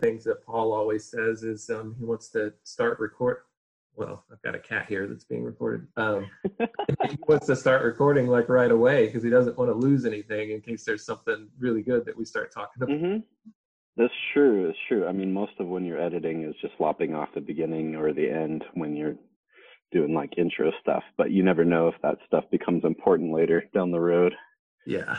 things that Paul always says is um, he wants to start record. Well, I've got a cat here that's being recorded. Um, he wants to start recording like right away because he doesn't want to lose anything in case there's something really good that we start talking about. Mm-hmm. That's true. That's true. I mean, most of when you're editing is just lopping off the beginning or the end when you're doing like intro stuff, but you never know if that stuff becomes important later down the road. Yeah.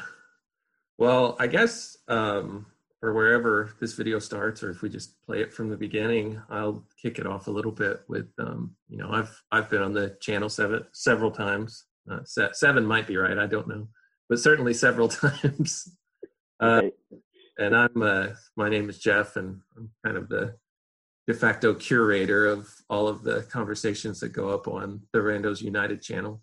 Well, I guess um, or wherever this video starts, or if we just play it from the beginning, I'll kick it off a little bit with, um, you know, I've I've been on the channel seven several times. Uh, seven might be right, I don't know, but certainly several times. Uh, and I'm uh, my name is Jeff, and I'm kind of the de facto curator of all of the conversations that go up on the Randos United channel.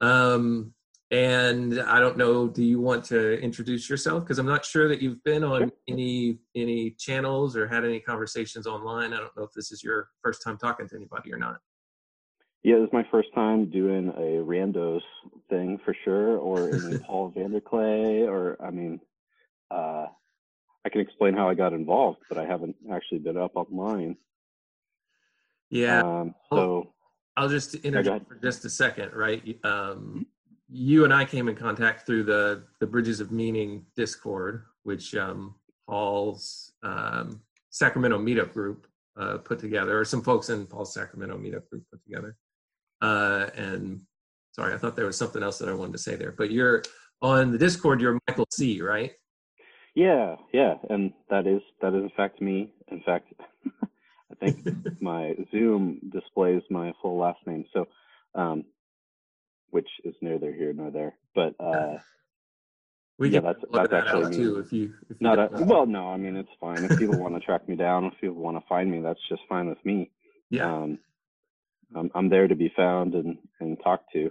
Um, and I don't know, do you want to introduce yourself? Because I'm not sure that you've been on any any channels or had any conversations online. I don't know if this is your first time talking to anybody or not. Yeah, this is my first time doing a randos thing for sure, or Paul VanderKlay, or I mean, uh, I can explain how I got involved, but I haven't actually been up online. Yeah. Um, so I'll, I'll just interject for just a second, right? Um, mm-hmm you and I came in contact through the the Bridges of Meaning Discord, which um, Paul's um, Sacramento meetup group uh, put together, or some folks in Paul's Sacramento meetup group put together. Uh, and sorry, I thought there was something else that I wanted to say there. But you're on the Discord. You're Michael C, right? Yeah, yeah, and that is that is in fact me. In fact, I think my Zoom displays my full last name. So um, which is neither here nor there. But uh, we yeah, that's that's that actually too. If you, if you not a, well, no, I mean it's fine. If people want to track me down, if people want to find me, that's just fine with me. Yeah, um, I'm I'm there to be found and and talked to,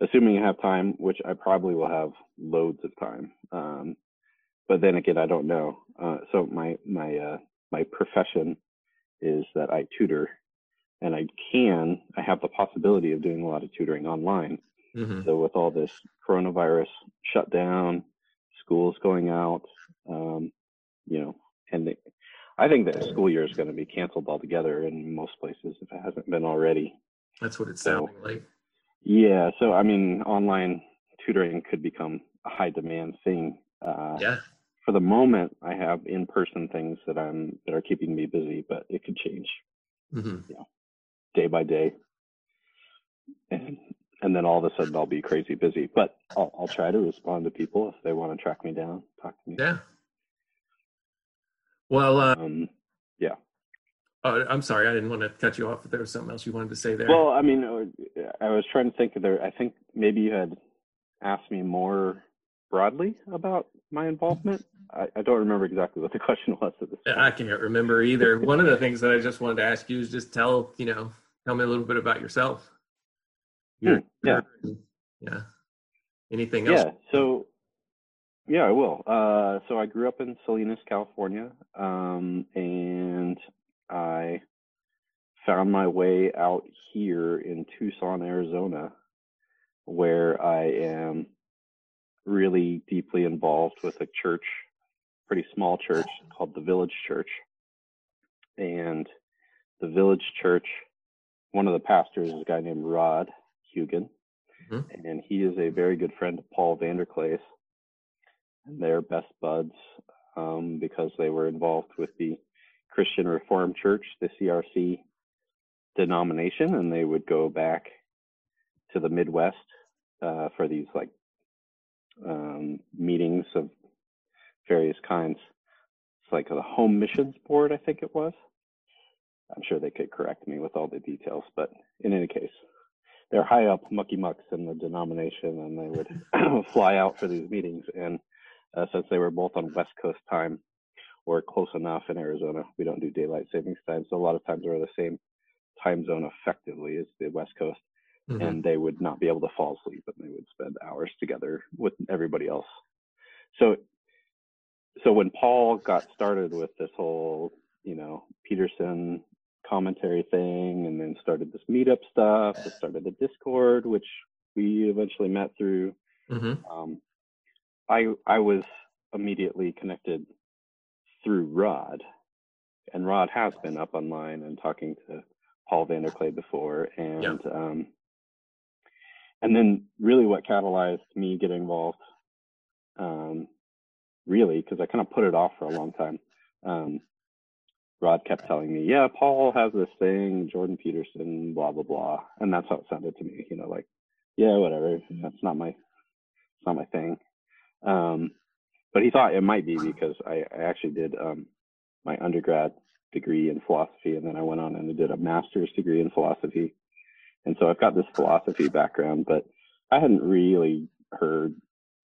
assuming you have time, which I probably will have loads of time. Um, but then again, I don't know. Uh, so my my uh, my profession is that I tutor and I can, I have the possibility of doing a lot of tutoring online. Mm-hmm. So with all this coronavirus shutdown, schools going out, um, you know, and the, I think that school year is going to be canceled altogether in most places if it hasn't been already. That's what it's sounding so, like. Yeah, so I mean, online tutoring could become a high demand thing. Uh, yeah. For the moment, I have in-person things that I'm that are keeping me busy, but it could change. Mm-hmm. Yeah day by day. And, and then all of a sudden I'll be crazy busy. But I'll, I'll try to respond to people if they want to track me down, talk to me. Yeah. Well, uh, um, yeah. Oh, I'm sorry. I didn't want to cut you off. If there was something else you wanted to say there. Well, I mean, uh, I was trying to think of there. I think maybe you had asked me more broadly about my involvement. I, I don't remember exactly what the question was at this point. I can't remember either. One of the things that I just wanted to ask you is just tell, you know, tell me a little bit about yourself. Hmm, yeah. Yeah. Anything else? Yeah. So, yeah, I will. Uh, so I grew up in Salinas, California, um, and I found my way out here in Tucson, Arizona, where I am really deeply involved with a church, pretty small church called the Village Church. And the Village Church one of the pastors is a guy named Rod Hugen, mm-hmm. and he is a very good friend of Paul VanderKlay's. And they're best buds um, because they were involved with the Christian Reformed Church, the CRC denomination, and they would go back to the Midwest uh, for these like um, meetings of various kinds. It's like the home missions board, I think it was. I'm sure they could correct me with all the details, but in any case, they're high up mucky mucks in the denomination, and they would fly out for these meetings. And uh, since they were both on West Coast time or close enough in Arizona, we don't do daylight savings time, so a lot of times we're the same time zone effectively as the West Coast. Mm-hmm. And they would not be able to fall asleep, and they would spend hours together with everybody else. So, so when Paul got started with this whole, you know, Peterson commentary thing and then started this meetup stuff I started the discord which we eventually met through mm-hmm. um, i i was immediately connected through rod and Rod has been up online and talking to Paul VanderKlay before, and Yeah. um, and then really what catalyzed me getting involved, um, really because I kind of put it off for a long time. Rod kept telling me, "Yeah, Paul has this thing, Jordan Peterson, blah blah blah," and that's how it sounded to me. You know, like, yeah, whatever. That's not my, it's not my thing. Um, but he thought it might be because I, I actually did um, my undergrad degree in philosophy, and then I went on and did a master's degree in philosophy. And so I've got this philosophy background, but I hadn't really heard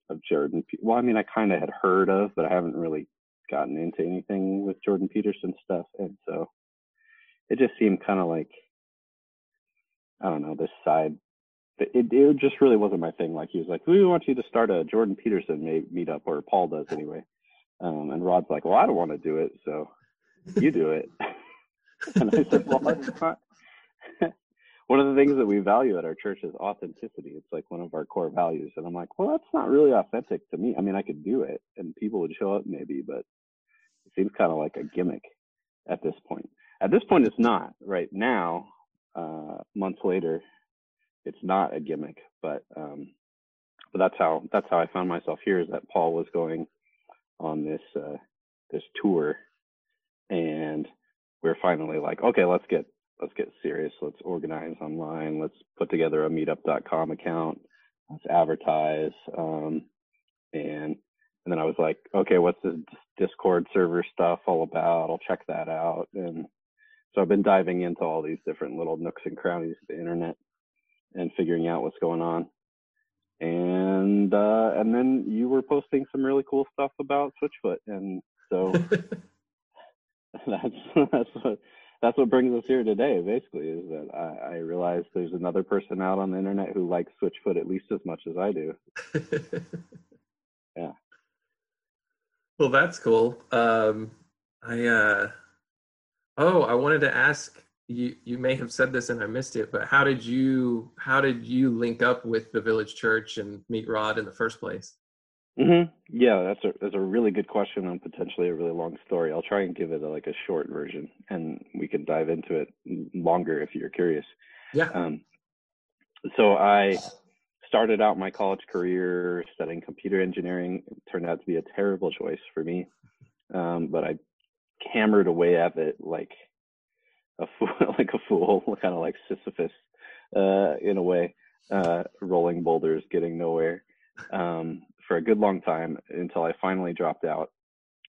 of Jordan. Well, I mean, I kind of had heard of, but I haven't really gotten into anything with Jordan Peterson stuff. And so it just seemed kind of like, I don't know, this side. It, it, just really wasn't my thing. Like he was like, we want you to start a Jordan Peterson meetup, or Paul does anyway. Um, and Rod's like, well, I don't want to do it, so you do it. and I said, well, one of the things that we value at our church is authenticity. It's like one of our core values. And I'm like, well, that's not really authentic to me. I mean, I could do it and people would show up maybe, but seems kind of like a gimmick at this point. At this point, it's not. Right now, uh, months later, it's not a gimmick. But um, but that's how that's how I found myself here. Is that Paul was going on this uh, this tour, and we're finally like, okay, let's get let's get serious. Let's organize online. Let's put together a meetup.com account. Let's advertise. Um, and and then I was like, okay, what's this Discord server stuff all about? I'll check that out. And so I've been diving into all these different little nooks and crannies of the internet and figuring out what's going on. And uh, and then you were posting some really cool stuff about Switchfoot, and so that's that's what that's what brings us here today. Basically, is that I, I realize there's another person out on the internet who likes Switchfoot at least as much as I do. Yeah. Well, that's cool. Um, I uh, oh, I wanted to ask you. You may have said this and I missed it, but how did you how did you link up with the Village Church and meet Rod in the first place? hmm Yeah, that's a that's a really good question and potentially a really long story. I'll try and give it a, like a short version, and we can dive into it longer if you're curious. Yeah. Um, so I started out my college career studying computer engineering. It turned out to be a terrible choice for me, um, but I hammered away at it like a fool, like a fool, kind of like Sisyphus, uh, in a way, uh, rolling boulders, getting nowhere, um, for a good long time until I finally dropped out.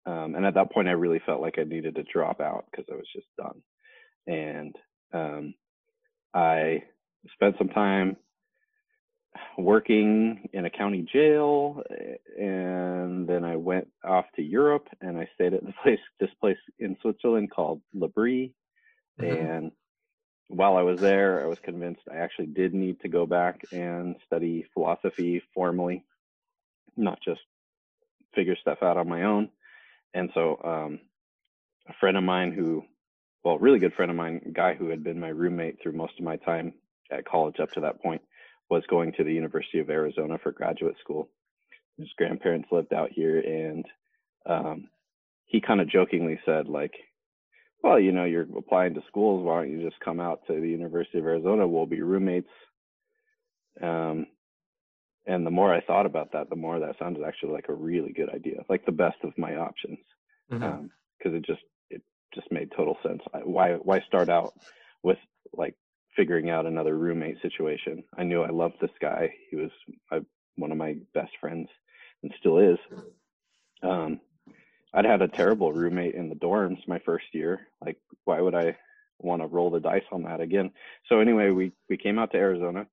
Um, and at that point, I really felt like I needed to drop out because I was just done. And um, I spent some time working in a county jail and then I went off to Europe and I stayed at the place this place in Switzerland called L'Abri Mhm. and while I was there I was convinced I actually did need to go back and study philosophy formally not just figure stuff out on my own and so um, a friend of mine who well really good friend of mine guy who had been my roommate through most of my time at college up to that point was going to the University of Arizona for graduate school. His grandparents lived out here, and um, he kind of jokingly said, like, "Well, you know, you're applying to schools. Why don't you just come out to the University of Arizona? We'll be roommates." Um, and the more I thought about that, the more that sounded actually like a really good idea, like the best of my options, because it just it just made total sense. I, why why start out with like figuring out another roommate situation. I knew I loved this guy. He was my, one of my best friends and still is. Um, I'd had a terrible roommate in the dorms my first year. Like, why would I want to roll the dice on that again? So anyway, we we came out to Arizona,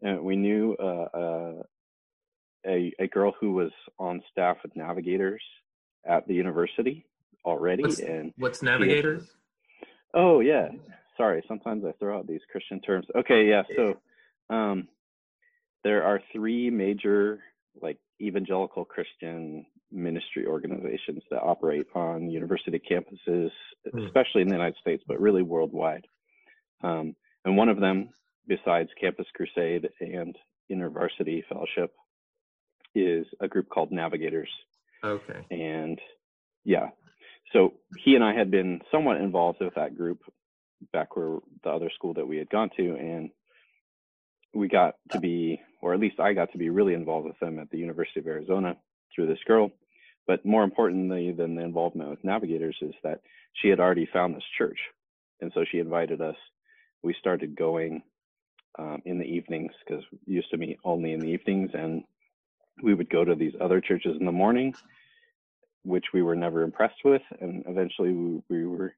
and we knew uh, uh, a a girl who was on staff with Navigators at the university already, What's- and What's Navigators? Oh yeah. Sorry, sometimes I throw out these Christian terms. Okay, yeah. So um there are three major like evangelical Christian ministry organizations that operate on university campuses, Hmm. especially in the United States, but really worldwide. Um, and one of them, besides Campus Crusade and InterVarsity Fellowship, is a group called Navigators Okay. and yeah so he and I had been somewhat involved with that group back where the other school that we had gone to, and we got to be, or at least I got to be really involved with them at the University of Arizona through this girl. But more importantly than the involvement with navigators is that she had already found this church. And so she invited us. We started going um, in the evenings because we used to meet only in the evenings. And we would go to these other churches in the morning, which we were never impressed with. And eventually we, we were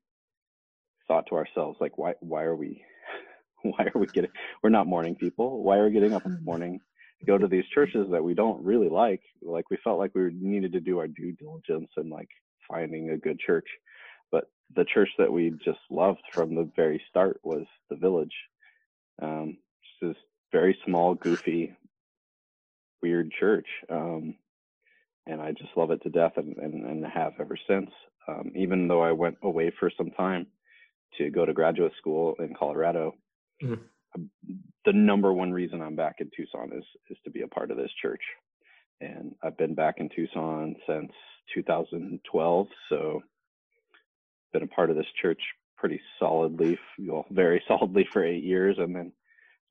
thought to ourselves, like, why, why are we, why are we getting, we're not morning people. Why are we getting up in the morning go to these churches that we don't really like. Like we felt like we needed to do our due diligence and like finding a good church. But the church that we just loved from the very start was the village. Um, just this very small, goofy, weird church. Um, and I just love it to death and, and, and have ever since. Um, even though I went away for some time to go to graduate school in Colorado, mm-hmm the number one reason I'm back in Tucson is is to be a part of this church. And I've been back in Tucson since 2012, so been a part of this church pretty solidly, well, very solidly for eight years, and then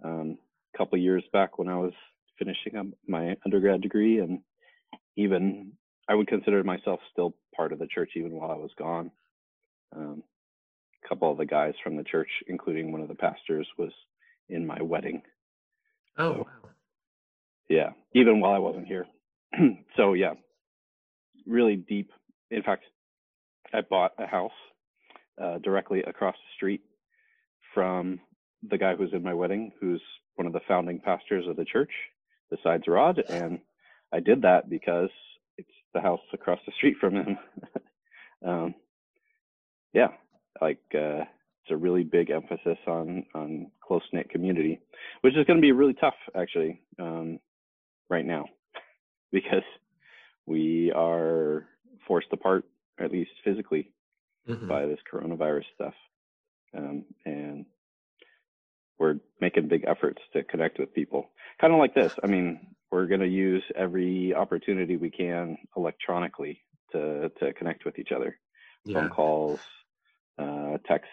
um, a couple years back when I was finishing up my undergrad degree, and even I would consider myself still part of the church even while I was gone. Um, a couple of the guys from the church, including one of the pastors, was in my wedding. Oh, so, wow. Yeah, even while I wasn't here. so, yeah, really deep. In fact, I bought a house uh, directly across the street from the guy who's in my wedding, who's one of the founding pastors of the church, besides Rod. And I did that because it's the house across the street from him. um, yeah, like uh, it's a really big emphasis on on close knit community, which is going to be really tough actually um, right now because we are forced apart at least physically mm-hmm. by this coronavirus stuff, um, and we're making big efforts to connect with people, kind of like this. I mean, we're going to use every opportunity we can electronically to to connect with each other, yeah. phone calls, uh, texts,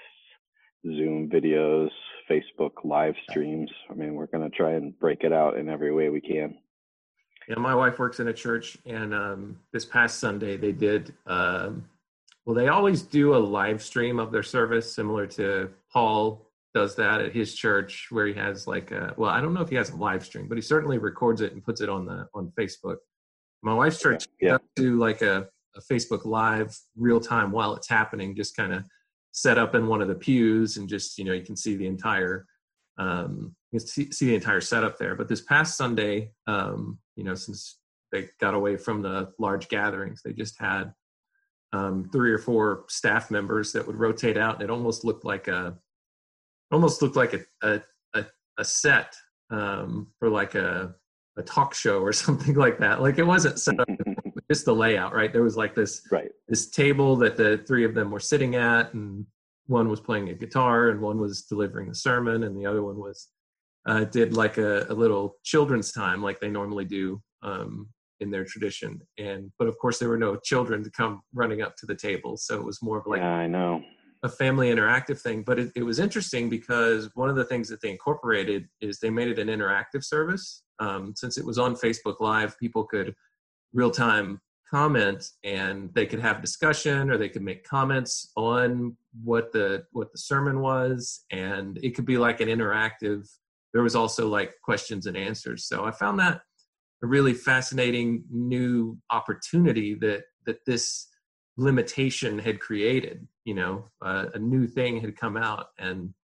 Zoom videos, Facebook live streams. I mean, we're going to try and break it out in every way we can. Yeah, my wife works in a church, and um, this past Sunday they did. Um, well, they always do a live stream of their service, similar to Paul does that at his church, where he has like a. Well, I don't know if he has a live stream, but he certainly records it and puts it on the on Facebook. My wife's church yeah. do like a, a Facebook live real time while it's happening, just kind of set up in one of the pews and just you know you can see the entire um, you can see, see the entire setup there. But this past Sunday, um, you know, since they got away from the large gatherings, they just had um, three or four staff members that would rotate out, and it almost looked like a almost looked like a a, a, a set um, for like a a talk show or something like that. Like it wasn't set up just the layout, right? There was like this right. this table that the three of them were sitting at, and one was playing a guitar, and one was delivering a sermon, and the other one was uh, did like a, a, little children's time, like they normally do um, in their tradition. And but of course there were no children to come running up to the table, so it was more of like yeah, I know a family interactive thing. But it, it was interesting because one of the things that they incorporated is they made it an interactive service. Um, since it was on Facebook Live, people could real time comment and they could have discussion or they could make comments on what the what the sermon was and it could be like an interactive there was also like questions and answers. So i found that a really fascinating new opportunity that that this limitation had created you know uh, a new thing had come out. And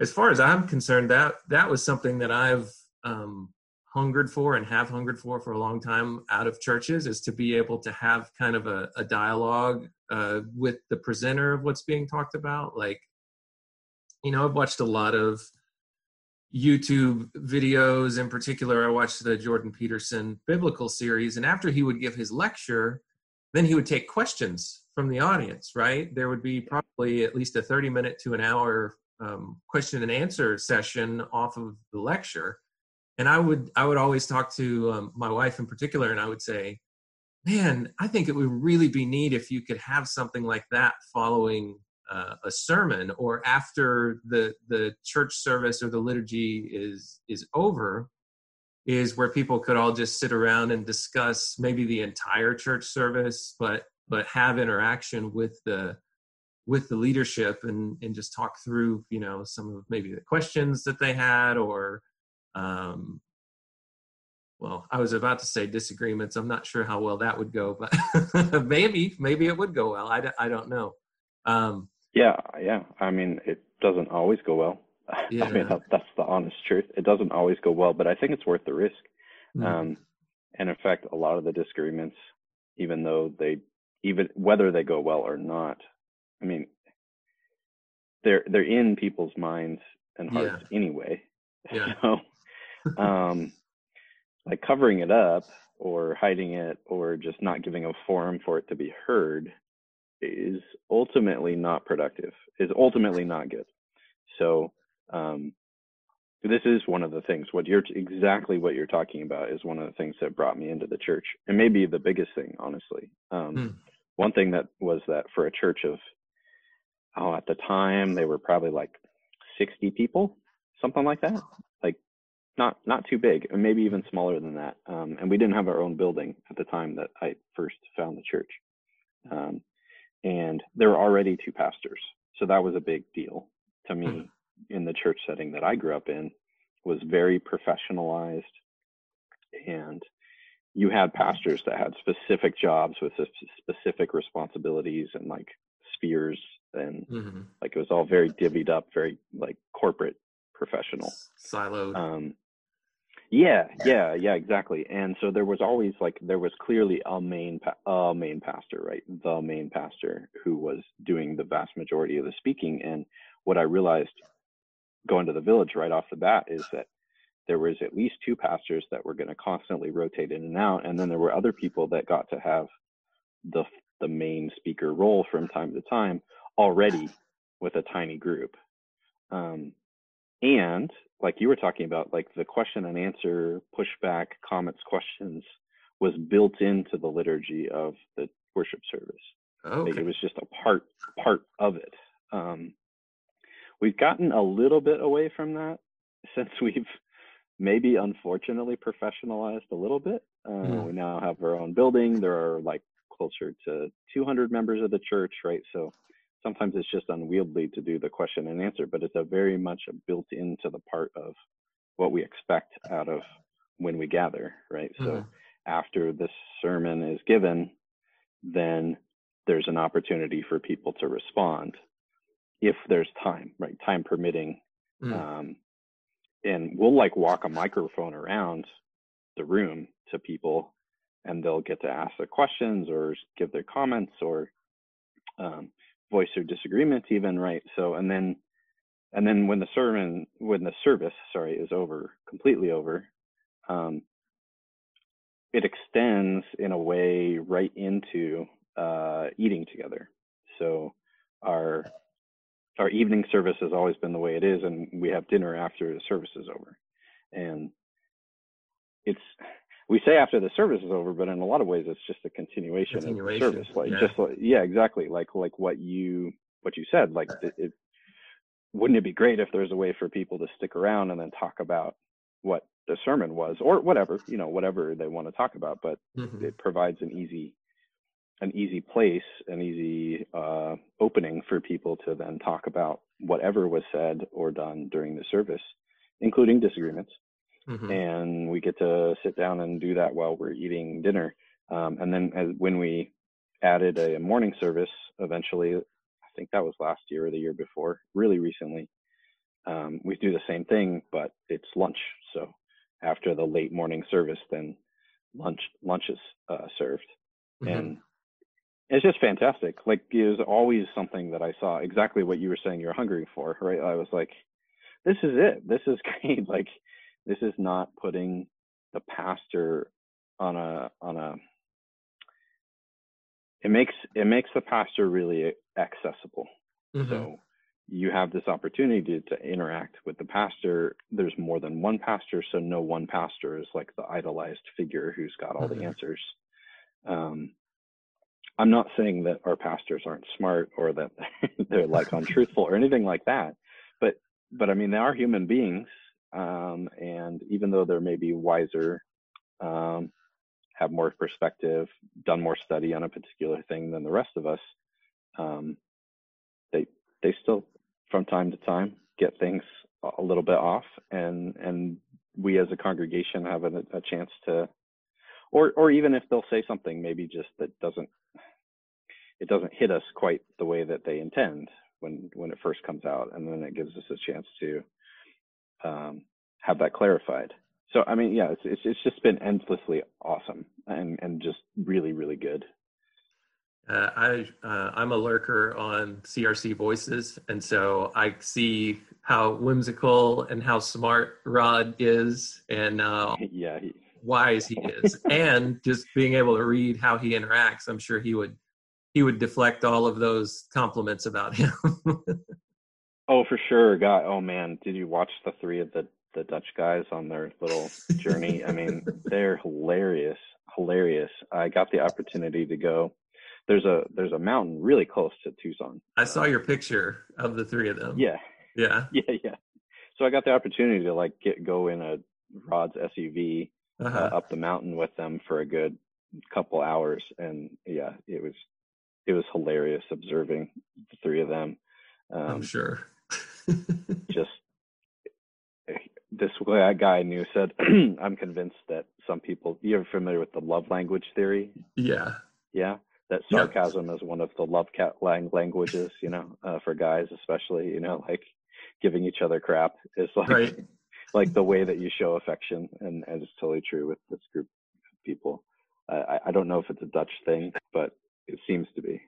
as far as i'm concerned that that was something that i've um, hungered for and have hungered for for a long time out of churches is to be able to have kind of a, a dialogue uh, with the presenter of what's being talked about. Like you know i've watched a lot of youtube videos. In particular i watched the jordan peterson biblical series and after he would give his lecture then he would take questions from the audience right? There would be probably at least a 30 minute to an hour um, question and answer session off of the lecture and I would I would always talk to um, my wife in particular, and I would say, man, I think it would really be neat if you could have something like that following uh, a sermon or after the the church service or the liturgy is is over is where people could all just sit around and discuss maybe the entire church service but but have interaction with the with the leadership and and just talk through you know some of maybe the questions that they had or um well i was about to say disagreements i'm not sure how well that would go but maybe maybe it would go well i, I don't know um yeah, yeah. I mean, it doesn't always go well. Yeah. I mean, that, that's the honest truth. It doesn't always go well, but I think it's worth the risk. Mm. Um, and in fact, a lot of the disagreements, even though they, even whether they go well or not, I mean, they're they're in people's minds and hearts yeah. anyway. Yeah. So, um, like covering it up or hiding it or just not giving a forum for it to be heard is ultimately not productive, is ultimately not good. So um, this is one of the things. What you're exactly what you're talking about is one of the things that brought me into the church, and maybe the biggest thing, honestly. Um, hmm. One thing that was that for a church of oh, at the time they were probably like 60 people, something like that. Like not not too big, and maybe even smaller than that. Um, and we didn't have our own building at the time that I first found the church. Um, and there were already two pastors so that was a big deal to me mm-hmm. in the church setting that i grew up in was very professionalized and you had pastors that had specific jobs with specific responsibilities and like spheres and mm-hmm. like it was all very divvied up very like corporate professional siloed um yeah, yeah, yeah, exactly. And so there was always like there was clearly a main a main pastor, right? The main pastor who was doing the vast majority of the speaking. And what I realized going to the village right off the bat is that there was at least two pastors that were going to constantly rotate in and out, and then there were other people that got to have the the main speaker role from time to time already with a tiny group. Um, and like you were talking about, like the question and answer, pushback, comments, questions was built into the liturgy of the worship service. Okay. Like it was just a part part of it. Um, we've gotten a little bit away from that since we've maybe unfortunately professionalized a little bit. Uh, mm. We now have our own building. There are like closer to 200 members of the church, right? So sometimes it's just unwieldy to do the question and answer, but it's a very much a built into the part of what we expect out of when we gather, right? Mm-hmm. So after this sermon is given, then there's an opportunity for people to respond if there's time, right? Time permitting. Mm. Um, and we'll like walk a microphone around the room to people and they'll get to ask their questions or give their comments or um, voice their disagreements even right? So and then and then when the sermon when the service sorry is over completely over um, it extends in a way right into uh, eating together. So our our evening service has always been the way it is and we have dinner after the service is over. And it's we say after the service is over, but in a lot of ways it's just a continuation, continuation of the service. Like yeah. just like yeah, exactly. Like like what you what you said. Like it, it, wouldn't it be great if there's a way for people to stick around and then talk about what the sermon was or whatever you know whatever they want to talk about but mm-hmm. it provides an easy an easy place an easy uh, opening for people to then talk about whatever was said or done during the service including disagreements mm-hmm. and we get to sit down and do that while we're eating dinner. Um, and then as, when we added a morning service, eventually, I think that was last year or the year before, really recently, um, we do the same thing, but it's lunch. So after the late morning service, then lunch lunch is uh, served, mm-hmm. and it's just fantastic. Like it was always something that I saw exactly what you were saying you're hungry for, right? I was like, this is it. This is great. Like this is not putting the pastor on a on a it makes it makes the pastor really accessible mm-hmm. so you have this opportunity to interact with the pastor there's more than one pastor so no one pastor is like the idolized figure who's got all mm-hmm. the answers Um, I'm not saying that our pastors aren't smart or that they're like untruthful or anything like that, but but I mean they are human beings, um, and even though they're maybe wiser, um, have more perspective, done more study on a particular thing than the rest of us, um, they they still from time to time get things a little bit off, and and we as a congregation have a, a chance to or or even if they'll say something maybe just that doesn't it doesn't hit us quite the way that they intend when when it first comes out, and then it gives us a chance to um, have that clarified. So I mean, yeah, it's, it's it's just been endlessly awesome and and just really really good. Uh, I uh, I'm a lurker on CRC Voices, and so I see how whimsical and how smart Rod is, and uh, yeah, he... wise he is, and just being able to read how he interacts. I'm sure he would he would deflect all of those compliments about him. oh, for sure, guy. Oh man, did you watch the three of the the Dutch guys on their little journey? I mean, they're hilarious, hilarious. I got the opportunity to go. There's a there's a mountain really close to Tucson. I saw your picture of the three of them. Yeah, yeah, yeah, yeah. So I got the opportunity to like get go in a Rod's SUV uh-huh. uh, up the mountain with them for a good couple hours, and yeah, it was it was hilarious observing the three of them. Um, I'm sure. just this guy I knew said, "I'm convinced that some people. You're familiar with the love language theory? Yeah. Yeah. That sarcasm yep. is one of the love cat languages. You know, uh, for guys especially. You know, like giving each other crap is like right. like the way that you show affection, and, and it's totally true with this group of people. Uh, I, I don't know if it's a Dutch thing, but it seems to be.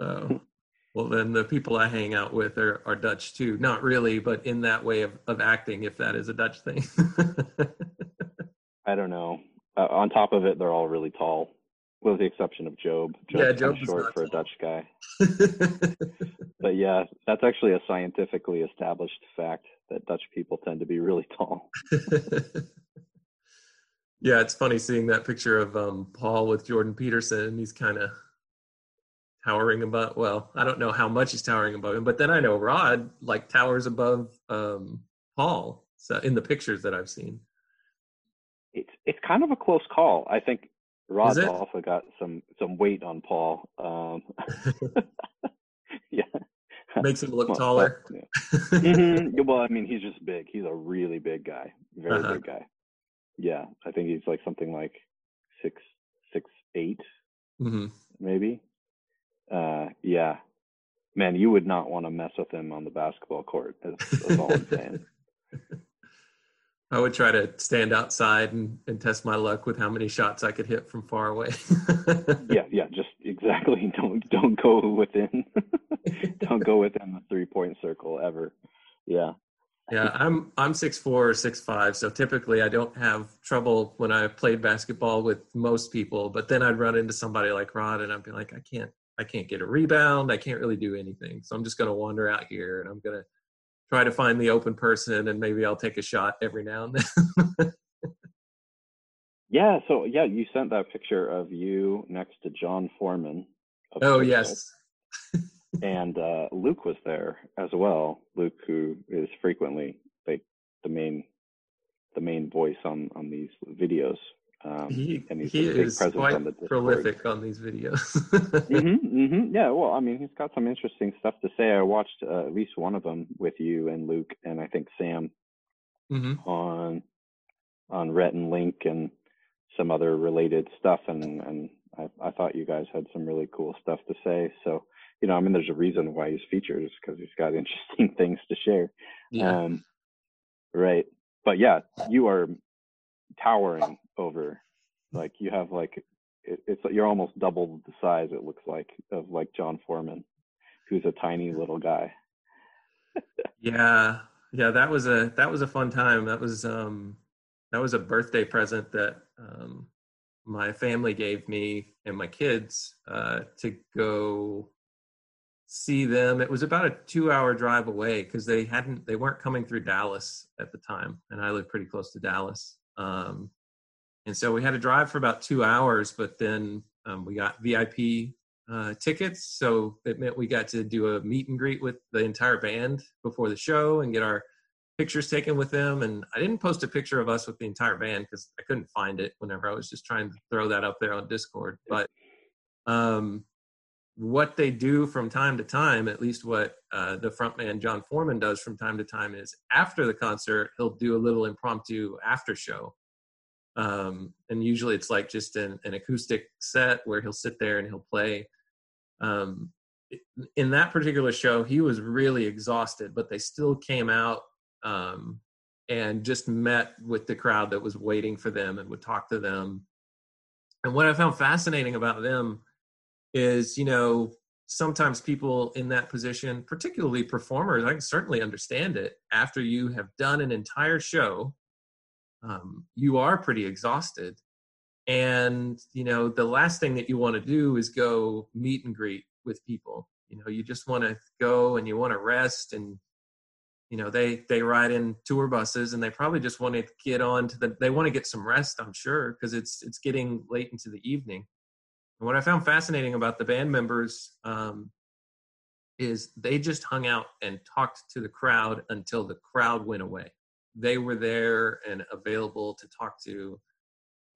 Oh. Well, then the people I hang out with are, are Dutch too. Not really, but in that way of, of acting, if that is a Dutch thing. I don't know. Uh, on top of it, they're all really tall, with the exception of Job. Job's yeah, Job's short for tall. a Dutch guy. but yeah, that's actually a scientifically established fact that Dutch people tend to be really tall. yeah, it's funny seeing that picture of um, Paul with Jordan Peterson. He's kind of towering above well i don't know how much he's towering above him but then i know rod like towers above um paul so in the pictures that i've seen. It's it's kind of a close call. I think rod's also got some some weight on paul um yeah. Makes him look taller. yeah. mm-hmm. well i mean he's just big. He's a really big guy. Very uh-huh. big guy. Yeah i think he's like something like six six eight mm-hmm. maybe uh, yeah, man, you would not want to mess with him on the basketball court. That's, that's all I'm saying. I would try to stand outside and, and test my luck with how many shots I could hit from far away. yeah, yeah, just exactly. Don't don't go within don't go within the three point circle ever. Yeah. Yeah, I'm I'm six four or six five, so typically I don't have trouble when I played basketball with most people. But then I'd run into somebody like Rod, and I'd be like, I can't I can't get a rebound. I can't really do anything. So I'm just going to wander out here and I'm going to try to find the open person and maybe I'll take a shot every now and then. yeah. So, yeah, you sent that picture of you next to Jon Foreman. Oh, yes. and uh, Luke was there as well. Luke, who is frequently like the main the main voice on on these videos um, he, and he's he is quite on prolific on these videos. mm-hmm, mm-hmm. Yeah, well, I mean, he's got some interesting stuff to say. I watched uh, at least one of them with you and Luke, and I think Sam mm-hmm. on on Rhett and Link and some other related stuff, and and I, I thought you guys had some really cool stuff to say. So you know, I mean, there's a reason why he's featured, because he's got interesting things to share. Yeah. Um, right. But yeah, you are towering over. Like you have like it, it's you're almost double the size. It looks like of like jon Foreman, who's a tiny little guy. yeah, yeah, that was a that was a fun time. That was um that was a birthday present that um my family gave me and my kids uh to go see them. It was about a two hour drive away because they hadn't they weren't coming through Dallas at the time, and I live pretty close to Dallas. Um, and so we had to drive for about two hours, but then Um, we got VIP uh, tickets, so it meant we got to do a meet and greet with the entire band before the show and get our pictures taken with them. And I didn't post a picture of us with the entire band because I couldn't find it whenever I was just trying to throw that up there on Discord. But um, what they do from time to time, at least what uh, the frontman Jon Foreman does from time to time, is after the concert he'll do a little impromptu after show, um, and usually it's like just an, an, acoustic set where he'll sit there and he'll play. Um, in that particular show, he was really exhausted, but they still came out um, and just met with the crowd that was waiting for them and would talk to them. And what I found fascinating about them is you know sometimes people in that position particularly performers i can certainly understand it after you have done an entire show um, you are pretty exhausted. And you know the last thing that you want to do is go meet and greet with people. You know you just want to go and you want to rest and you know they they ride in tour buses and they probably just want to get on to the they want to get some rest i'm sure because it's it's getting late into the evening. And what I found fascinating about the band members um, is they just hung out and talked to the crowd until the crowd went away. They were there and available to talk to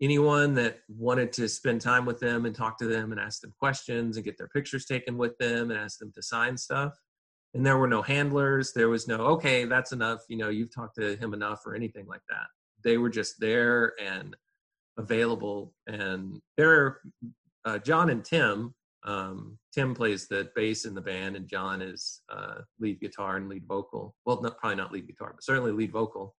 anyone that wanted to spend time with them and talk to them and ask them questions and get their pictures taken with them and ask them to sign stuff. And there were no handlers. There was no, okay, that's enough. You know, you've talked to him enough or anything like that. They were just there and available. And there uh, John and Tim. Um, Tim plays the bass in the band, and Jon is uh, lead guitar and lead vocal. Well, not, probably not lead guitar, but certainly lead vocal.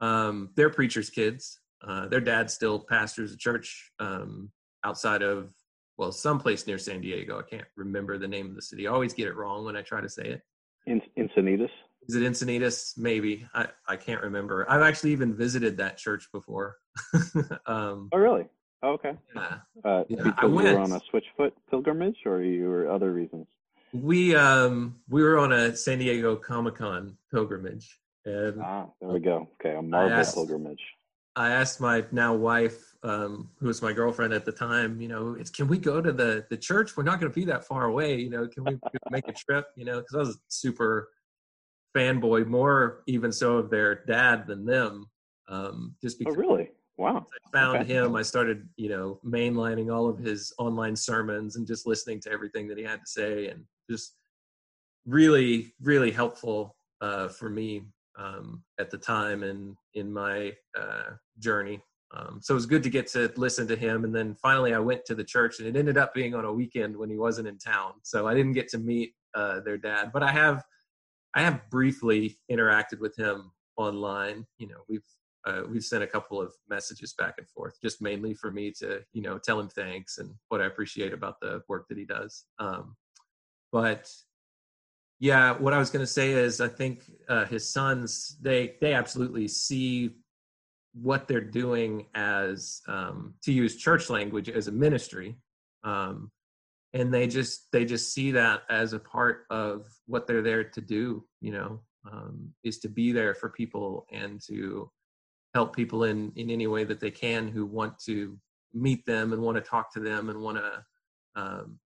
Um, they're preachers' kids. Uh, their dad still pastors a church um, outside of well, someplace near San Diego. I can't remember the name of the city. I always get it wrong when I try to say it. In Encinitas. Is it Encinitas? Maybe. I, I can't remember. I've actually even visited that church before. um, oh, really? Oh, okay. Yeah. Uh, yeah, because you were on a Switchfoot pilgrimage, or you were other reasons? We um we were on a San Diego Comic Con pilgrimage, and ah, there we go. Okay, a Marvel I asked, pilgrimage. I asked my now wife, um, who was my girlfriend at the time, you know, it's can we go to the the church? We're not going to be that far away, you know. Can we make a trip? You know, because I was super fanboy, more even so of their dad than them. Um, just because. Oh, really? Wow. I found okay. him. I started, you know, mainlining all of his online sermons and just listening to everything that he had to say and just really, really helpful uh, for me um, at the time and in my uh, journey. Um, so it was good to get to listen to him. And then finally I went to the church and it ended up being on a weekend when he wasn't in town. So I didn't get to meet uh, their dad, but I have, I have briefly interacted with him online. You know, we've uh, we've sent a couple of messages back and forth, just mainly for me to, you know, tell him thanks and what I appreciate about the work that he does. Um, but yeah, what I was going to say is, I think uh, his sons they they absolutely see what they're doing as um, to use church language as a ministry, um, and they just they just see that as a part of what they're there to do. You know, um, is to be there for people and to help people in in any way that they can who want to meet them and want to talk to them and want to um,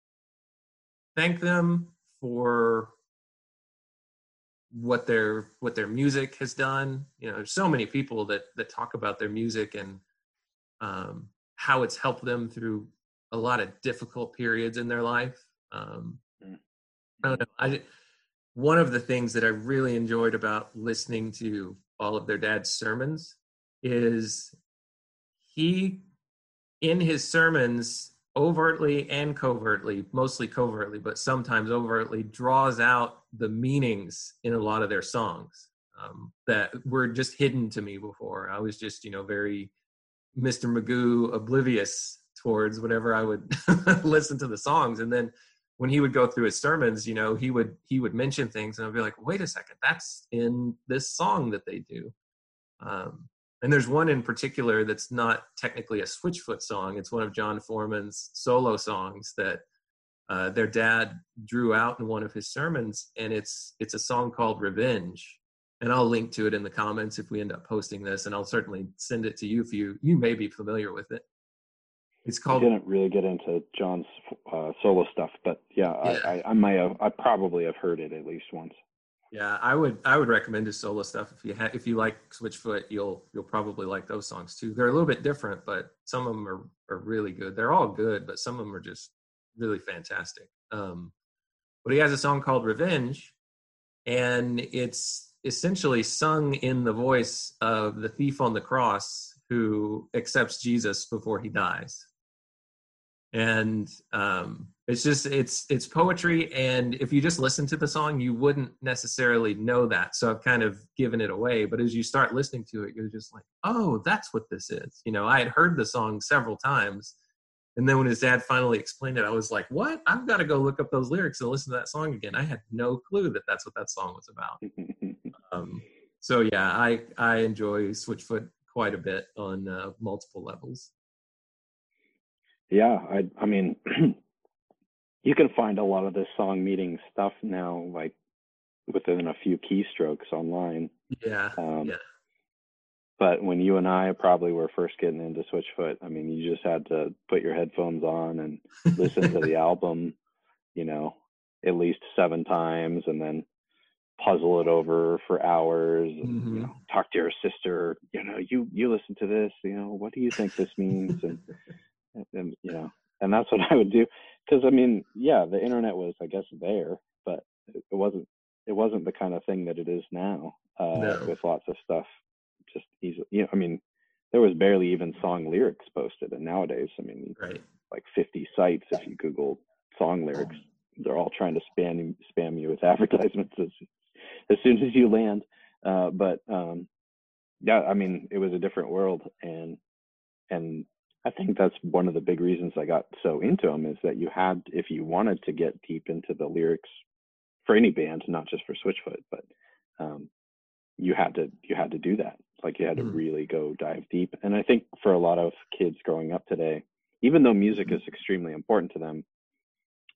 thank them for what their what their music has done. You know there's so many people that that talk about their music and um, how it's helped them through a lot of difficult periods in their life. Um, mm. i don't know. I one of the things that i really enjoyed about listening to all of their dad's sermons is he in his sermons overtly and covertly mostly covertly but sometimes overtly draws out the meanings in a lot of their songs um, that were just hidden to me before. I was just you know very mr magoo oblivious towards whenever i would listen to the songs. And then when he would go through his sermons you know he would he would mention things and i'd be like wait a second that's in this song that they do. Um, and there's one in particular that's not technically a Switchfoot song. It's one of Jon Foreman's solo songs that uh, their dad drew out in one of his sermons, and it's it's a song called "Revenge." And I'll link to it in the comments if we end up posting this, and I'll certainly send it to you if you you may be familiar with it. It's called. I didn't really get into Jon's uh, solo stuff, but yeah, Yeah. I, I, I might have, I probably have heard it at least once. Yeah, I would I would recommend his solo stuff if you ha- if you like Switchfoot, you'll you'll probably like those songs too. They're a little bit different, but some of them are are really good. They're all good, but some of them are just really fantastic. Um, but he has a song called Revenge, and it's essentially sung in the voice of the thief on the cross who accepts Jesus before he dies and um, it's just it's it's poetry. And if you just listen to the song you wouldn't necessarily know that. So i've kind of given it away. But as you start listening to it you're just like oh that's what this is. You know i had heard the song several times. And then when his dad finally explained it i was like what? I've got to go look up those lyrics and listen to that song again. I had no clue that that's what that song was about. Um, so yeah i i enjoy switchfoot quite a bit on uh, multiple levels yeah, I, I mean, you can find a lot of this song meeting stuff now, like within a few keystrokes online. yeah Um, Yeah. But when you and I probably were first getting into Switchfoot, I mean, you just had to put your headphones on and listen to the album, you know, at least seven times, and then puzzle it over for hours. And, Mhm. You know, talk to your sister. You know, you you listen to this. You know, what do you think this means? And and, you know, and that's what I would do. Because I mean, yeah, the internet was, I guess, there, but it it wasn't. It wasn't the kind of thing that it is now, uh, No. with lots of stuff just easily. You know, I mean, there was barely even song lyrics posted, and nowadays, I mean, right like 50 sites if you Google song lyrics. They're all trying to spam spam you with advertisements as as soon as you land. Uh, but um, yeah, I mean, it was a different world, and and I think that's one of the big reasons I got so into them is that you had, if you wanted to get deep into the lyrics for any band, not just for Switchfoot, but um, you had to you had to do that. Like you had to Mhm. really go dive deep. And I think for a lot of kids growing up today, even though music is extremely important to them,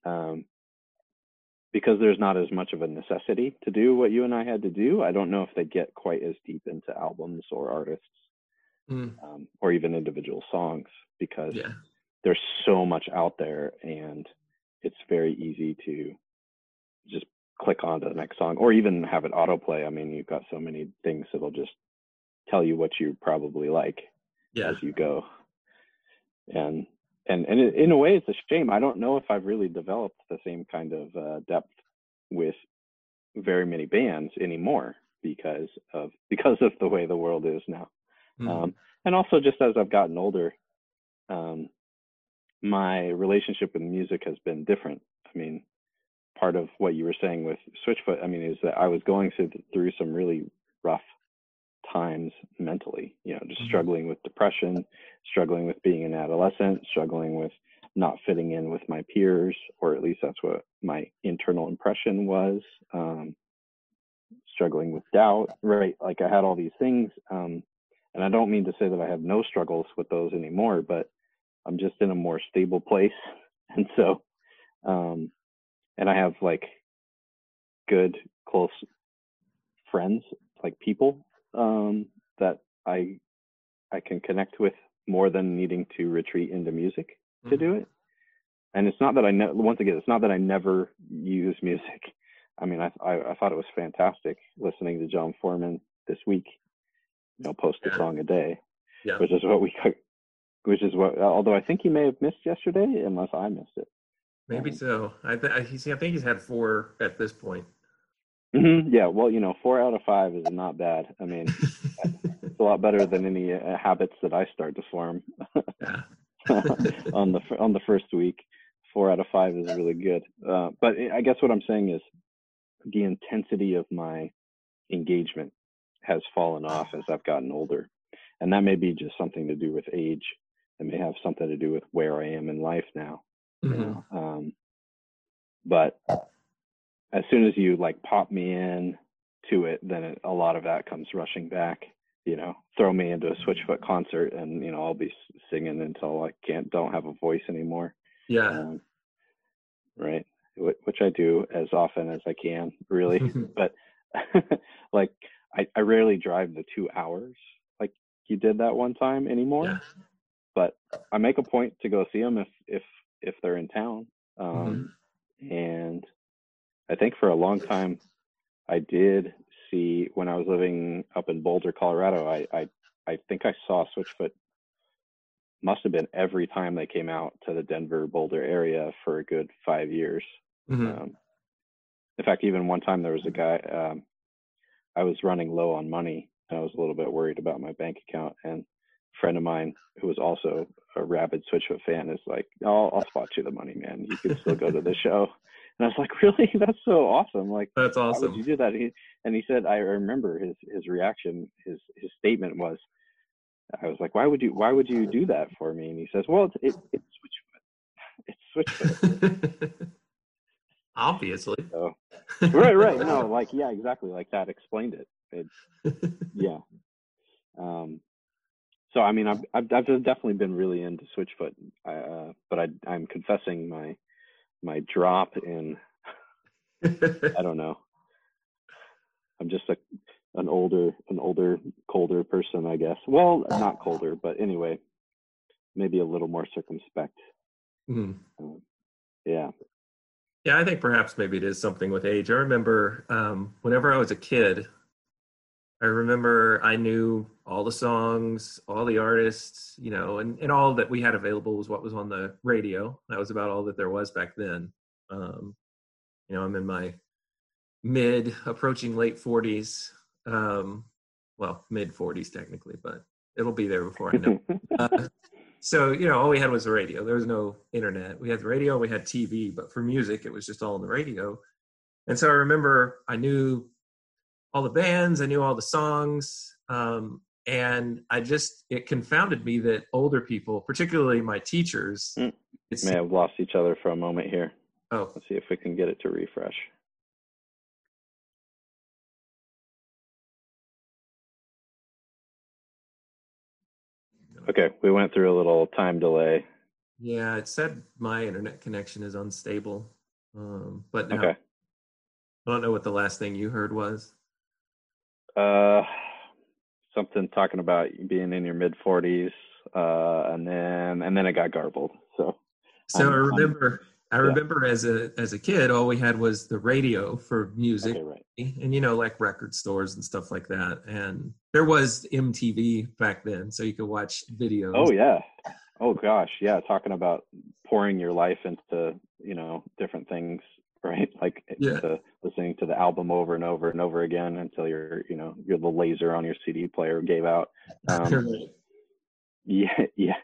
um, because there's not as much of a necessity to do what you and I had to do, I don't know if they get quite as deep into albums or artists Mm, um, or even individual songs because yeah there's so much out there and it's very easy to just click on to the next song or even have it autoplay. I mean, you've got so many things that'll just tell you what you probably like yeah as you go. And and and in a way, it's a shame. I don't know if I've really developed the same kind of uh, depth with very many bands anymore because of because of the way the world is now. Mm, Um, and also, just as I've gotten older, um, my relationship with music has been different. I mean, part of what you were saying with Switchfoot, I mean, is that I was going through through some really rough times mentally. You know, just Mhm. struggling with depression, struggling with being an adolescent, struggling with not fitting in with my peers, or at least that's what my internal impression was. Um, struggling with doubt, right? Like I had all these things. Um, and I don't mean to say that I have no struggles with those anymore, but I'm just in a more stable place. And so, um, and I have like good, close friends, like people, um, that I, I can connect with more than needing to retreat into music to mhm. do it. And it's not that I ne- once again, it's not that I never use music. I mean, I, I I thought it was fantastic listening to Jon Foreman this week. You know, post a Yeah. song a day, Yeah. which is what we, which is what. Although I think he may have missed yesterday, unless I missed it. Maybe Um, so. I, th- I, think he's had four at this point. hmm Yeah, well, you know, four out of five is not bad. I mean, it's a lot better than any uh, habits that I start to form on the on the first week. Four out of five is really good. Uh, but I guess what I'm saying is the intensity of my engagement has fallen off as I've gotten older, and that may be just something to do with age. It may have something to do with where I am in life now. you Mhm. know um but as soon as you like pop me in to it then it, a lot of that comes rushing back you know throw me into a switchfoot concert and you know i'll be singing until i can't don't have a voice anymore Yeah. um, right which i do as often as i can really but like I, I rarely drive the two hours like you did that one time anymore Yeah. but I make a point to go see them if if if they're in town. Um, mm-hmm. And I think for a long time, I did see when I was living up in Boulder, Colorado. I I, I think I saw Switchfoot. Must have been every time they came out to the Denver Boulder area for a good five years. Mm-hmm. Um, in fact, even one time there was a guy. Um, I was running low on money. and I was a little bit worried about my bank account, and a friend of mine who was also a rabid Switchfoot fan is like, "I'll, I'll spot you the money, man. You can still go to the show." And I was like, "Really? That's so awesome! Like, that's awesome. Why would you do that?" He, and he said, "I remember his his reaction. His his statement was, I was like, why would you why would you do that for me?" And he says, "Well, it's it, it's Switchfoot. It's Switchfoot." Obviously. So, right, right. No, like yeah, exactly. Like that explained it. it yeah. Um. So I mean, I've I've, I've definitely been really into Switchfoot, uh, but I I'm confessing my my drop in. I don't know. I'm just a an older an older colder person, I guess. Well, not colder, but anyway, maybe a little more circumspect. Mm-hmm. Um, yeah. Yeah, I think perhaps maybe it is something with age. I remember um, whenever I was a kid, I remember I knew all the songs, all the artists, you know, and, and all that we had available was what was on the radio. That was about all that there was back then. Um, you know, I'm in my mid, approaching late 40s. Um, well, mid 40s technically, but it'll be there before I know. uh, so you know all we had was the radio. There was no internet. We had the radio we had tv but for music it was just all on the radio. And so i remember i knew all the bands i knew all the songs um, and i just it confounded me that older people particularly my teachers mm. may have lost each other for a moment here. Oh. Let's see if we can get it to refresh Okay, we went through a little time delay. Yeah, it said my internet connection is unstable. Um, but now, okay. I don't know what the last thing you heard was. Uh, something talking about being in your mid forties, uh, and then and then it got garbled. So, so I'm, I remember I remember yeah. as a as a kid, all we had was the radio for music, okay, right. and you know, like record stores and stuff like that. And there was MTV back then, so you could watch videos. Oh yeah, oh gosh, yeah. Talking about pouring your life into you know different things, right? Like yeah. to listening to the album over and over and over again until you're you know you're the laser on your CD player gave out. Um, yeah, yeah,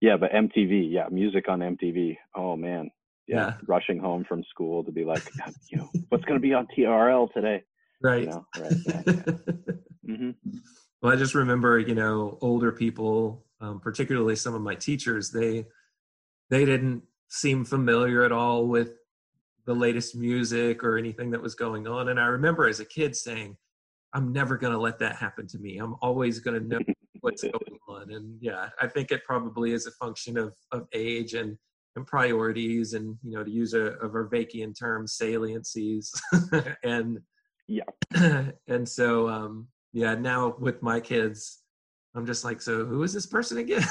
yeah. But MTV, yeah, music on MTV. Oh man, yeah, yeah, rushing home from school to be like, you know, what's going to be on TRL today? Right. You know, right. Yeah, yeah. mm-hmm. Well, I just remember, you know, older people, um, particularly some of my teachers, they they didn't seem familiar at all with the latest music or anything that was going on. And I remember as a kid saying, "I'm never going to let that happen to me. I'm always going to know what's going on." And yeah, I think it probably is a function of of age and and priorities and you know to use a, a Vervaekean term saliencies. And yeah. and so um yeah now with my kids i'm just like so who is this person again?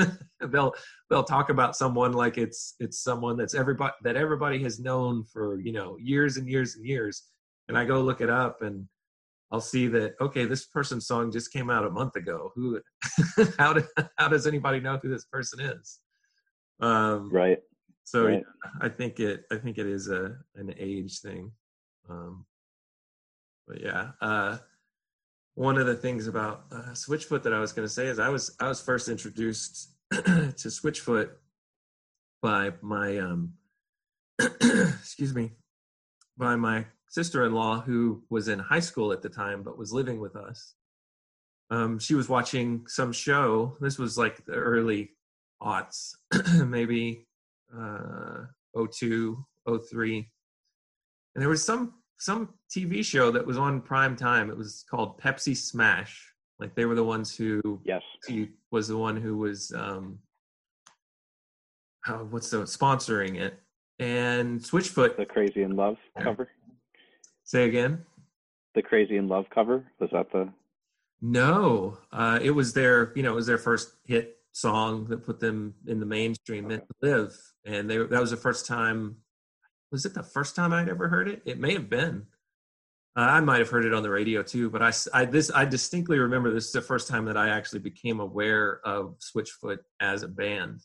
They'll they'll talk about someone like it's it's someone that's everybody that everybody has known for you know years and years and years. And i go look it up and i'll see that okay this person's song just came out a month ago. Who how, do, how does anybody know who this person is um, right. So right. I think it. I think it is a an age thing. Um, but yeah, uh, one of the things about uh, Switchfoot that I was going to say is I was I was first introduced to Switchfoot by my um, excuse me by my sister-in-law who was in high school at the time but was living with us. Um, she was watching some show. This was like the early aughts, maybe uh, 02, 03. And there was some some TV show that was on prime time. It was called Pepsi Smash. Like they were the ones who yes he was the one who was um what's the sponsoring it and Switchfoot the Crazy in Love cover. Say again. The Crazy in Love cover was that the no, uh, it was their, you know, it was their first hit song that put them in the mainstream, "Meant to Live," and they that was the first time. Was it the first time I'd ever heard it? It may have been. Uh, I might have heard it on the radio too, but I, I this I distinctly remember this is the first time that I actually became aware of Switchfoot as a band,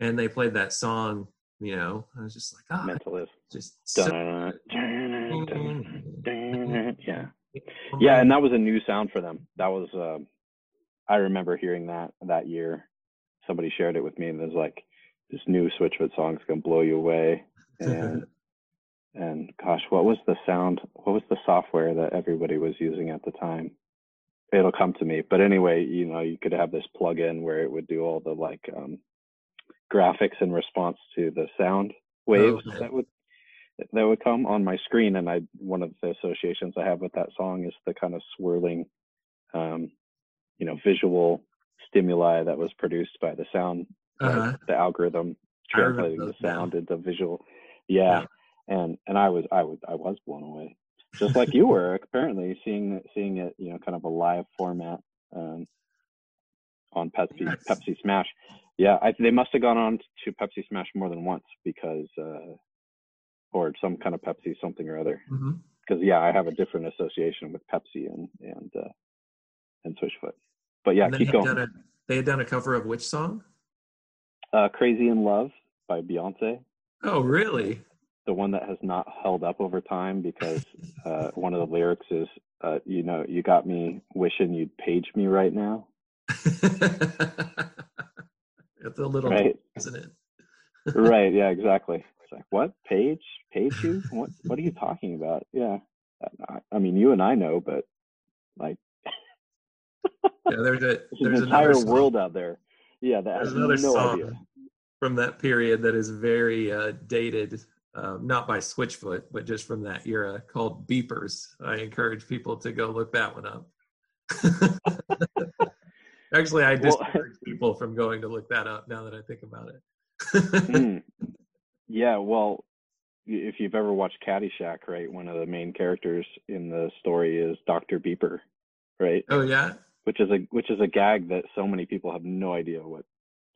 and they played that song. You know, I was just like, ah, oh, Live. just so dun, dun. Yeah. Yeah, and that was a new sound for them. That was um I remember hearing that that year. Somebody shared it with me and was like this new Switchfoot song's gonna blow you away. And and gosh, what was the sound what was the software that everybody was using at the time? It'll come to me. But anyway, you know, you could have this plug-in where it would do all the like um graphics in response to the sound waves Okay. that would that would come on my screen and i one of the associations i have with that song is the kind of swirling um you know visual stimuli that was produced by the sound Uh-huh. the algorithm translating the now. sound into visual yeah. and and i was i was i was blown away just like you were apparently seeing seeing it you know kind of a live format um on pepsi Yes. pepsi smash yeah I, they must have gone on to pepsi smash more than once because uh or some kind of pepsi something or other because yeah, I have a different association with Pepsi and and uh, and Switchfoot. But yeah, keep going. done a they had done a cover of which song? Uh, "Crazy in Love" by Beyonce, Oh, really? the one that has not held up over time because uh, one of the lyrics is, uh, "You know, you got me wishing you'd page me right now." it's a little, Right. isn't it? right? Yeah, exactly. It's like, what page? Page you? What? What are you talking about? Yeah, I, I mean, you and I know, but like, Yeah, there's a there's an entire song, world out there. Yeah, that there's has another no song idea. from that period that is very uh, dated, um, not by Switchfoot, but just from that era, called Beepers. I encourage people to go look that one up. Actually, I Well- discourage people from going to look that up now that I think about it. Mm. Yeah, well, if you've ever watched Caddyshack, right, one of the main characters in the story is Dr. Beeper, right? oh yeah, Which is a which is a gag that so many people have no idea what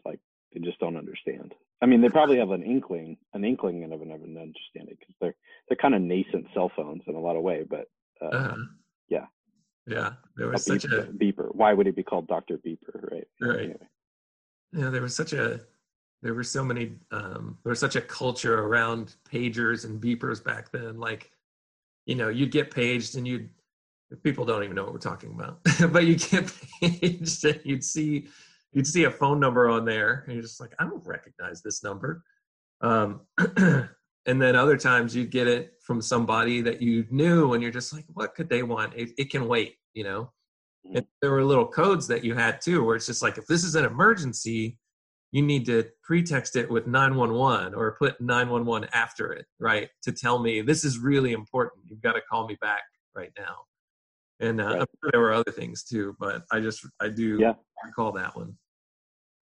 like they just don't understand. I mean, they probably have an inkling, an inkling of an understanding because they're they're kind of nascent cell phones in a lot of way, but uh, uh, yeah. yeah. There a was such beep- a beeper. Why would it be called Dr. Beeper, right? Right. Anyway. yeah there was such a there were so many um there was such a culture around pagers and beepers back then like you know you'd get paged and you'd people don't even know what we're talking about. But you get paged and you'd see you'd see a phone number on there and you're just like i don't recognize this number. Um and then other times you'd get it from somebody that you knew and you're just like what could they want? It, it can wait you know? And there were little codes that you had too where it's just like if this is an emergency you need to pretext it with 911 or put 911 after it right to tell me this is really important. You've got to call me back right now and uh, Right. I'm sure there were other things too but i just i do Yeah. recall that one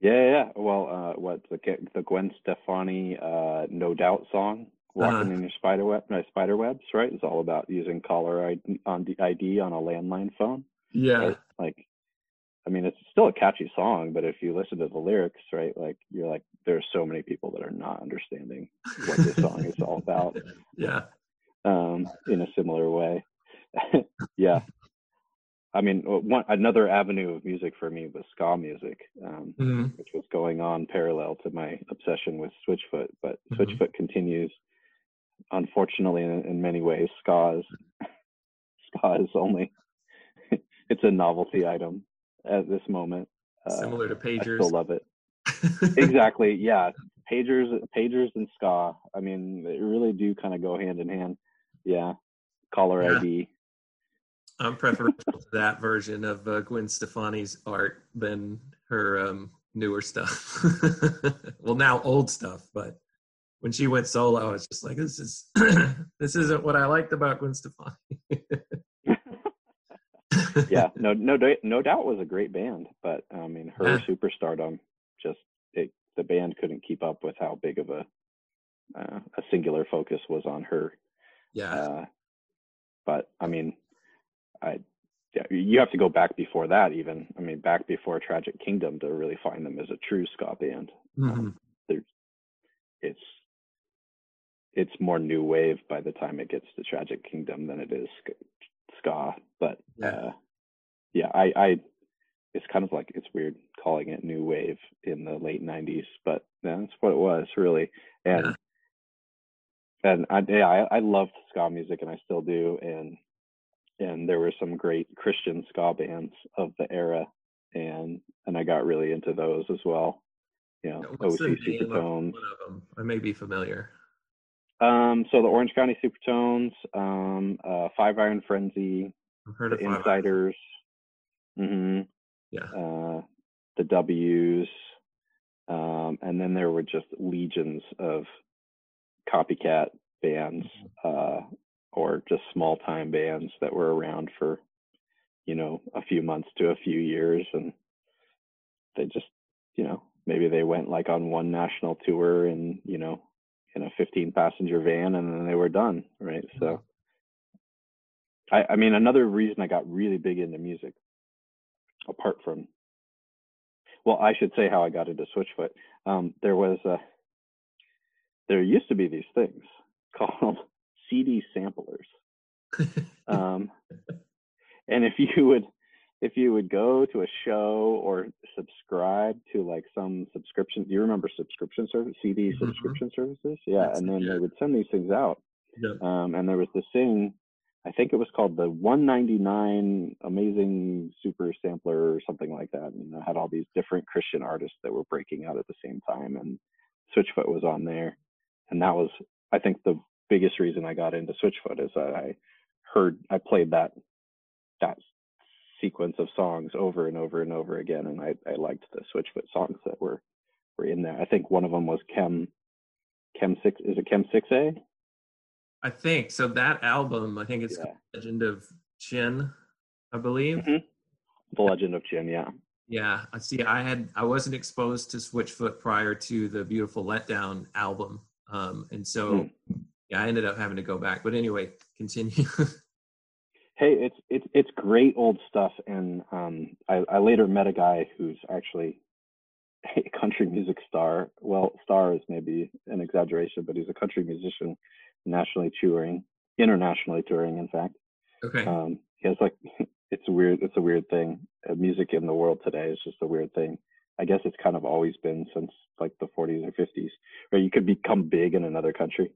Yeah, yeah. Well, uh, what the the Gwen Stefani uh, "No Doubt" song, "Walking Uh-huh. in Your Spider Web," no, spider webs, right? It's all about using caller ID on the ID on a landline phone, yeah right? Like, I mean, it's still a catchy song, but if you listen to the lyrics, right, like you're like, there's so many people that are not understanding what this song is all about, yeah um, in a similar way. yeah. I mean, uh, one another avenue of music for me was ska music. Um, Mhm. which was going on parallel to my obsession with Switchfoot. But Mhm. Switchfoot continues, unfortunately, in, in many ways. Ska is, ska is only it's a novelty item at this moment. Uh, similar to I pagers still love it. Exactly. Yeah. Pagers, pagers, and ska. I mean, they really do kind of go hand in hand. Yeah. Caller Yeah. ID. I'm preferential to that version of uh, Gwen Stefani's art than her um, newer stuff. well, now old stuff, but when she went solo, I was just like, "This is this isn't what I liked about Gwen Stefani." yeah, no, no, doubt- no doubt was a great band, but I mean, her Yeah. superstardom just it, the band couldn't keep up with how big of a uh, a singular focus was on her. yeah, Uh, but I mean, I yeah, you have to go back before that even. I mean, back before Tragic Kingdom to really find them as a true ska band. Um, there's, it's it's more new wave by the time it gets to Tragic Kingdom than it is sk- ska. But Yeah. uh, yeah, I, I it's kind of like it's weird calling it new wave in the late '90s, but yeah, that's what it was really. And Yeah. and I yeah, I, I loved ska music and I still do. And and there were some great Christian ska bands of the era, and and I got really into those as well. You know, What's the OC name of Supertones. one of them? I may be familiar. Um, so the Orange County Supertones, um, uh, Five Iron Frenzy, I've heard the of Five Iron. Insyderz, hmm Yeah. uh, the W's, um, and then there were just legions of copycat bands uh, or just small time bands that were around for you know a few months to a few years, and they just you know maybe they went like on one national tour and you know in a 15 passenger van and then they were done right? So I, I mean another reason i got really big into music apart from well i should say how i got into switchfoot um, there was a there used to be these things called cd samplers um, and if you would if you would go to a show or subscribe to like some subscription do you remember subscription service cd Mhm. subscription services yeah That's and it, then yeah. they would send these things out Yep. um, and there was this thing i think it was called the 199 amazing super sampler or something like that and it had all these different christian artists that were breaking out at the same time and switchfoot was on there and that was i think the biggest reason i got into switchfoot is that i heard i played that that sequence of songs over and over and over again and i, I liked the switchfoot songs that were were in there i think one of them was chem chem 6 is it chem 6a I think so. That album, I think it's yeah Legend of Chin, I believe. Mhm. the legend of Chin yeah Yeah, I see. I had I wasn't exposed to Switchfoot prior to the Beautiful Letdown album, um, and so Hmm. Yeah, I ended up having to go back. But anyway, continue. hey it's it's it's great old stuff and um i i later met a guy who's actually a country music star well star is maybe an exaggeration but he's a country musician nationally touring internationally touring in fact okay. um he has like it's a weird it's a weird thing uh, music in the world today is just a weird thing i guess it's kind of always been since like the 40s or 50s where you could become big in another country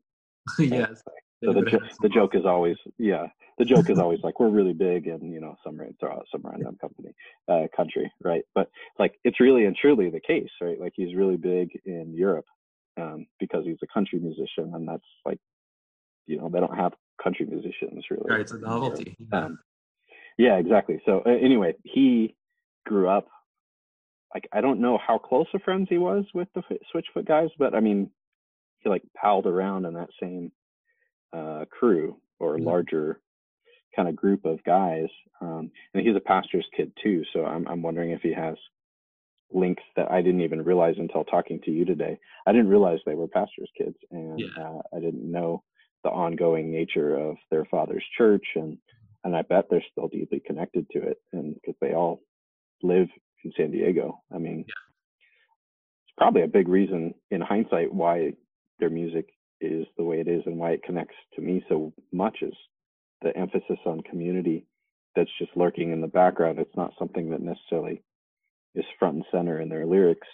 yes. so the, jo- the joke is always yeah the joke is always like we're really big in you know some ra- throw out some random company uh country right but like it's really and truly the case right like he's really big in europe um because he's a country musician and that's like you know they don't have country musicians really right. It's a novelty. Yeah. Um, yeah, exactly. So uh, anyway, he grew up. Like I don't know how close of friends he was with the F- Switchfoot guys, but I mean, he like palled around in that same uh, crew or Mhm. larger kind of group of guys. Um, and he's a pastor's kid too, so I'm I'm wondering if he has links that I didn't even realize until talking to you today. I didn't realize they were pastors' kids, and Yeah. uh, I didn't know the ongoing nature of their father's church and and I bet they're still deeply connected to it, and because they all live in San Diego. I mean, it's probably a big reason in hindsight why their music is the way it is and why it connects to me so much is the emphasis on community that's just lurking in the background. It's not something that necessarily is front and center in their lyrics,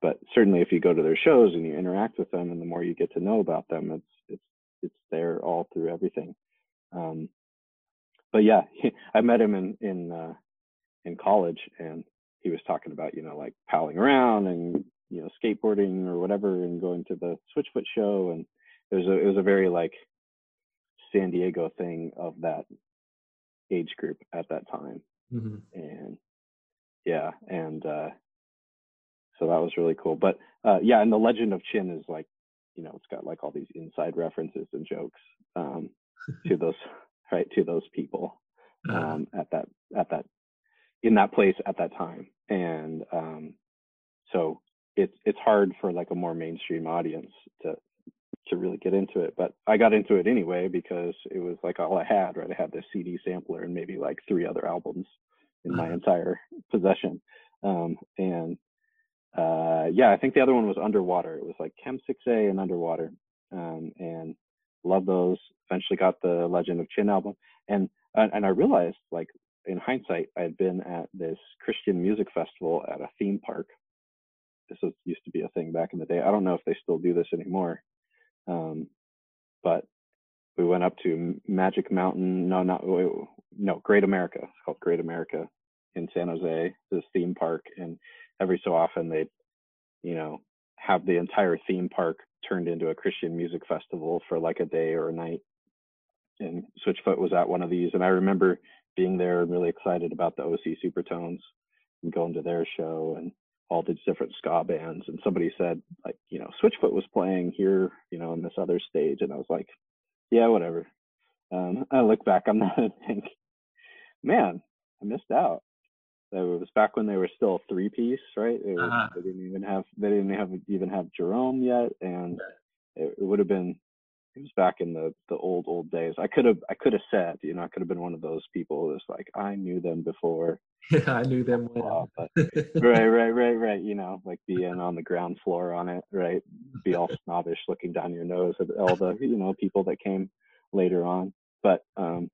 but certainly if you go to their shows and you interact with them, and the more you get to know about them, it's it's it's there all through everything. Um, but yeah, I met him in in uh, in college, and he was talking about you know like palling around and you know skateboarding or whatever, and going to the Switchfoot show, and it was a it was a very like San Diego thing of that age group at that time, Mhm. and yeah, and uh, so that was really cool. But uh, yeah, and the Legend of Chin is like you know it's got like all these inside references and jokes um, to those right to those people Uh, um, at that at that in that place at that time and um, so it's it's hard for like a more mainstream audience to to really get into it. But I got into it anyway because it was like all I had, right? I had this CD sampler and maybe like three other albums in my uh-huh. entire possession. Um, and uh, yeah, I think the other one was Underwater. It was like Chem 6A and Underwater. Um, and love those. Eventually got the Legend of Chin album. And, and I realized like in hindsight, I had been at this Christian music festival at a theme park. This was, used to be a thing back in the day. I don't know if they still do this anymore. Um, but we went up to Magic Mountain. No, not no Great America. It's called Great America in San Jose, this theme park, and every so often they, you know, have the entire theme park turned into a Christian music festival for like a day or a night. And Switchfoot was at one of these, and I remember being there and really excited about the OC Supertones and going to their show and all these different ska bands. And somebody said, like, you know, Switchfoot was playing here, you know, in this other stage. And I was like, yeah, whatever. Um, I look back on that and think, man, I missed out. It was back when they were still three piece, right? Was, uh-huh. They didn't even have they didn't have even have Jerome yet, and it, it would have been it was back in the the old old days. I could have I could have said, you know, I could have been one of those people that's like I knew them before. Yeah, I knew them well. but, right, right, right, right. You know, like being on the ground floor on it, right? Be all snobbish, looking down your nose at all the you know people that came later on. But um,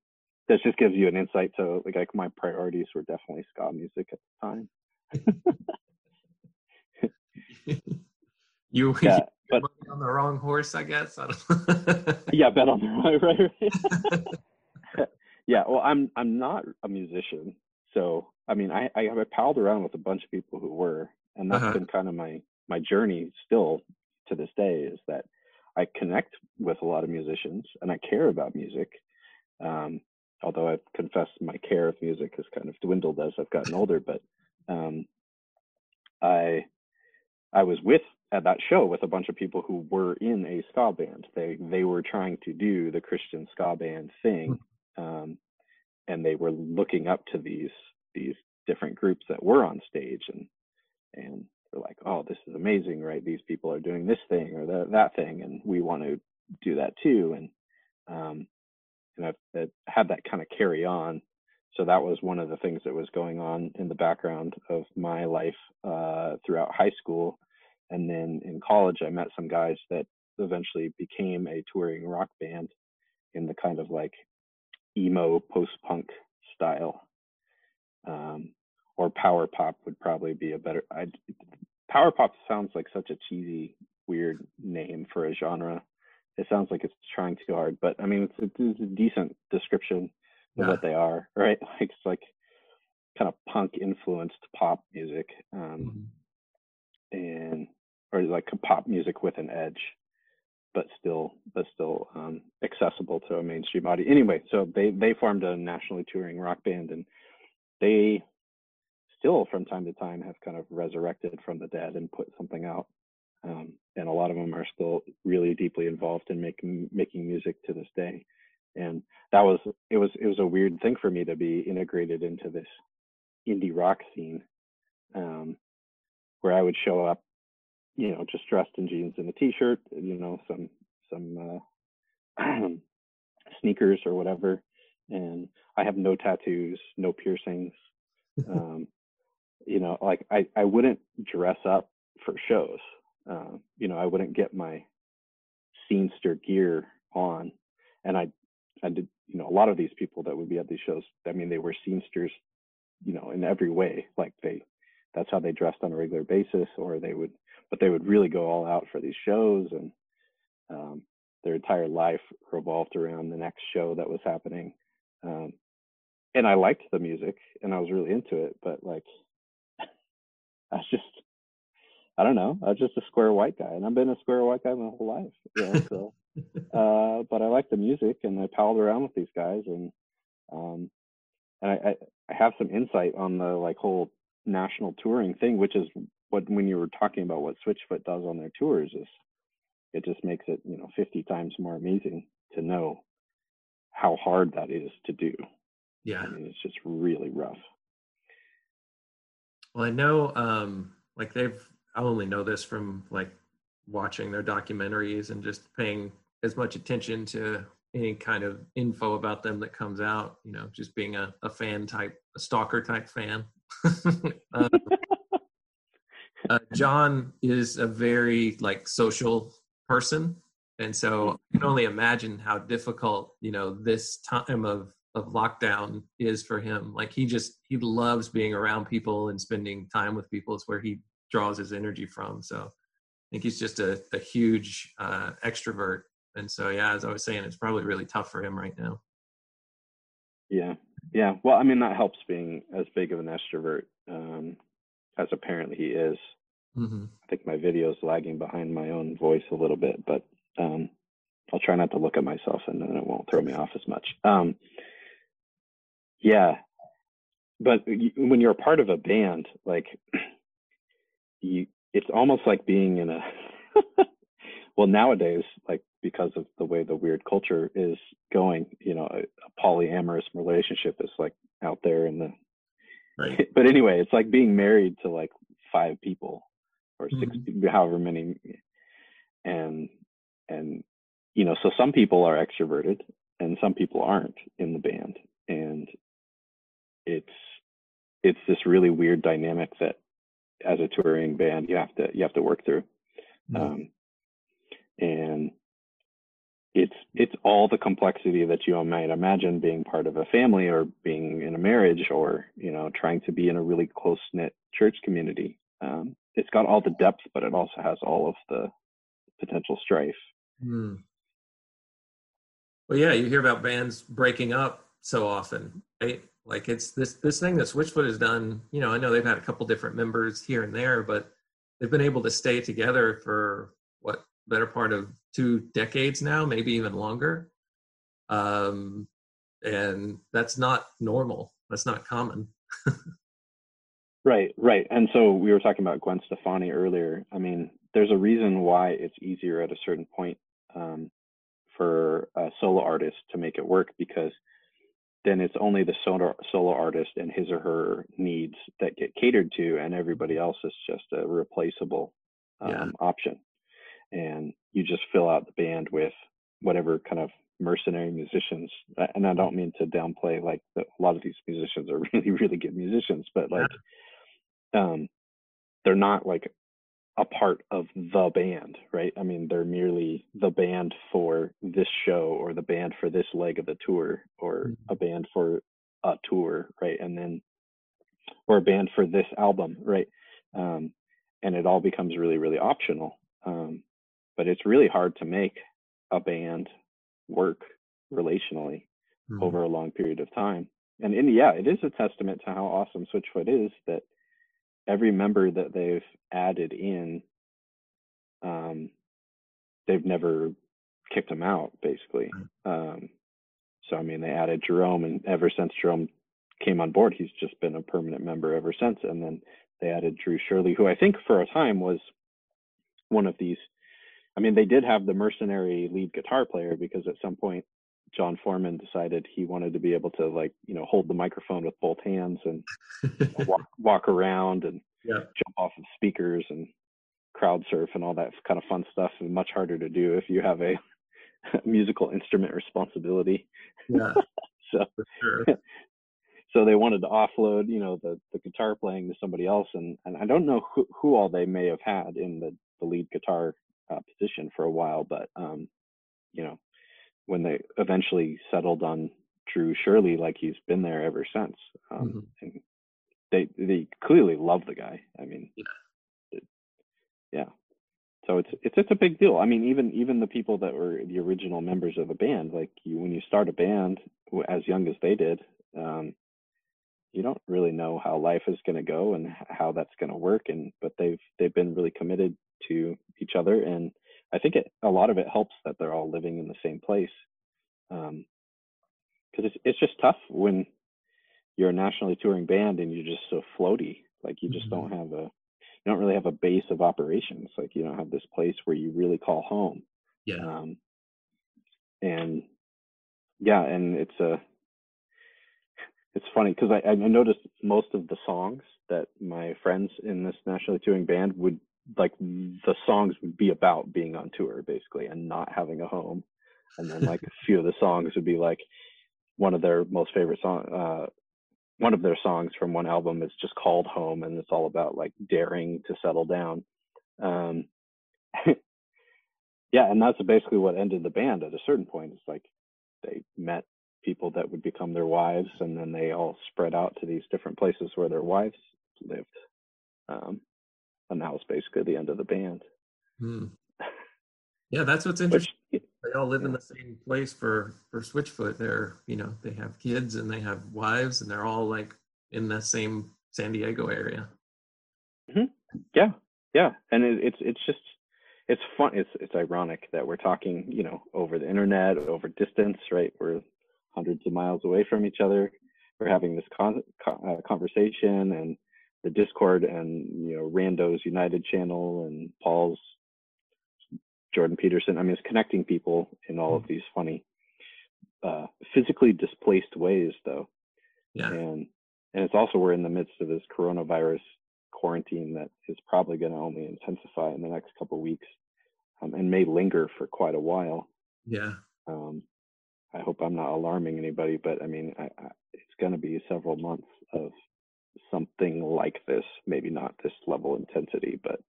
this just gives you an insight to like, like my priorities were definitely ska music at the time. you yeah, but, on the wrong horse, I guess. I yeah, bet on the right, right. yeah, well, I'm I'm not a musician, so I mean, I I have palled around with a bunch of people who were, and that's uh-huh. been kind of my my journey still to this day is that I connect with a lot of musicians and I care about music. Um, although I've confessed my care of music has kind of dwindled as I've gotten older, but um, I I was with at that show with a bunch of people who were in a ska band. They they were trying to do the Christian ska band thing, hmm. um, and they were looking up to these these different groups that were on stage, and and they're like, oh, this is amazing, right? These people are doing this thing or that that thing, and we want to do that too. And um, and I've, I've had that kind of carry on. So that was one of the things that was going on in the background of my life uh, throughout high school and then in college, I met some guys that eventually became a touring rock band in the kind of like emo post punk style. Um, or power pop would probably be a better. I'd, power pop sounds like such a cheesy, weird name for a genre. It sounds like it's trying too hard, but I mean, it's, it's a decent description of yeah. what they are, right? Like it's like kind of punk influenced pop music. Um, mm-hmm. And or like pop music with an edge, but still but still um, accessible to a mainstream audience. Anyway, so they they formed a nationally touring rock band, and they still from time to time have kind of resurrected from the dead and put something out. Um, and a lot of them are still really deeply involved in making making music to this day. And that was it was it was a weird thing for me to be integrated into this indie rock scene, um, where I would show up you know, just dressed in jeans and a t-shirt, you know, some some uh, sneakers or whatever. And I have no tattoos, no piercings. um, you know, like I I wouldn't dress up for shows. Uh, you know, I wouldn't get my scenester gear on, and I I did you know a lot of these people that would be at these shows. I mean, they were scenesters, you know, in every way. Like they that's how they dressed on a regular basis, or they would but they would really go all out for these shows and um, their entire life revolved around the next show that was happening um, and i liked the music and i was really into it but like i was just i don't know i was just a square white guy and i've been a square white guy my whole life you know, so uh, but i like the music and i palled around with these guys and um, and I, I, I have some insight on the like whole national touring thing, which is what when you were talking about what Switchfoot does on their tours is it just makes it you know 50 times more amazing to know how hard that is to do. Yeah, I mean, it's just really rough. Well, I know, um, like they've. I only know this from like watching their documentaries and just paying as much attention to any kind of info about them that comes out. You know, just being a, a fan type, a stalker type fan. uh, uh, Jon is a very like social person, and so I can only imagine how difficult you know this time of of lockdown is for him. Like he just he loves being around people and spending time with people. It's where he draws his energy from. So I think he's just a, a huge uh, extrovert. And so yeah, as I was saying, it's probably really tough for him right now. Yeah, yeah. Well, I mean that helps being as big of an extrovert um, as apparently he is. Mm-hmm. I think my video is lagging behind my own voice a little bit, but um, I'll try not to look at myself and then it won't throw me off as much. Um, yeah, but when you're a part of a band, like you, it's almost like being in a. well, nowadays, like because of the way the weird culture is going, you know, a, a polyamorous relationship is like out there in the. Right. But anyway, it's like being married to like five people or 6 mm-hmm. however many, and and you know, so some people are extroverted and some people aren't in the band, and it's it's this really weird dynamic that as a touring band you have to you have to work through mm-hmm. um, and it's it's all the complexity that you might imagine being part of a family or being in a marriage or you know trying to be in a really close knit church community um, it's got all the depth but it also has all of the potential strife mm. well yeah you hear about bands breaking up so often right like it's this this thing that Switchfoot has done. You know, I know they've had a couple different members here and there, but they've been able to stay together for what better part of two decades now, maybe even longer. Um, and that's not normal. That's not common. right, right. And so we were talking about Gwen Stefani earlier. I mean, there's a reason why it's easier at a certain point um, for a solo artist to make it work because then it's only the solo, solo artist and his or her needs that get catered to, and everybody else is just a replaceable um, yeah. option. And you just fill out the band with whatever kind of mercenary musicians. And I don't mean to downplay like the, a lot of these musicians are really, really good musicians, but like, um, they're not like a part of the band, right? I mean, they're merely the band for this show or the band for this leg of the tour or mm-hmm. a band for a tour, right? And then, or a band for this album, right? Um, and it all becomes really, really optional. Um, but it's really hard to make a band work relationally mm-hmm. over a long period of time. And in, yeah, it is a testament to how awesome Switchfoot is that every member that they've added in, um, they've never kicked them out, basically. Um, so I mean, they added Jerome, and ever since Jerome came on board, he's just been a permanent member ever since. And then they added Drew Shirley, who I think for a time was one of these. I mean, they did have the mercenary lead guitar player because at some point Jon Foreman decided he wanted to be able to like you know hold the microphone with both hands and walk, walk around and yeah. jump off of speakers and crowd surf and all that kind of fun stuff and much harder to do if you have a musical instrument responsibility. Yeah. so sure. so they wanted to offload, you know, the, the guitar playing to somebody else and, and I don't know who, who all they may have had in the, the lead guitar uh, position for a while, but um, you know, when they eventually settled on Drew Shirley, like he's been there ever since. Um, mm-hmm. And they they clearly love the guy. I mean, yeah. It, yeah. So it's it's it's a big deal. I mean, even even the people that were the original members of a band, like you, when you start a band as young as they did, um, you don't really know how life is going to go and how that's going to work. And but they've they've been really committed to each other and I think it, a lot of it helps that they're all living in the same place. Because um, it's it's just tough when you're a nationally touring band and you're just so floaty. Like you just mm-hmm. don't have a you don't really have a base of operations. Like you don't have this place where you really call home. Yeah. Um, and yeah, and it's a it's funny because I, I noticed most of the songs that my friends in this nationally touring band would like the songs would be about being on tour basically and not having a home. And then like a few of the songs would be like one of their most favorite song uh one of their songs from one album is just called home and it's all about like daring to settle down. Um yeah and that's basically what ended the band at a certain point. It's like they met people that would become their wives and then they all spread out to these different places where their wives lived. Um and that was basically the end of the band Hmm. Yeah, that's what's interesting. they all live in the same place for for Switchfoot. They're you know they have kids and they have wives and they're all like in the same San Diego area. yeah yeah and it, it's it's just it's fun it's it's ironic that we're talking you know over the internet over distance right we're hundreds of miles away from each other we're having this con- co- uh, conversation and the discord and you know randos united channel and paul's jordan peterson. I mean it's connecting people in all of these funny uh physically displaced ways though. Yeah, and and it's also we're in the midst of this coronavirus quarantine that is probably going to only intensify in the next couple of weeks um, and may linger for quite a while. Yeah, um, i hope i'm not alarming anybody but i mean I, I, it's going to be several months of something like this maybe not this level intensity but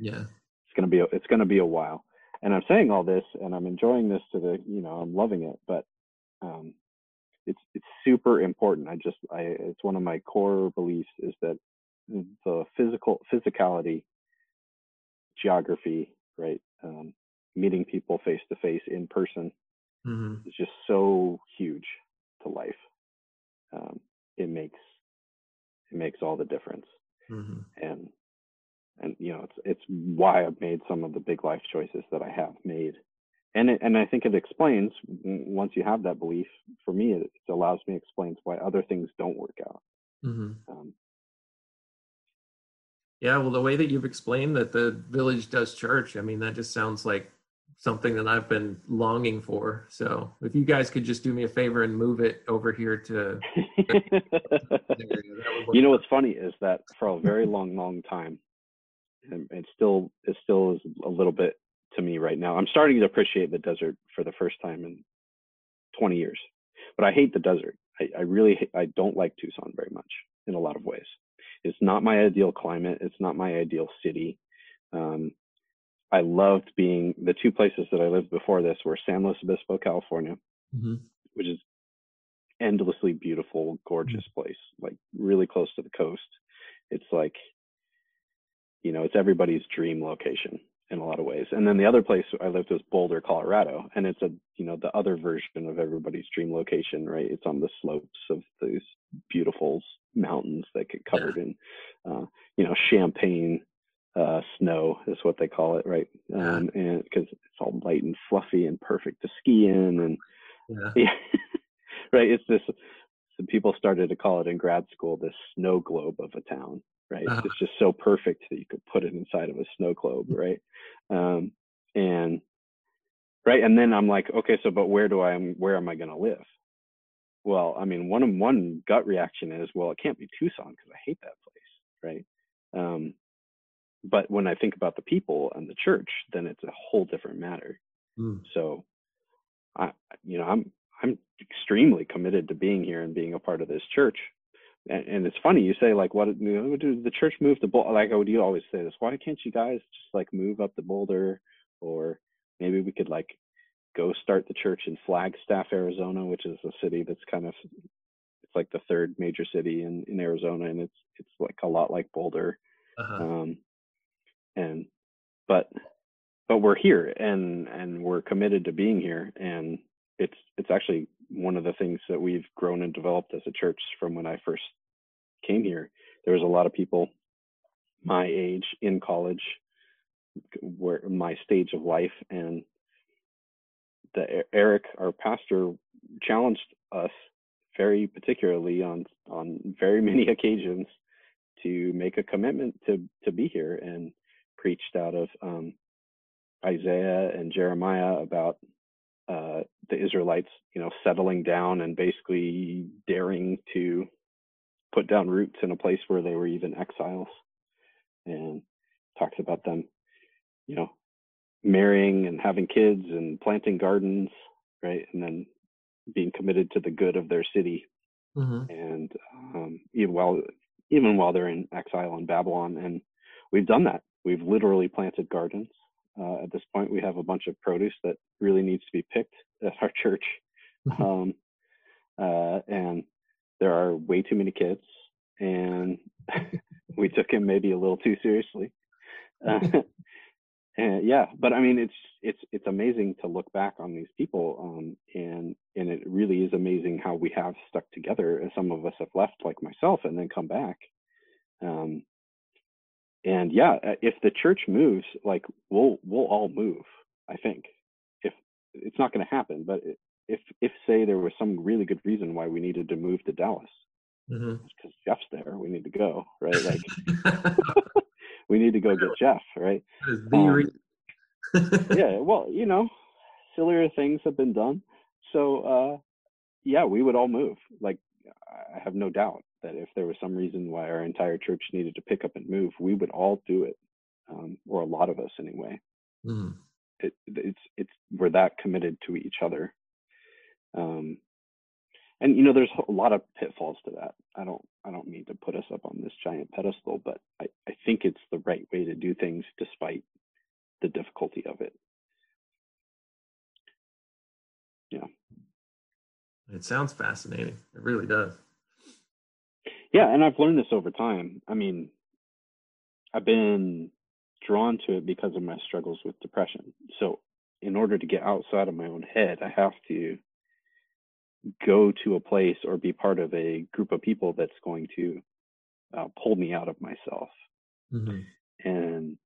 yeah, it's going to be a, it's to be a while. And i'm saying all this and i'm enjoying this to the you know i'm loving it but um it's it's super important. I just i it's one of my core beliefs is that the physical physicality geography right um meeting people face to face in person hmm is just so huge to life. Um it makes it makes all the difference hmm and and you know it's it's why I've made some of the big life choices that I have made, and it, and I think it explains once you have that belief. For me, it, it allows me explains why other things don't work out. hmm Um, Yeah, well, the way that you've explained that the village does church, I mean, that just sounds like something that I've been longing for. So if you guys could just do me a favor and move it over here to area, that would work. you know what's funny is that for a very long, long time, and it still it still is a little bit to me right now. I'm starting to appreciate the desert for the first time in 20 years, but I hate the desert. I, I really I don't like Tucson very much in a lot of ways. It's not my ideal climate. It's not my ideal city. Um, I loved being the two places that I lived before this were San Luis Obispo, California, Mhm. which is endlessly beautiful, gorgeous place, like really close to the coast. It's like, you know, it's everybody's dream location in a lot of ways. And then the other place I lived was Boulder, Colorado, and it's a, you know, the other version of everybody's dream location, right? It's on the slopes of these beautiful mountains that get covered in, uh, you know, champagne uh, snow is what they call it, right? Yeah. Um, and because it's all light and fluffy and perfect to ski in, and Yeah. yeah. right. It's this. So people started to call it in grad school this snow globe of a town. Right. Uh-huh. It's just so perfect that you could put it inside of a snow globe. Right. Um, and right. And then I'm like, okay, so but where do I where am I going to live? Well, I mean, one one gut reaction is, well, it can't be Tucson because I hate that place. Right. Um, but when I think about the people and the church, then it's a whole different matter. Mm. So, I, you know, I'm I'm extremely committed to being here and being a part of this church. And, and it's funny you say like, what you know, do the church move to Boulder? Like, oh, you always say this. Why can't you guys just like move up the Boulder, or maybe we could like go start the church in Flagstaff, Arizona, which is a city that's kind of it's like the third major city in in Arizona, and it's it's like a lot like Boulder Uh-huh. um, and but but we're here and and we're committed to being here and it's it's actually one of the things that we've grown and developed as a church from when I first came here. There was a lot of people my age in college where my stage of life and the Eric our pastor challenged us very particularly on on very many occasions to make a commitment to to be here and preached out of um, Isaiah and Jeremiah about uh, the Israelites, you know, settling down and basically daring to put down roots in a place where they were even exiles, and talks about them, you know, marrying and having kids and planting gardens, right? And then being committed to the good of their city. Mm-hmm. And um, even while even while they're in exile in Babylon, and we've done that. We've literally planted gardens. Uh, at this point, we have a bunch of produce that really needs to be picked at our church, mm-hmm. um, uh, and there are way too many kids, and we took him maybe a little too seriously. Uh, and yeah, but I mean, it's it's it's amazing to look back on these people, um, and and it really is amazing how we have stuck together. And some of us have left, like myself, and then come back. Um, and yeah, uh, if the church moves, like we'll we'll all move. I think if it's not going to happen, but if if say there was some really good reason why we needed to move to Dallas, because mm-hmm. Jeff's there, we need to go, right? Like we need to go get Jeff, right? Um, yeah, well, you know, sillier things have been done, so uh, yeah, we would all move. Like I have no doubt that if there was some reason why our entire church needed to pick up and move, we would all do it, um, or a lot of us anyway. Mm. It, it's it's we're that committed to each other um, and you know, there's a lot of pitfalls to that. I don't I don't mean to put us up on this giant pedestal, but I, I think it's the right way to do things despite the difficulty of it. Yeah. It sounds fascinating. It really does. Yeah, and I've learned this over time. I mean, I've been drawn to it because of my struggles with depression. So, in order to get outside of my own head, I have to go to a place or be part of a group of people that's going to uh, pull me out of myself. Mm-hmm. And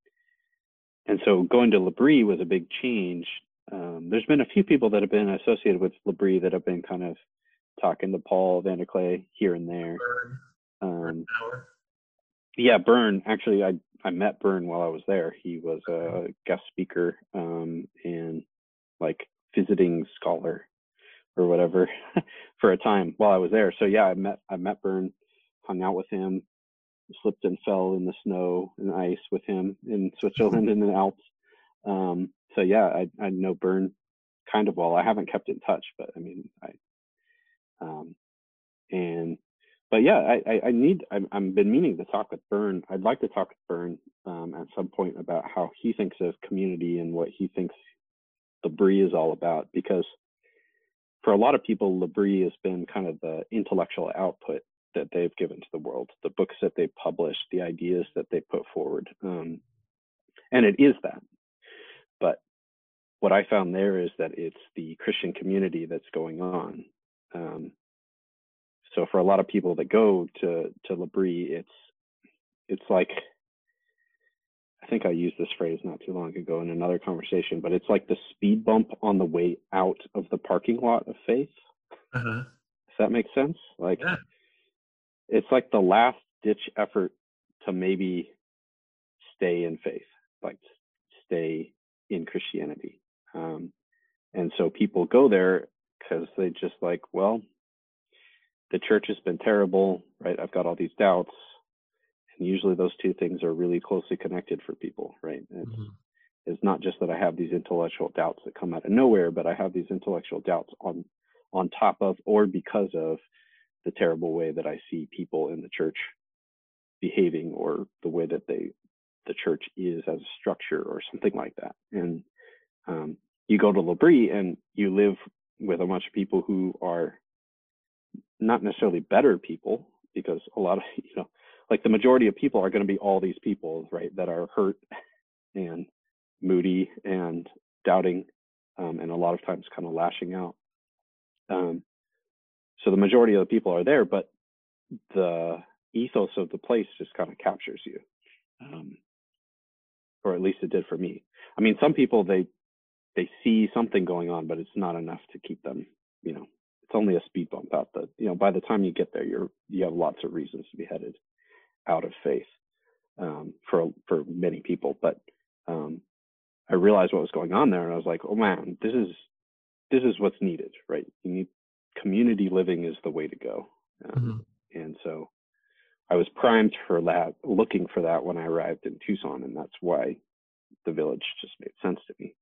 and so going to L'Abri was a big change. Um, there's been a few people that have been associated with L'Abri that have been kind of talking to Paul VanderKlay here and there. Um, yeah, Burn. Actually, I I met Burn while I was there. He was a guest speaker um, and like visiting scholar or whatever for a time while I was there. So yeah, I met I met Burn, hung out with him, slipped and fell in the snow and ice with him in Switzerland in the Alps. Um, so yeah, I I know Burn kind of well. I haven't kept in touch, but I mean I um and but yeah, I, I, I need I'm I've been meaning to talk with Burn. I'd like to talk with Burn um, at some point about how he thinks of community and what he thinks L'Abri is all about because for a lot of people, L'Abri has been kind of the intellectual output that they've given to the world, the books that they published, the ideas that they put forward. Um, and it is that. What I found there is that it's the Christian community that's going on. Um, so for a lot of people that go to to L'Abri, it's it's like I think I used this phrase not too long ago in another conversation, but it's like the speed bump on the way out of the parking lot of faith. Uh-huh. Does that make sense? Like, yeah. it's like the last ditch effort to maybe stay in faith, like stay in Christianity. Um, and so people go there because they just like, well, the church has been terrible, right? I've got all these doubts and usually those two things are really closely connected for people right it's, mm-hmm. it's not just that i have these intellectual doubts that come out of nowhere but i have these intellectual doubts on on top of or because of the terrible way that i see people in the church behaving or the way that they the church is as a structure or something like that and um, you go to L'Abri and you live with a bunch of people who are not necessarily better people because a lot of you know like the majority of people are going to be all these people, right, that are hurt and moody and doubting, um, and a lot of times kind of lashing out. Um, so the majority of the people are there, but the ethos of the place just kind of captures you, um, or at least it did for me. I mean, some people they they see something going on, but it's not enough to keep them, you know. It's only a speed bump out the, you know, by the time you get there, you're you have lots of reasons to be headed out of faith um, for for many people. But um, I realized what was going on there, and I was like, oh man, this is this is what's needed, right? You need community living is the way to go, um, mm-hmm. and so I was primed for that, looking for that when I arrived in Tucson, and that's why the village just made sense to me.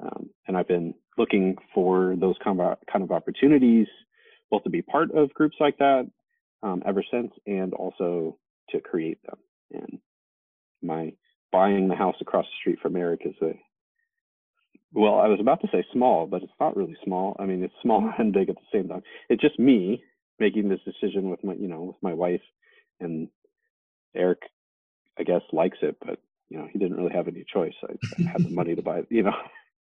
Um, and I've been looking for those kind of, kind of opportunities, both to be part of groups like that um, ever since, and also to create them. And my buying the house across the street from Eric is a well, I was about to say small, but it's not really small. I mean, it's small and big at the same time. It's just me making this decision with my, you know, with my wife, and Eric, I guess, likes it, but you know, he didn't really have any choice. I, I had the money to buy, you know.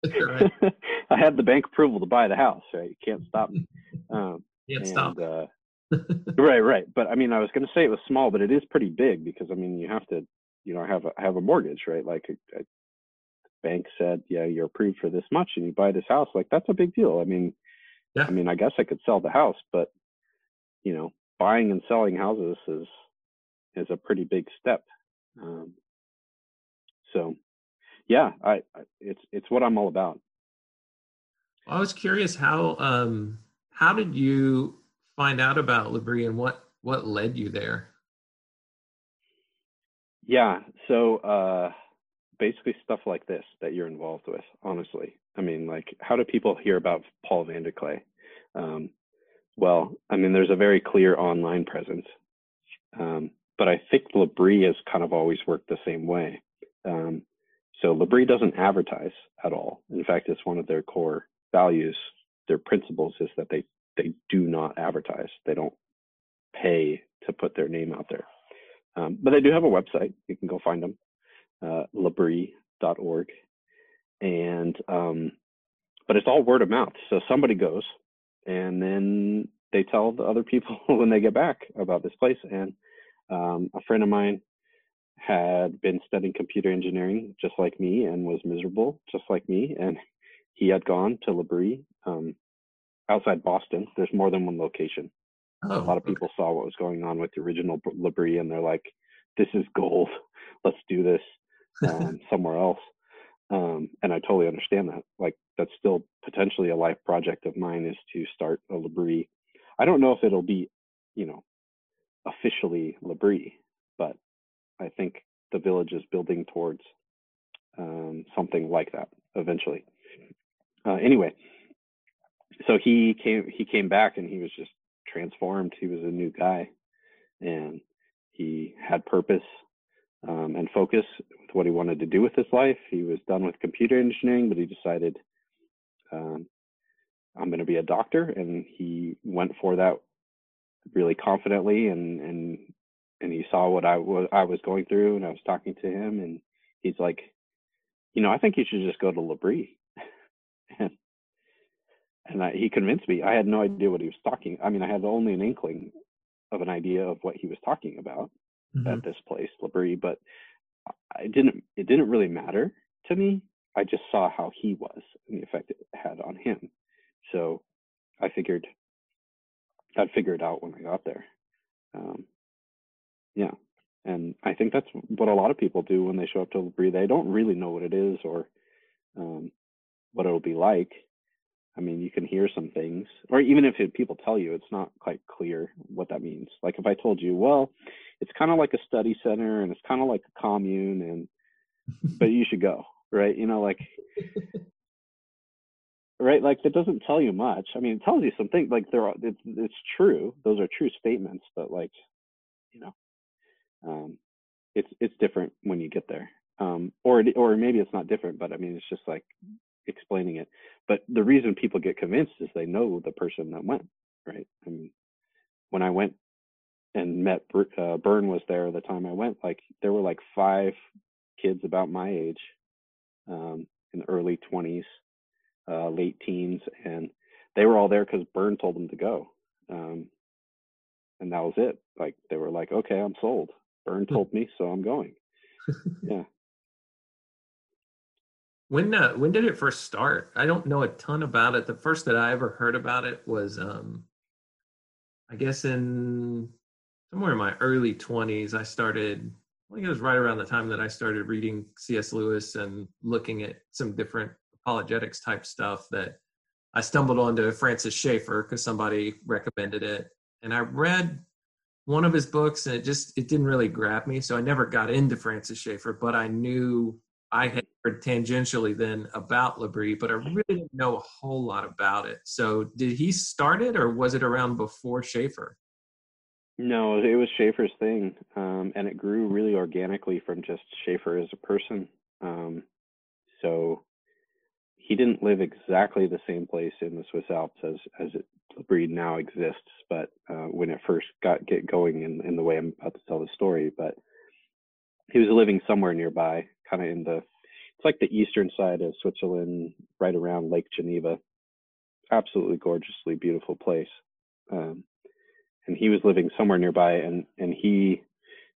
I had the bank approval to buy the house. Right, you can't stop me. Um, can't and, stop. Uh, right, right. But I mean, I was going to say it was small, but it is pretty big because I mean, you have to, you know, have a have a mortgage, right? Like a, a bank said, yeah, you're approved for this much, and you buy this house. Like that's a big deal. I mean, yeah. I mean, I guess I could sell the house, but you know, buying and selling houses is is a pretty big step. Um, so, yeah, I, I it's it's what I'm all about. I was curious how um how did you find out about L'Abri and what what led you there? Yeah, so uh, basically stuff like this that you're involved with. Honestly, I mean, like, how do people hear about Paul VanderKlay? Um, well, I mean, there's a very clear online presence, um, but I think L'Abri has kind of always worked the same way. Um, so L'Abri doesn't advertise at all. In fact, it's one of their core values. Their principles is that they they do not advertise. They don't pay to put their name out there. Um, but they do have a website. You can go find them, uh, labri.org. And, um, but it's all word of mouth. So somebody goes and then they tell the other people when they get back about this place. And um, a friend of mine had been studying computer engineering just like me and was miserable just like me. And he had gone to L'Abri um, outside Boston. There's more than one location. Oh, a lot of people okay. saw what was going on with the original L'Abri, and they're like, "This is gold. Let's do this um, somewhere else." Um, and I totally understand that. Like, that's still potentially a life project of mine is to start a L'Abri. I don't know if it'll be, you know, officially L'Abri, but I think the village is building towards um, something like that eventually. Uh, anyway, so he came he came back and he was just transformed. He was a new guy, and he had purpose um, and focus with what he wanted to do with his life. He was done with computer engineering, but he decided um, I'm going to be a doctor, and he went for that really confidently. And and and he saw what I was I was going through, and I was talking to him, and he's like, you know, I think you should just go to L'Abri. and and I, he convinced me. I had no idea what he was talking. I mean, I had only an inkling of an idea of what he was talking about mm-hmm. at this place, L'Abri, but I didn't. It didn't really matter to me. I just saw how he was and the effect it had on him. So I figured I'd figure it out when I got there. Um, yeah, and I think that's what a lot of people do when they show up to L'Abri. They don't really know what it is or um, what it'll be like I mean, you can hear some things, or even if it, people tell you, it's not quite clear what that means. Like if I told you, well, it's kind of like a study center and it's kind of like a commune, and but you should go, right? You know, like right, like that doesn't tell you much. I mean, it tells you something. Like there, are, it's it's true. Those are true statements, but like, you know, um, it's it's different when you get there. Um, or or maybe it's not different, but I mean, it's just like explaining it. But the reason people get convinced is they know the person that went, right? I mean, when I went and met uh, was there the time I went, like there were like five kids about my age, um, in the early 20s, uh, late teens, and they were all there because Bern told them to go. Um, and that was it. Like they were like, okay, I'm sold. Bern hmm. told me, so I'm going. yeah. When uh, when did it first start? I don't know a ton about it. The first that I ever heard about it was, um, I guess, in somewhere in my early twenties. I started. I think it was right around the time that I started reading C.S. Lewis and looking at some different apologetics type stuff. That I stumbled onto Francis Schaeffer because somebody recommended it, and I read one of his books, and it just it didn't really grab me. So I never got into Francis Schaeffer, but I knew I had heard tangentially then about L'Abri, but I really didn't know a whole lot about it. So did he start it, or was it around before Schaeffer? No, it was Schaeffer's thing, um, and it grew really organically from just Schaeffer as a person. Um, so he didn't live exactly the same place in the Swiss Alps as as it, breed now exists, but uh, when it first got get going in, in the way I'm about to tell the story, but he was living somewhere nearby, kind of in the it's like the eastern side of Switzerland, right around Lake Geneva. Absolutely gorgeously beautiful place. Um, and he was living somewhere nearby, and and he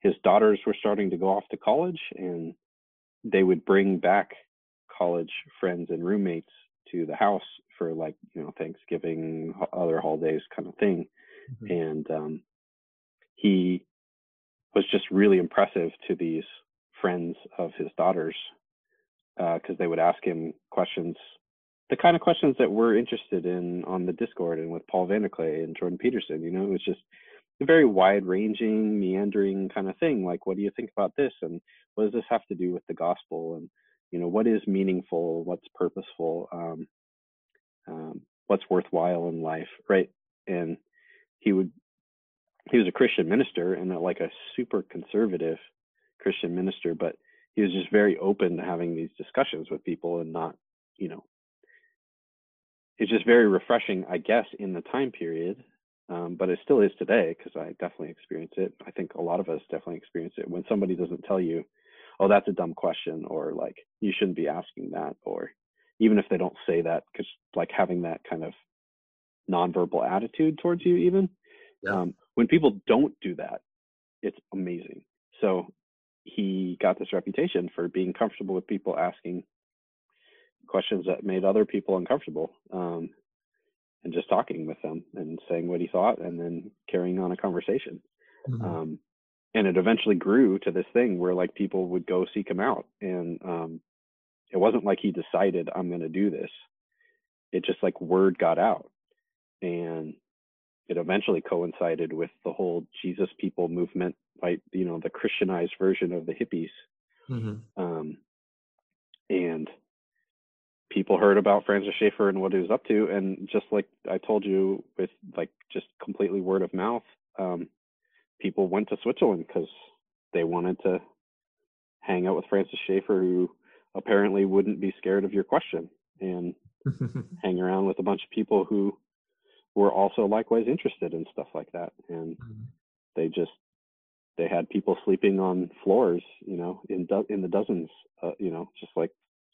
his daughters were starting to go off to college, and they would bring back college friends and roommates to the house for like you know Thanksgiving, other holidays kind of thing, mm-hmm. and um, he was just really impressive to these friends of his daughters because uh, they would ask him questions, the kind of questions that we're interested in on the Discord and with Paul VanderKlay and Jordan Peterson. You know, it was just a very wide-ranging, meandering kind of thing. Like, what do you think about this, and what does this have to do with the gospel, and you know, what is meaningful, what's purposeful, um, um, what's worthwhile in life, right? And he would he was a Christian minister and a, like a super conservative Christian minister, but he was just very open to having these discussions with people and not, you know, it's just very refreshing, I guess, in the time period. Um, but it still is today because I definitely experience it. I think a lot of us definitely experience it when somebody doesn't tell you, "Oh, that's a dumb question," or like, "You shouldn't be asking that," or even if they don't say that, because like having that kind of nonverbal attitude towards you, even yeah. um, when people don't do that, it's amazing. So he got this reputation for being comfortable with people asking questions that made other people uncomfortable um, and just talking with them and saying what he thought and then carrying on a conversation mm-hmm. um, and it eventually grew to this thing where like people would go seek him out and um, it wasn't like he decided i'm going to do this. It just like word got out. And it eventually coincided with the whole jesus people movement like you know the christianized version of the hippies. Mm-hmm. um, and people heard about francis schaeffer and what he was up to and just like i told you with like just completely word of mouth um, people went to switzerland because they wanted to hang out with francis schaeffer who apparently wouldn't be scared of your question and hang around with a bunch of people who were also likewise interested in stuff like that. And mm-hmm. they just they had people sleeping on floors you know in do- in the dozens uh, you know just like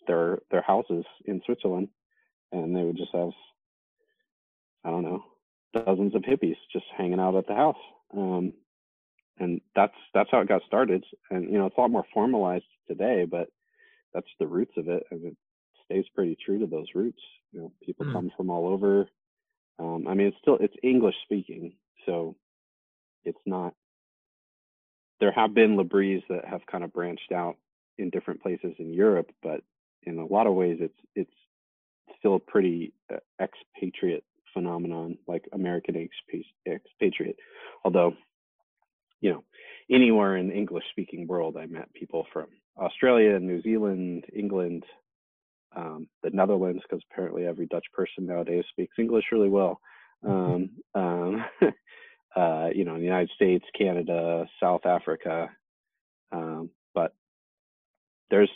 their their houses in Switzerland. And they would just have I don't know dozens of hippies just hanging out at the house. Um, and that's that's how it got started. And you know it's a lot more formalized today but that's the roots of it and it stays pretty true to those roots. You know people mm. come from all over. Um, i mean it's still it's english speaking so it's not there have been L'Abris that have kind of branched out in different places in europe but in a lot of ways it's it's still a pretty uh, expatriate phenomenon like american expatriate. Although you know anywhere in the english speaking world i met people from Australia, New Zealand, England, um, the Netherlands, because apparently every Dutch person nowadays speaks English really well. Mm-hmm. Um, um, uh, you know, in the United States, Canada, South Africa, um, but there's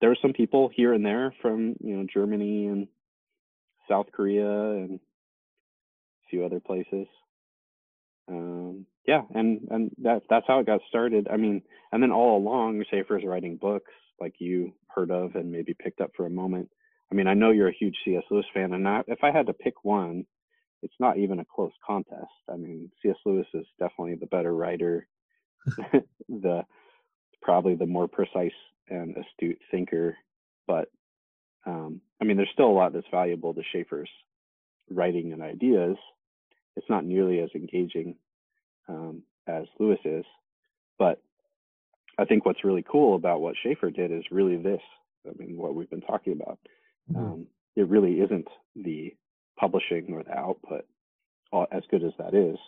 there's some people here and there from you know Germany and South Korea and a few other places. Um, yeah, and and that that's how it got started. I mean, and then all along, Schaeffer's writing books like you heard of and maybe picked up for a moment. I mean, I know you're a huge C.S. Lewis fan, and not, if I had to pick one, it's not even a close contest. I mean, C.S. Lewis is definitely the better writer, the probably the more precise and astute thinker. But um, I mean, there's still a lot that's valuable to Schaeffer's writing and ideas. It's not nearly as engaging um, as Lewis is. But I think what's really cool about what Schaeffer did is really this. I mean, what we've been talking about. Mm-hmm. Um, it really isn't the publishing or the output, as good as that is.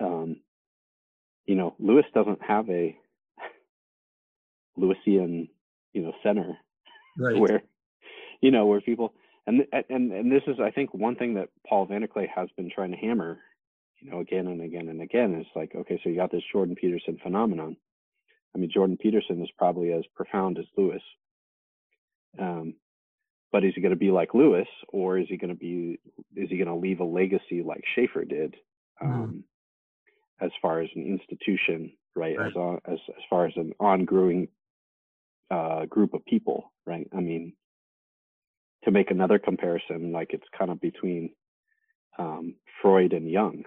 um, you know, Lewis doesn't have a Lewisian, you know, center Right. where, you know, where people and and and this is, I think, one thing that Paul VanderKlay has been trying to hammer, you know, again and again and again it's like, okay, so you got this Jordan Peterson phenomenon. I mean, Jordan Peterson is probably as profound as Lewis. Um, but is he going to be like Lewis, or is he going to be? Is he going to leave a legacy like Schaeffer did, Mhm. um, as far as an institution, right? Right. As on, as as far as an ongoing uh, group of people, right? I mean, to make another comparison, like it's kind of between um, Freud and Jung,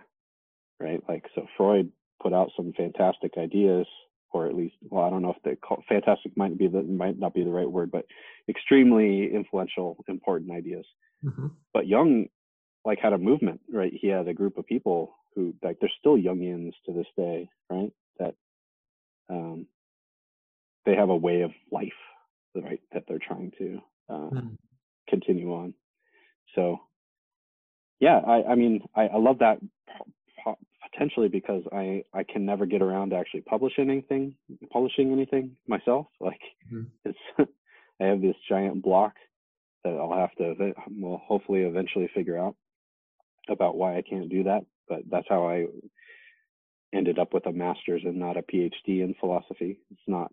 right? Like, so Freud put out some fantastic ideas, or at least, well, I don't know if they call fantastic might be the might not be the right word, but extremely influential, important ideas. Mhm. But Jung, like, had a movement, right? He had a group of people who, like, they're still Jungians to this day, right? That um, they have a way of life, right? That they're trying to uh, Mhm. continue on. So, yeah, I, I mean, I, I love that potentially because I, I can never get around to actually publishing anything, publishing anything myself. Like, Mhm. it's, I have this giant block that I'll have to, well, hopefully eventually figure out about why I can't do that. But that's how I ended up with a master's and not a PhD in philosophy. It's not,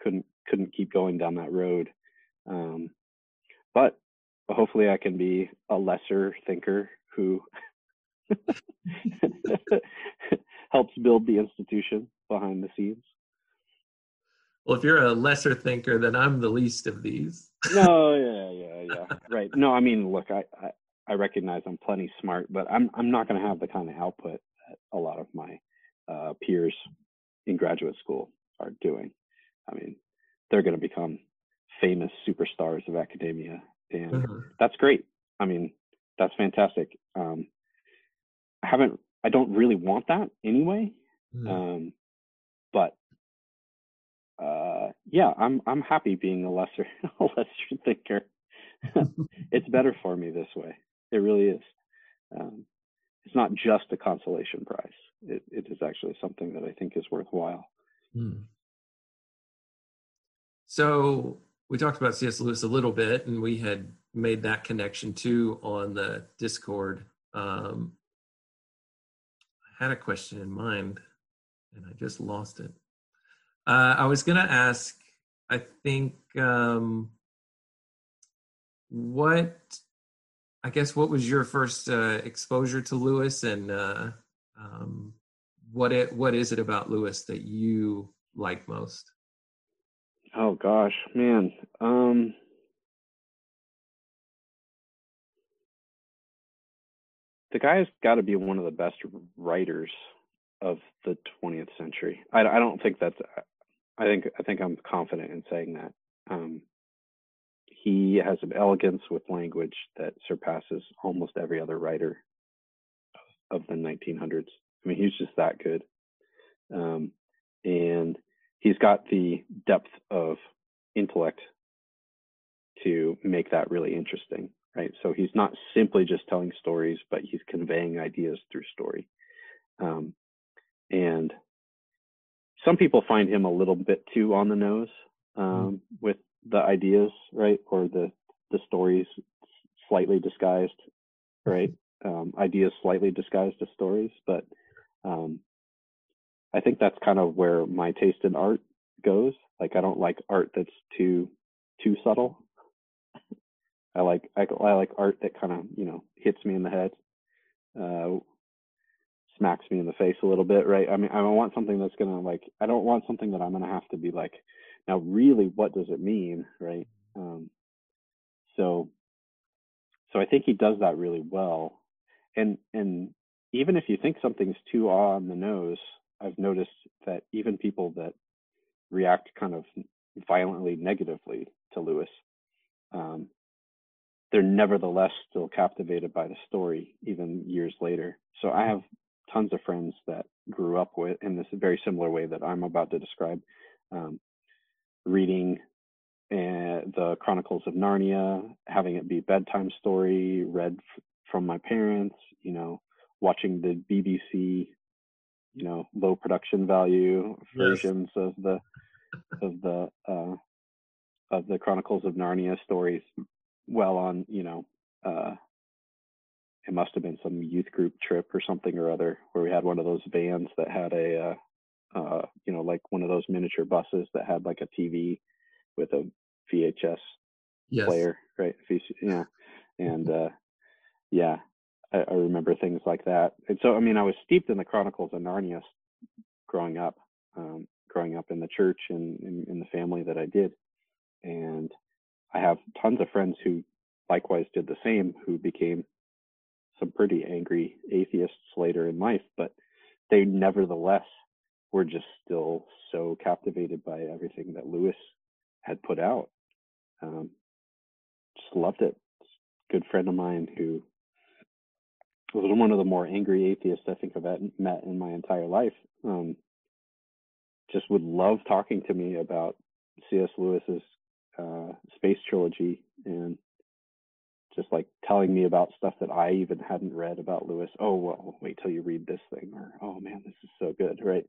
couldn't, couldn't keep going down that road. Um, but hopefully I can be a lesser thinker who helps build the institution behind the scenes. Well, if you're a lesser thinker, then I'm the least of these. No, yeah, yeah, yeah. Right. No, I mean, look, I, I, I recognize I'm plenty smart, but I'm I'm not going to have the kind of output that a lot of my uh, peers in graduate school are doing. I mean, they're going to become famous superstars of academia, and Mhm. that's great. I mean, that's fantastic. Um, I haven't, I don't really want that anyway. Mhm. Um, but uh, yeah, I'm I'm happy being a lesser a lesser thinker. it's better for me this way. It really is. Um, it's not just a consolation prize. It, it is actually something that I think is worthwhile. Hmm. So we talked about C.S. Lewis a little bit, and we had made that connection too on the Discord. Um, had a question in mind, and I just lost it. Uh, I was going to ask. I think um, what I guess what was your first uh, exposure to Lewis, and uh, um, what it what is it about Lewis that you like most? Oh gosh, man. Um, the guy's got to be one of the best writers of the 20th century. I, I don't think that's. I think I think I'm confident in saying that. Um, he has an elegance with language that surpasses almost every other writer of the 1900s. I mean, he's just that good. Um, and he's got the depth of intellect to make that really interesting, right? So he's not simply just telling stories, but he's conveying ideas through story. Um, and some people find him a little bit too on the nose um, with the ideas, right, or the the stories slightly disguised, right? Um, ideas slightly disguised as stories, but um, I think that's kind of where my taste in art goes. Like I don't like art that's too too subtle. I like I, I like art that kind of you know hits me in the head, uh, smacks me in the face a little bit, right? I mean I want something that's gonna like I don't want something that I'm gonna have to be like now really what does it mean, right? Um, so so I think he does that really well, and and even if you think something's too on the nose, I've noticed that even people that react kind of violently negatively to Lewis, um, they're nevertheless still captivated by the story even years later. So I have tons of friends that grew up with in this very similar way that I'm about to describe, um, reading uh, the Chronicles of Narnia, having it be bedtime story read f- from my parents, you know, watching the BBC you know low production value versions yes. of the of the uh, of the Chronicles of Narnia stories well on you know uh, it must have been some youth group trip or something or other where we had one of those vans that had a uh, uh, you know like one of those miniature buses that had like a TV with a VHS yes. player right? Yeah and uh, yeah I, I remember things like that. And so I mean I was steeped in the Chronicles of Narnia growing up um, growing up in the church and in, in the family that I did. And I have tons of friends who likewise did the same who became some pretty angry atheists later in life, but they nevertheless were just still so captivated by everything that Lewis had put out. Um, just loved it. Good friend of mine who was one of the more angry atheists I think I've met in my entire life. Um, just would love talking to me about C.S. Lewis's uh, space trilogy and just like telling me about stuff that I even hadn't read about Lewis. Oh, well, wait till you read this thing, or oh man, this is so good, right?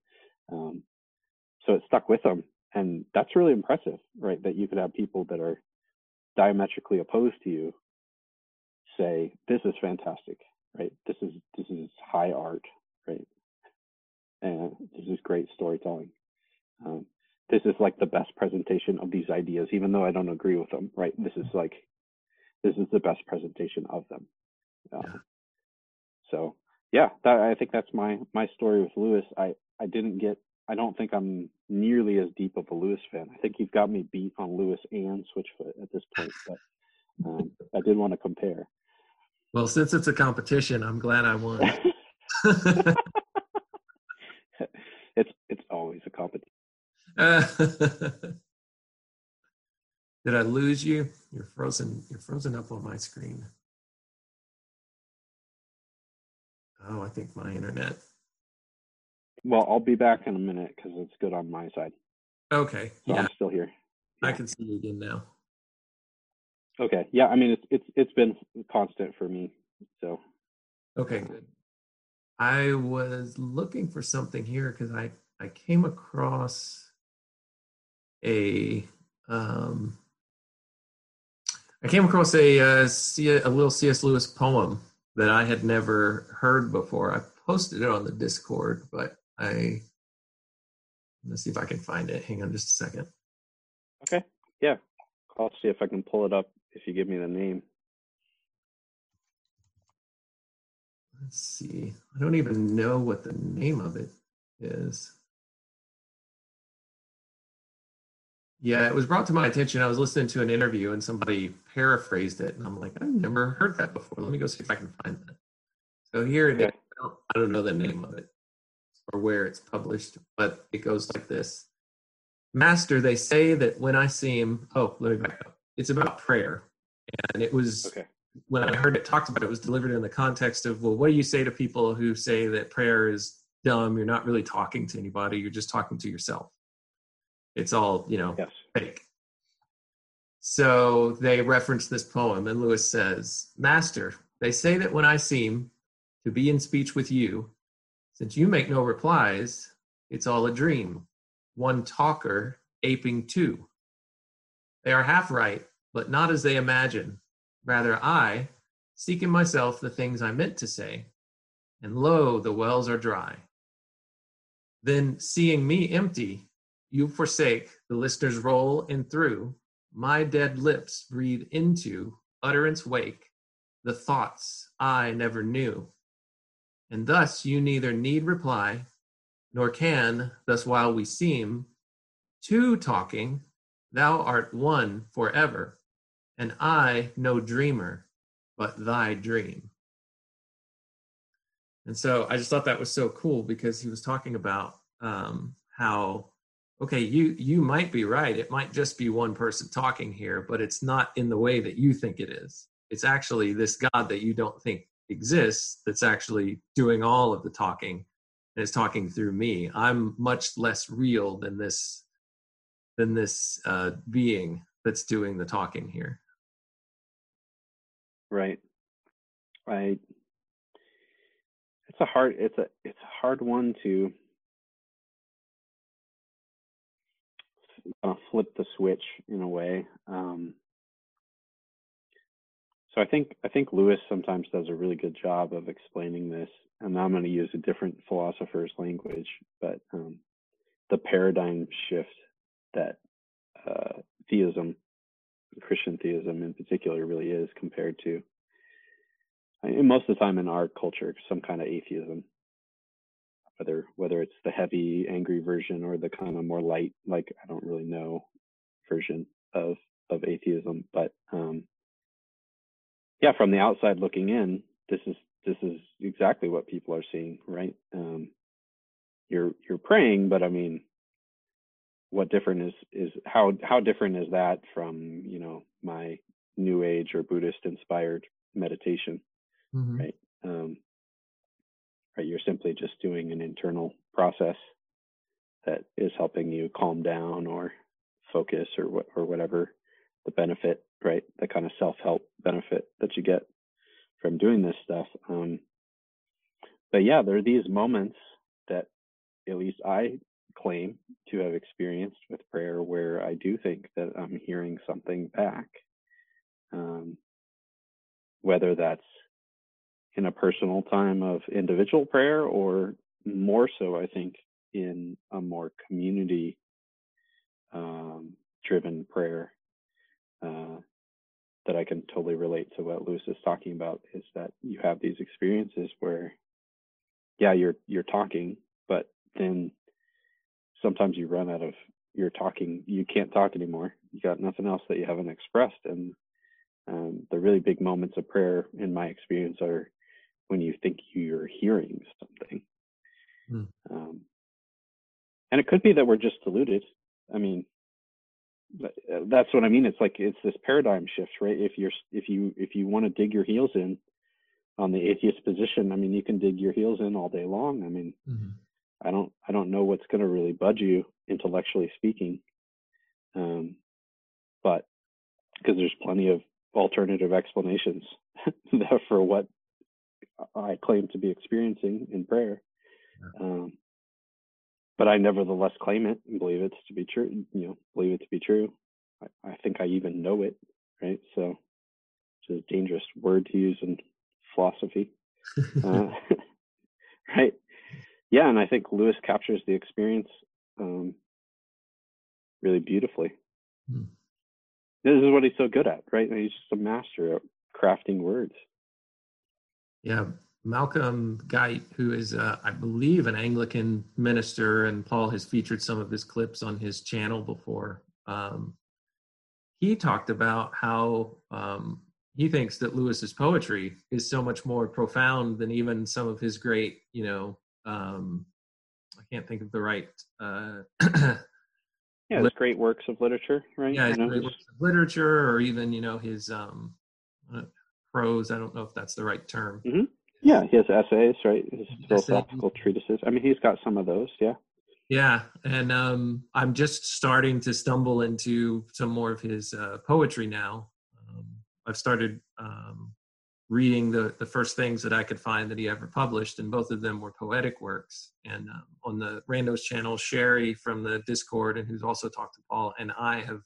Um, so it stuck with them, and that's really impressive, right? That you could have people that are diametrically opposed to you say, "This is fantastic, right? This is this is high art, right? And this is great storytelling." Um, this is like the best presentation of these ideas, even though I don't agree with them, right? This is like this is the best presentation of them. Uh, yeah. So yeah, that, I think that's my my story with Lewis. I I didn't get. I don't think I'm nearly as deep of a Lewis fan. I think you've got me beat on Lewis and Switchfoot at this point, but um, I did want to compare. Well, since it's a competition, I'm glad I won. it's it's always a competition. Did I lose you? You're frozen. You're frozen up on my screen. Oh, I think my internet. Well, I'll be back in a minute because it's good on my side. Okay. So yeah. I'm still here. Yeah. I can see you again now. Okay. Yeah. I mean, it's it's it's been constant for me. So. Okay. Good. I was looking for something here because I I came across a um I came across a, uh, a little C.S. Lewis poem that I had never heard before. I posted it on the Discord, but I let's see if I can find it. Hang on just a second. Okay. Yeah. I'll see if I can pull it up if you give me the name. Let's see. I don't even know what the name of it is. Yeah, it was brought to my attention. I was listening to an interview and somebody paraphrased it, and I'm like, I've never heard that before. Let me go see if I can find that. So here it is. I don't, I don't know the name of it or where it's published, but it goes like this Master, they say that when I seem, oh, let me back up. It's about prayer. And it was, okay. when I heard it talked about, it was delivered in the context of, well, what do you say to people who say that prayer is dumb? You're not really talking to anybody, you're just talking to yourself. It's all, you know, yes. fake. So they reference this poem, and Lewis says, Master, they say that when I seem to be in speech with you, since you make no replies, it's all a dream, one talker aping two. They are half right, but not as they imagine. Rather, I seek in myself the things I meant to say, and lo, the wells are dry. Then, seeing me empty, you forsake the listener's role and through my dead lips breathe into utterance wake the thoughts I never knew. And thus you neither need reply nor can, thus while we seem two talking, thou art one forever, and I no dreamer, but thy dream. And so I just thought that was so cool because he was talking about um, how okay you you might be right. It might just be one person talking here but it's not in the way that you think it is. It's actually this god that you don't think exists that's actually doing all of the talking and is talking through me. I'm much less real than this than this uh, being that's doing the talking here. Right. Right it's a hard it's a it's a hard one to kind of flip the switch in a way. Um, so I think I think Lewis sometimes does a really good job of explaining this, and I'm going to use a different philosopher's language, but um, the paradigm shift that uh, theism, Christian theism in particular, really is compared to and most of the time in our culture, some kind of atheism. Whether whether it's the heavy, angry version or the kind of more light, like I don't really know, version of of atheism, but um, yeah, from the outside looking in, this is this is exactly what people are seeing, right? Um, you're you're praying, but I mean, what different is is how how different is that from you know my new age or buddhist inspired meditation mm-hmm. right um right? You're simply just doing an internal process that is helping you calm down or focus or what or whatever the benefit right? The kind of self-help benefit that you get from doing this stuff. Um but yeah there are these moments that at least i claim to have experienced with prayer where I do think that I'm hearing something back. Um, whether that's in a personal time of individual prayer or more so, I think, in a more community um, driven prayer. Uh, that I can totally relate to what Lewis is talking about is that you have these experiences where, yeah, you're you're talking, but then sometimes you run out of your talking you can't talk anymore you got nothing else that you haven't expressed and um, the really big moments of prayer in my experience are when you think you're hearing something. Mm. um, and it could be that we're just deluded. I mean uh, that's what i mean. It's like it's this paradigm shift right? If you're if you if you want to dig your heels in on the atheist position i mean you can dig your heels in all day long. I mean mm-hmm. I don't I don't know what's going to really budge you intellectually speaking, um, but because there's plenty of alternative explanations for what I claim to be experiencing in prayer. Um, but I nevertheless claim it and believe it to be true. You know, believe it to be true. I, I think I even know it, right? So, it's a dangerous word to use in philosophy, uh, right? yeah, and I think Lewis captures the experience um, really beautifully. Hmm. This is what he's so good at, right? He's just a master at crafting words. Yeah, Malcolm Guite, who is, uh, I believe, an Anglican minister, and Paul has featured some of his clips on his channel before. Um, he talked about how um, he thinks that Lewis's poetry is so much more profound than even some of his great, you know, um, I can't think of the right. Uh, yeah, his great works of literature, right? Yeah, his you know, great works of literature, or even you know his um, prose. I don't know if that's the right term. Mm-hmm. Yeah, he has essays, right? His philosophical treatises. I mean, he's got some of those. Yeah. Yeah, and um, I'm just starting to stumble into some more of his uh, poetry now. Um, I've started um, reading the, the first things that I could find that he ever published, and both of them were poetic works. And um, on the Randos channel, Sherry from the Discord, and who's also talked to Paul, and I have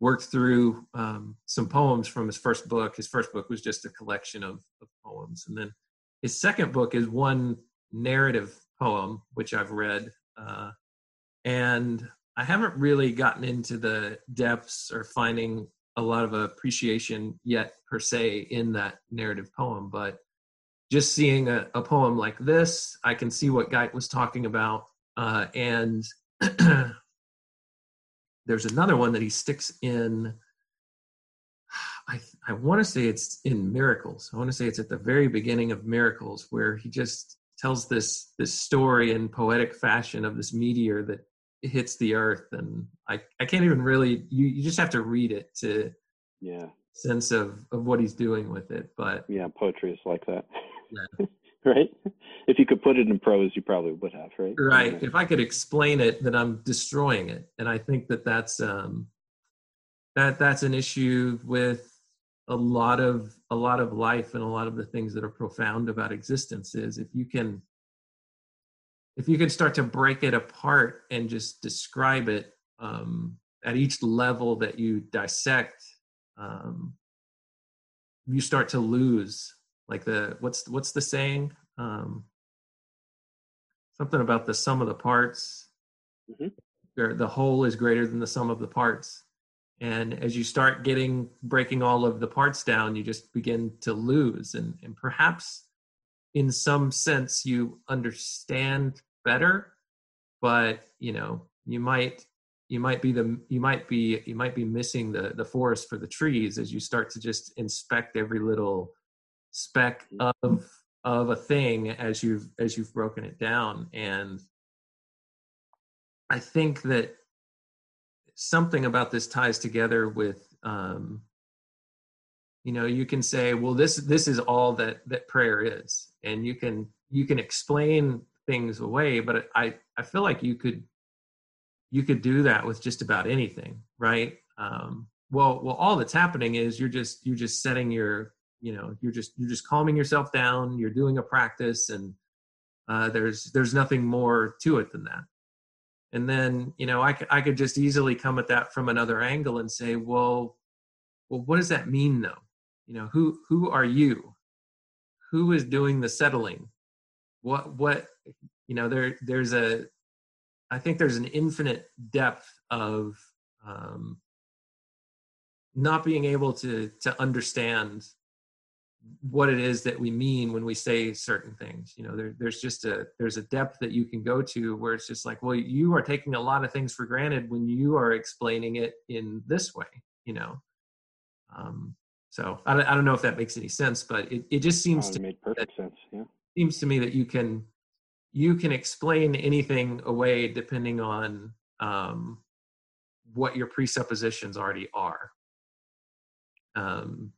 worked through um, some poems from his first book. His first book was just a collection of, of poems, and then his second book is one narrative poem, which I've read, uh, and I haven't really gotten into the depths or finding a lot of appreciation yet per se in that narrative poem but just seeing a, a poem like this i can see what guy was talking about uh, and there's another one that he sticks in i i want to say it's in miracles. I want to say it's at the very beginning of miracles where he just tells this this story in poetic fashion of this meteor that hits the earth. And i i can't even really you you just have to read it to yeah. sense of of what he's doing with it but yeah poetry is like that. Yeah. right if you could put it in prose you probably would have right right yeah. if i could explain it then i'm destroying it and i think that that's um that that's an issue with a lot of a lot of life and a lot of the things that are profound about existence is if you can if you can start to break it apart and just describe it um, at each level that you dissect, um, you start to lose. Like the what's what's the saying? Um, something about the sum of the parts. Mhm. The whole is greater than the sum of the parts. And as you start getting breaking all of the parts down, you just begin to lose. And, and perhaps in some sense you understand better, but you know, you might you might be the you might be you might be missing the the forest for the trees as you start to just inspect every little speck of of a thing as you've as you've broken it down. And i think that something about this ties together with um you know you can say well this this is all that that prayer is. And you can you can explain things away but i i feel like you could you could do that with just about anything right? Um well well all that's happening is you're just you're just setting your you know you're just you're just calming yourself down you're doing a practice and uh, there's there's nothing more to it than that. And then you know I could just easily come at that from another angle and say well well what does that mean though? You know who who are you? Who is doing the settling? What what you know there there's a i think there's an infinite depth of um not being able to to understand what it is that we mean when we say certain things you know there, there's just a there's a depth that you can go to where it's just like well you are taking a lot of things for granted when you are explaining it in this way you know um so i don't, I don't know if that makes any sense but it, it just seems Oh, to it made perfect sense. Yeah. seems to me that you can you can explain anything away depending on um, what your presuppositions already are. Um,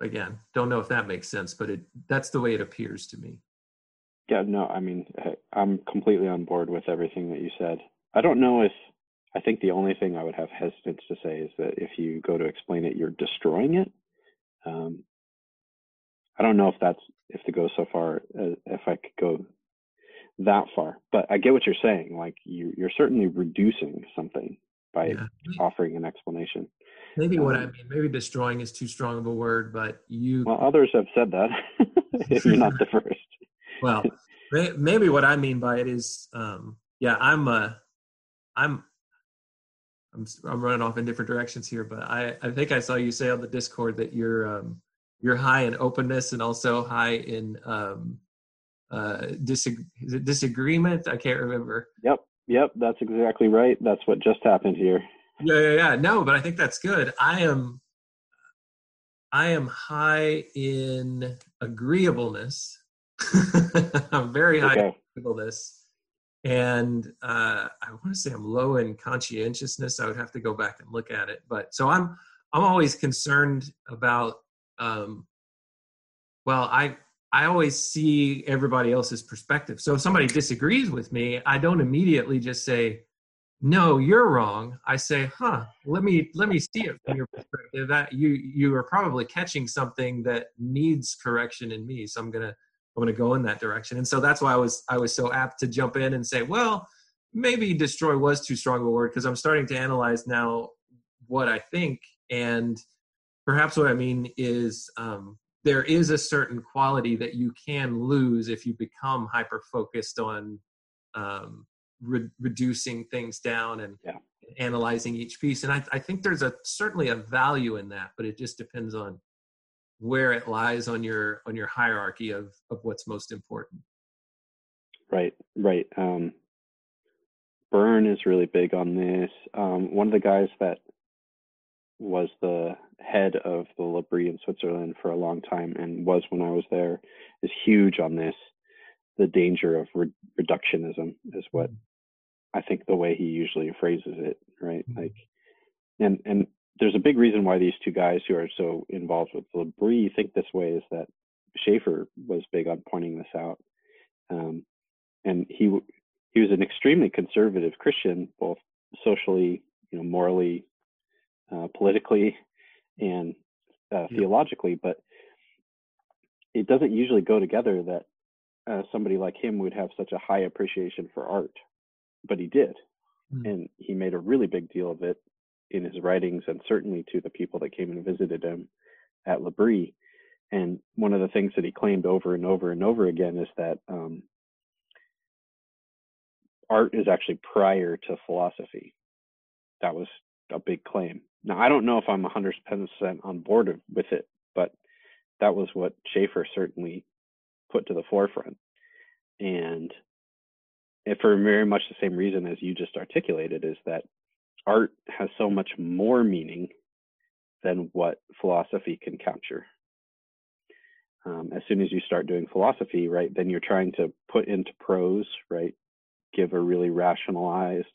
again, don't know if that makes sense, but it that's the way it appears to me. Yeah, no, I mean, I'm completely on board with everything that you said. I don't know if I think the only thing I would have hesitance to say is that if you go to explain it, you're destroying it. Um, I don't know if that's if to go so far uh, if I could go that far, but I get what you're saying. Like you, you're certainly reducing something by Yeah. offering an explanation. Maybe what I Um, mean, maybe destroying is too strong of a word, but you Well, others have said that. if you're not the first. well may- maybe what i mean by it is um yeah i'm uh i'm i'm i'm running off in different directions here but i i think i saw you say on the discord that you're um you're high in openness and also high in um uh disag- disagreement i can't remember Yep, yep, that's exactly right. That's what just happened here. yeah yeah yeah no but i think that's good i am i am high in agreeableness i'm very high Okay. agreeableness and uh, I want to say I'm low in conscientiousness. I would have to go back and look at it, but so I'm I'm always concerned about. Um, well, I I always see everybody else's perspective. So if somebody disagrees with me, I don't immediately just say, "No, you're wrong." I say, "Huh, let me let me see it from your perspective. That you you are probably catching something that needs correction in me. So I'm gonna I'm to go in that direction. And so that's why I was I was so apt to jump in and say, well, maybe destroy was too strong a word because I'm starting to analyze now what I think, and perhaps what I mean is um, there is a certain quality that you can lose if you become hyper focused on um, re- reducing things down and Yeah. analyzing each piece. And I, I think there's a certainly a value in that, but it just depends on where it lies on your on your hierarchy of of what's most important. Right, right. Um, Byrne is really big on this. Um, one of the guys that was the head of the L'Abri in Switzerland for a long time and was when I was there is huge on this. The danger of re- reductionism is what I think the way he usually phrases it, right? Mhm. Like, and and there's a big reason why these two guys who are so involved with L'Abri think this way is that Schaeffer was big on pointing this out, um, and he w- he was an extremely conservative Christian, both socially, you know, morally, uh, politically, and uh, theologically. But it doesn't usually go together that uh, somebody like him would have such a high appreciation for art, but he did Hmm. and he made a really big deal of it in his writings and certainly to the people that came and visited him at L'Abri. And one of the things that he claimed over and over and over again is that um, art is actually prior to philosophy. That was a big claim. Now, I don't know if I'm 100% on board with it, but that was what Schaeffer certainly put to the forefront. And for very much the same reason as you just articulated, is that art has so much more meaning than what philosophy can capture. Um, as soon as you start doing philosophy, right, then you're trying to put into prose, right, give a really rationalized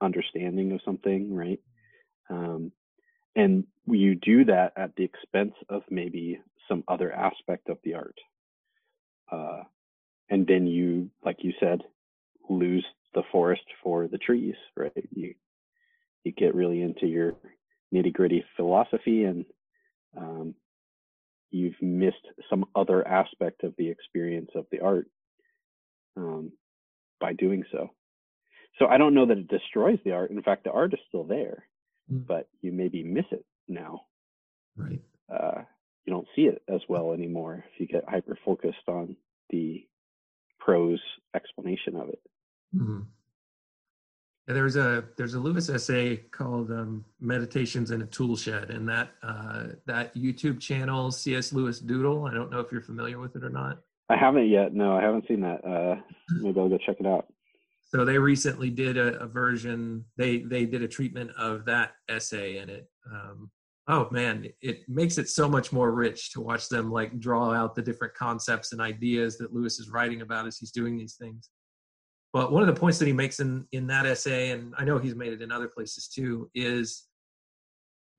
understanding of something, right? Um, and you do that at the expense of maybe some other aspect of the art. Uh, and then you, like you said, lose the forest for the trees, right? You you get really into your nitty gritty philosophy, and um, you've missed some other aspect of the experience of the art um, by doing so. So I don't know that it destroys the art. In fact, the art is still there, mm. but you maybe miss it now. Right. Uh, you don't see it as well anymore if you get hyper focused on the prose explanation of it. Mm-hmm. Yeah, there's a there's a Lewis essay called um, "Meditations in a Tool Shed," and that uh, that YouTube channel C.S. Lewis Doodle. I don't know if you're familiar with it or not. I haven't yet. No, I haven't seen that. Uh, maybe I'll go check it out. So they recently did a, a version. They they did a treatment of that essay, and it um, oh man it makes it so much more rich to watch them like draw out the different concepts and ideas that lewis is writing about as he's doing these things but one of the points that he makes in in that essay and i know he's made it in other places too is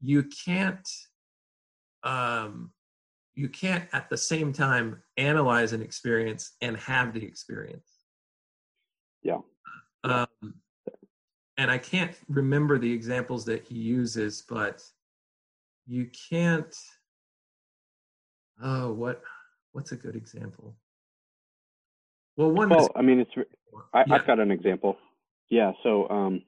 you can't um you can't at the same time analyze an experience and have the experience yeah and i can't remember the examples that he uses but you can't oh what what's a good example well one well i mean it's I, yeah. i've got an example yeah so um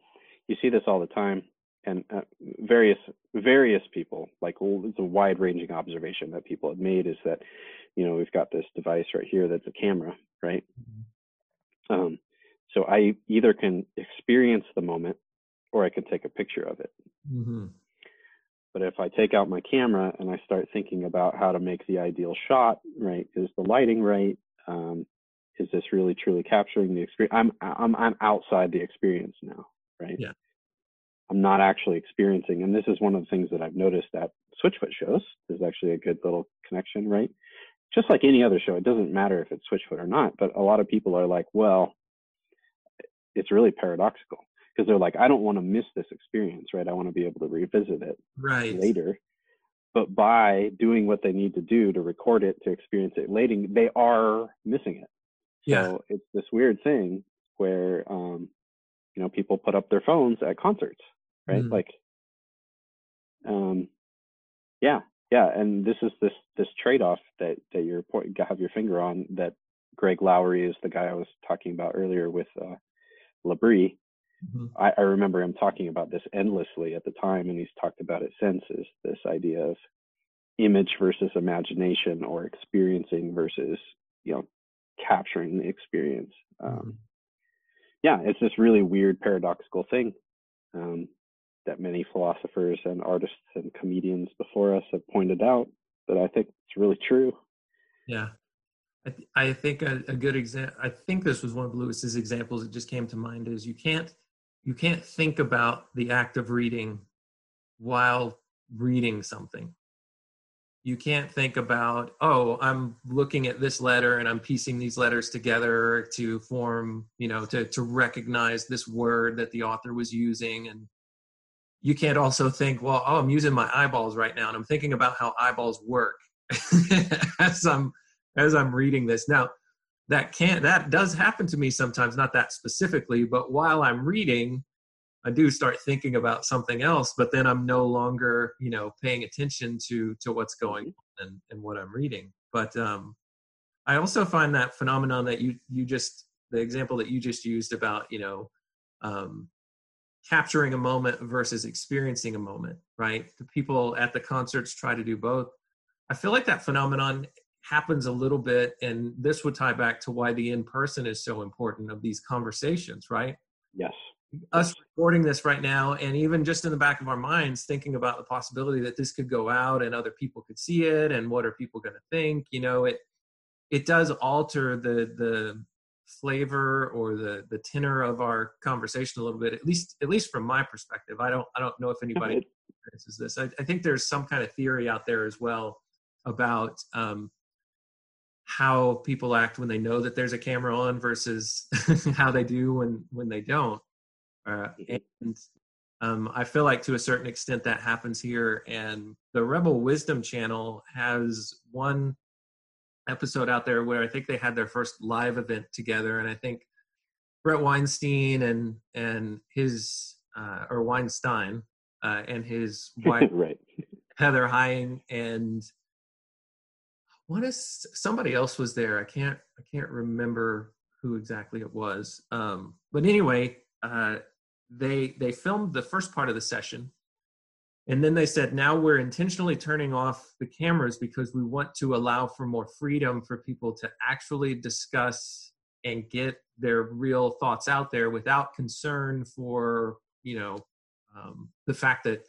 you see this all the time and uh, various various people like it's a wide ranging observation that people have made is that you know we've got this device right here that's a camera right mm-hmm. um so i either can experience the moment or i can take a picture of it mm-hmm. But if I take out my camera and I start thinking about how to make the ideal shot, right? Is the lighting right? Um, is this really truly capturing the experience? I'm I'm I'm outside the experience now, right? Yeah. I'm not actually experiencing, and this is one of the things that I've noticed at Switchfoot shows. There's actually a good little connection, right? Just like any other show, it doesn't matter if it's Switchfoot or not. But a lot of people are like, well, it's really paradoxical because they're like, I don't want to miss this experience, right? I want to be able to revisit it right later. But by doing what they need to do to record it, to experience it later, they are missing it. Yeah. So it's this weird thing where, um, you know, people put up their phones at concerts, right? Mm. Like, um, yeah, yeah. And this is this this trade off that that you're point have your finger on. That Greg Laurie is the guy I was talking about earlier with uh, L'Abri, Mm-hmm. I, I, remember him talking about this endlessly at the time, and he's talked about it since. Is this idea of image versus imagination, or experiencing versus you know capturing the experience? Um, mm-hmm. yeah, it's this really weird paradoxical thing um, that many philosophers and artists and comedians before us have pointed out. But I think it's really true. Yeah, I, th- I think a, a good example. I think this was one of Lewis's examples that just came to mind. Is you can't you can't think about the act of reading while reading something you can't think about oh i'm looking at this letter and i'm piecing these letters together to form you know to to recognize this word that the author was using and you can't also think well oh i'm using my eyeballs right now and i'm thinking about how eyeballs work as i'm as i'm reading this now that can't that does happen to me sometimes not that specifically but while i'm reading i do start thinking about something else but then i'm no longer you know paying attention to to what's going on and, and what i'm reading but um i also find that phenomenon that you you just the example that you just used about you know um capturing a moment versus experiencing a moment, right? The people at the concerts try to do both. I feel like that phenomenon happens a little bit, and this would tie back to why the in person is so important of these conversations, right? Yes. Us recording this right now, and even just in the back of our minds, thinking about the possibility that this could go out and other people could see it, and what are people going to think? You know, it it does alter the the flavor or the the tenor of our conversation a little bit at least at least from my perspective i don't i don't know if anybody experiences this I, I think there's some kind of theory out there as well about um, how people act when they know that there's a camera on versus how they do when when they don't uh, mm-hmm. and um, i feel like to a certain extent that happens here and the rebel wisdom channel has one episode out there where I think they had their first live event together, and I think Bret Weinstein and and his uh, or Weinstein uh, and his wife right. Heather Heying and what is somebody else was there? I can't I can't remember who exactly it was. Um, but anyway, uh, they they filmed the first part of the session and then they said, now we're intentionally turning off the cameras because we want to allow for more freedom for people to actually discuss and get their real thoughts out there without concern for, you know, um, the fact that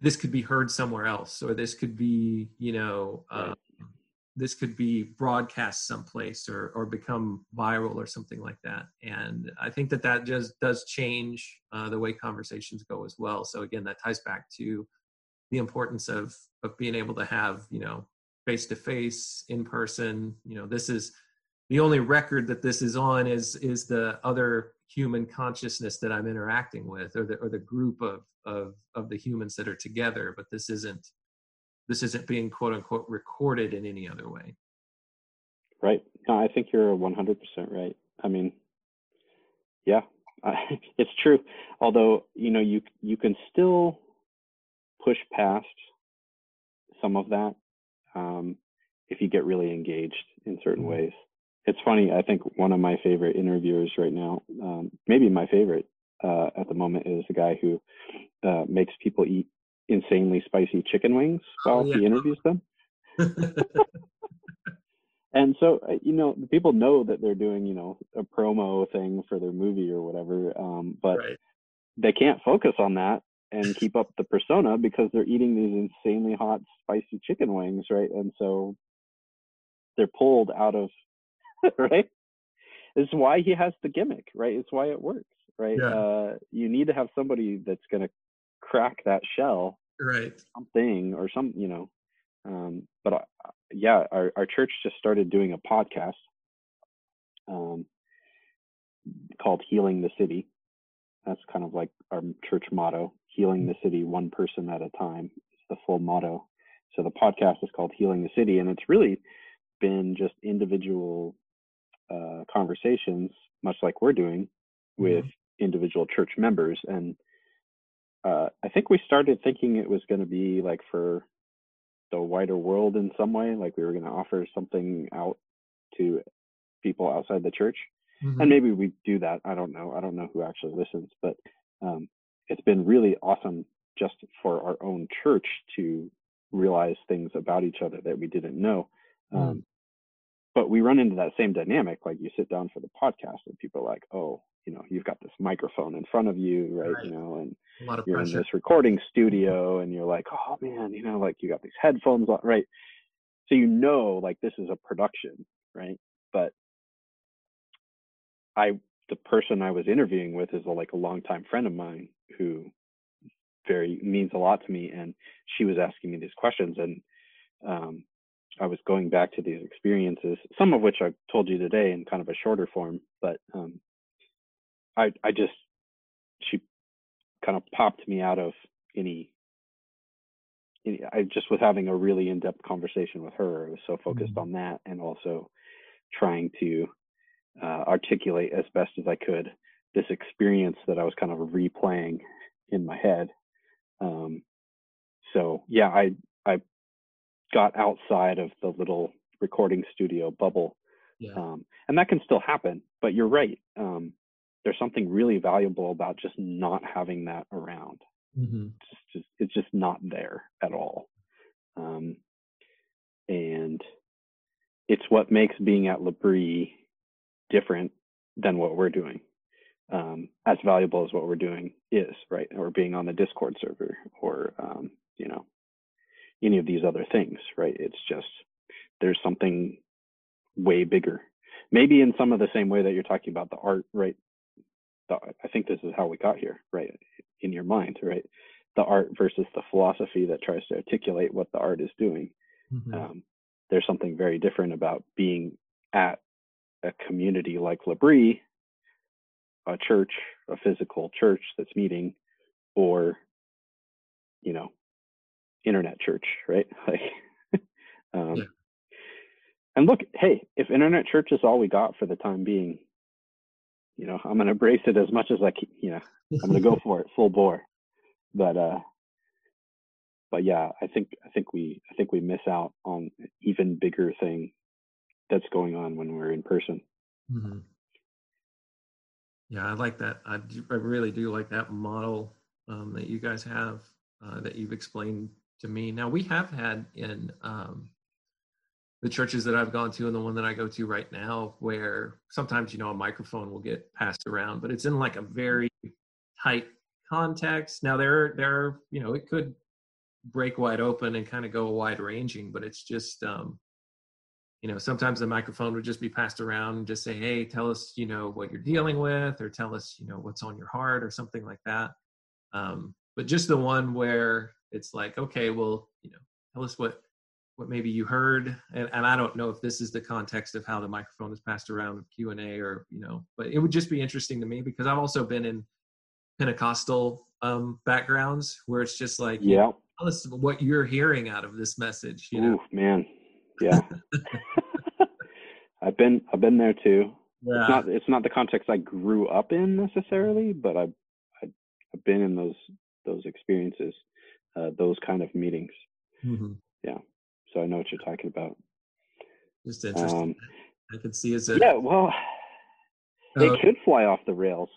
this could be heard somewhere else or this could be, you know, uh, this could be broadcast someplace or or become viral or something like that. And i think that that just does change uh, the way conversations go as well. So again that ties back to the importance of of being able to have you know face to face in person. You know this is the only record that this is on is is the other human consciousness that i'm interacting with or the or the group of of of the humans that are together but this isn't this isn't being quote unquote recorded in any other way. Right. No, I think you're 100% right. I mean, yeah, it's true. Although, you know, you you can still push past some of that um, if you get really engaged in certain mm-hmm. ways. It's funny. I think one of my favorite interviewers right now, um, maybe my favorite uh, at the moment, is a guy who uh, makes people eat insanely spicy chicken wings while oh, yeah. he interviews them. and so, uh, you know, the people know that they're doing, you know, a promo thing for their movie or whatever, um, but right. they can't focus on that and keep up the persona because they're eating these insanely hot, spicy chicken wings, right? And so they're pulled out of, right? It's why he has the gimmick, right? It's why it works, right? Yeah. Uh, you need to have somebody that's going to crack that shell right. something or some you know um, but uh, yeah our, our church just started doing a podcast um, called healing the city. That's kind of like our church motto healing the city one person at a time is the full motto. So the podcast is called healing the city and it's really been just individual uh, conversations much like we're doing with mm-hmm. individual church members and uh, I think we started thinking it was going to be like for the wider world in some way, like we were going to offer something out to people outside the church. Mm-hmm. And maybe we do that. I don't know. I don't know who actually listens, but um, it's been really awesome just for our own church to realize things about each other that we didn't know. Mm. Um, but we run into that same dynamic. Like you sit down for the podcast and people are like, oh, you know you've got this microphone in front of you right, right. you know and you're pressure. in this recording studio and you're like oh man you know like you got these headphones on right so you know like this is a production right but i the person i was interviewing with is a, like a longtime friend of mine who very means a lot to me and she was asking me these questions and um, I was going back to these experiences, some of which I told you today in kind of a shorter form, but um, I I just she kind of popped me out of any, any I just was having a really in-depth conversation with her. I was so focused mm-hmm. on that and also trying to uh, articulate as best as I could this experience that I was kind of replaying in my head. Um, so yeah, I I got outside of the little recording studio bubble, yeah. um, and that can still happen. But you're right. Um, there's something really valuable about just not having that around. Mm-hmm. It's just it's just not there at all. Um, and it's what makes being at L'Abri different than what we're doing. Um, as valuable as what we're doing is, right? Or being on the Discord server, or um, you know, any of these other things, right? It's just there's something way bigger. Maybe in some of the same way that you're talking about the art, right? The, I think this is how we got here, right? In your mind, right? The art versus the philosophy that tries to articulate what the art is doing. Mm-hmm. Um, there's something very different about being at a community like L'Abri, a church, a physical church that's meeting, or you know, internet church, right? Like, um, Yeah. and look, hey, if internet church is all we got for the time being, you know, I'm gonna embrace it as much as I can. You know, I'm gonna go for it full bore. But uh, but yeah, I think I think we I think we miss out on an even bigger thing that's going on when we're in person. Mhm. Yeah, I like that. I, do, I really do like that model um, that you guys have uh, that you've explained to me. Now we have had in um, the churches that I've gone to and the one that I go to right now, where sometimes you know a microphone will get passed around, but it's in like a very tight context. Now there, there, you know, it could break wide open and kind of go wide ranging, but it's just um, you know sometimes the microphone would just be passed around and just say hey tell us you know what you're dealing with or tell us you know what's on your heart or something like that um, but just the one where it's like okay well you know tell us what what maybe you heard and, and i don't know if this is the context of how the microphone is passed around q&a or you know but it would just be interesting to me because i've also been in pentecostal um, backgrounds where it's just like Yeah. tell us what you're hearing out of this message you know Ooh, man. Yeah. I've been I've been there too. yeah. It's not it's not the context I grew up in necessarily, but I've I've I've been in those those experiences, uh, those kind of meetings. Mhm. So I know what you're talking about. Just interesting. Um, I could see as a yeah, well, uh, it could fly off the rails.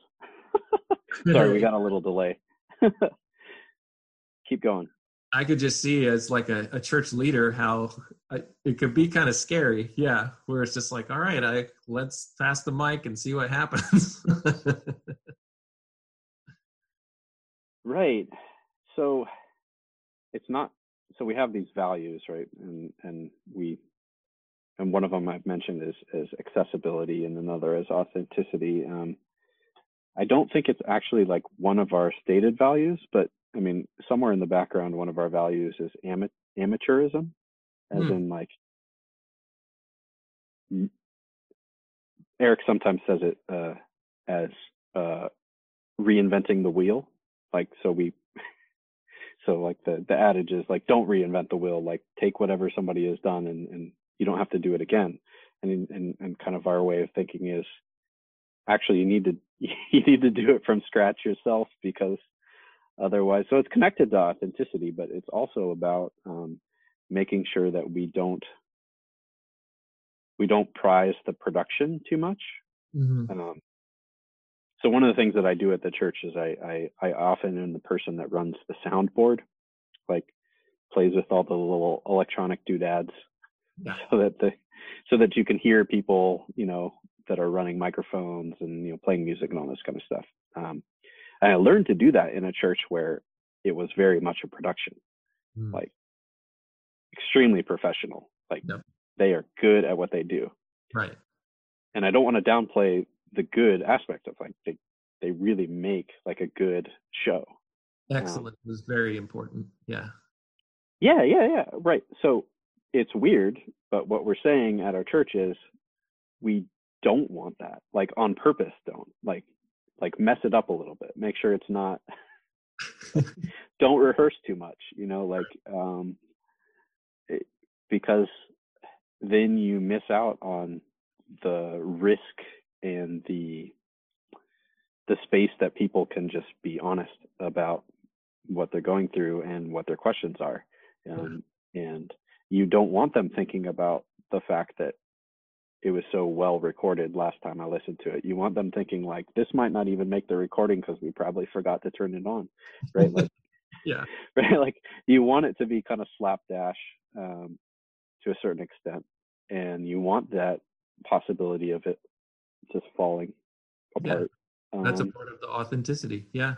Sorry, we got a little delay. Keep going. I could just see as like a, a church leader how I, it could be kind of scary. Yeah, where it's just like, all right, I let's pass the mic and see what happens. Right. So it's not so we have these values, right? And and we and one of them I've mentioned is is accessibility and another is authenticity. Um I don't think it's actually like one of our stated values, but I mean somewhere in the background one of our values is ama- amateurism as Hmm. in like Eric sometimes says it uh as uh reinventing the wheel like so we so like the the adage is like don't reinvent the wheel. Like take whatever somebody has done and and you don't have to do it again. And and and kind of our way of thinking is actually you need to you need to do it from scratch yourself because otherwise so it's connected to authenticity but it's also about um, making sure that we don't we don't prize the production too much. Mhm. um, so one of the things that I do at the church is I, I, I often am the person that runs the soundboard, like plays with all the little electronic doodads so that the so that you can hear people, you know, that are running microphones and you know playing music and all this kind of stuff. Um, and I learned to do that in a church where it was very much a production, Mm. like extremely professional. Like Yep. they are good at what they do Right. and I don't want to downplay the good aspect of like they they really make like a good show. Excellent was very important. Yeah. Yeah, yeah, yeah. Right. So it's weird, but what we're saying at our church is we don't want that. Like on purpose don't. Like like mess it up a little bit. Make sure it's not don't rehearse too much, you know, like um it, because then you miss out on the risk and the the space that people can just be honest about what they're going through and what their questions are um, and you don't want them thinking about the fact that it was so well recorded last time I listened to it. You want them thinking like this might not even make the recording because we probably forgot to turn it on, right? Like, yeah, right. Like you want it to be kind of slapdash um, to a certain extent, and you want that possibility of it just falling apart. Yeah. That's um, a part of the authenticity. Yeah.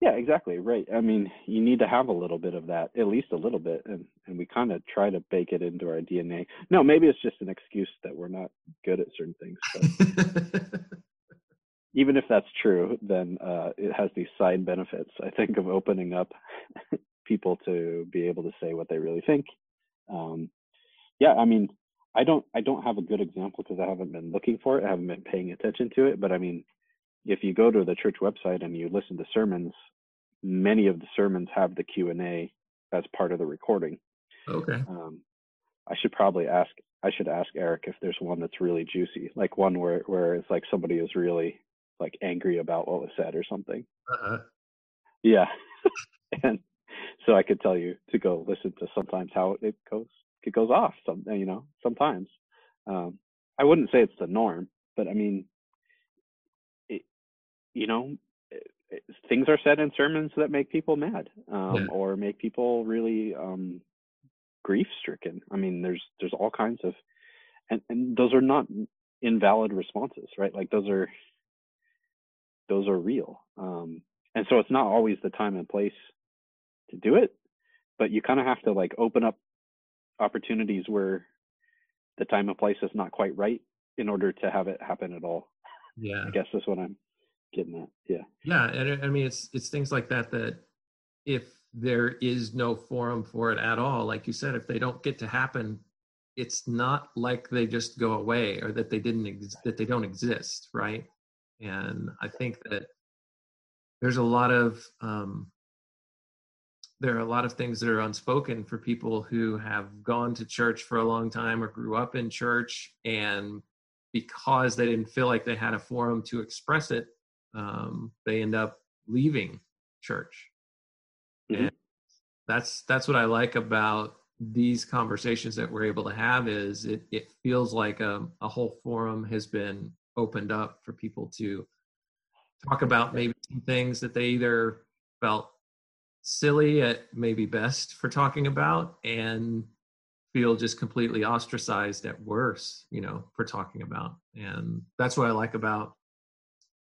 Yeah, exactly. Right. I mean, you need to have a little bit of that, at least a little bit, and and we kind of try to bake it into our DNA. No, maybe it's just an excuse that we're not good at certain things. But even if that's true, then uh, it has these side benefits. I think of opening up people to be able to say what they really think. Um, yeah, I mean, I don't I don't have a good example because I haven't been looking for it. I haven't been paying attention to it. But I mean, if you go to the church website and you listen to sermons, many of the sermons have the Q and A as part of the recording. Okay. Um, I should probably ask. I should ask Eric if there's one that's really juicy, like one where where it's like somebody is really like angry about what was said or something. Uh-huh. Yeah, and so I could tell you to go listen to sometimes how it goes. It goes off. Some you know sometimes. Um, I wouldn't say it's the norm, but I mean, it, you know, things are said in sermons that make people mad um, yeah. or make people really um, grief stricken. I mean, there's there's all kinds of, and and those are not invalid responses, right? Like those are those are real. Um, and so it's not always the time and place to do it, but you kind of have to like open up opportunities where the time and place is not quite right in order to have it happen at all. Yeah, I guess that's what I'm getting at. Yeah. Yeah, and I mean it's it's things like that that if there is no forum for it at all, like you said, if they don't get to happen, it's not like they just go away or that they didn't ex- that they don't exist, right? And I think that there's a lot of um, there are a lot of things that are unspoken for people who have gone to church for a long time or grew up in church and because they didn't feel like they had a forum to express it um, they end up leaving church. Mm-hmm. And that's that's what I like about these conversations that we're able to have is it, it feels like a, a whole forum has been opened up for people to talk about maybe some things that they either felt silly at maybe best for talking about and feel just completely ostracized at worse you know for talking about and that's what i like about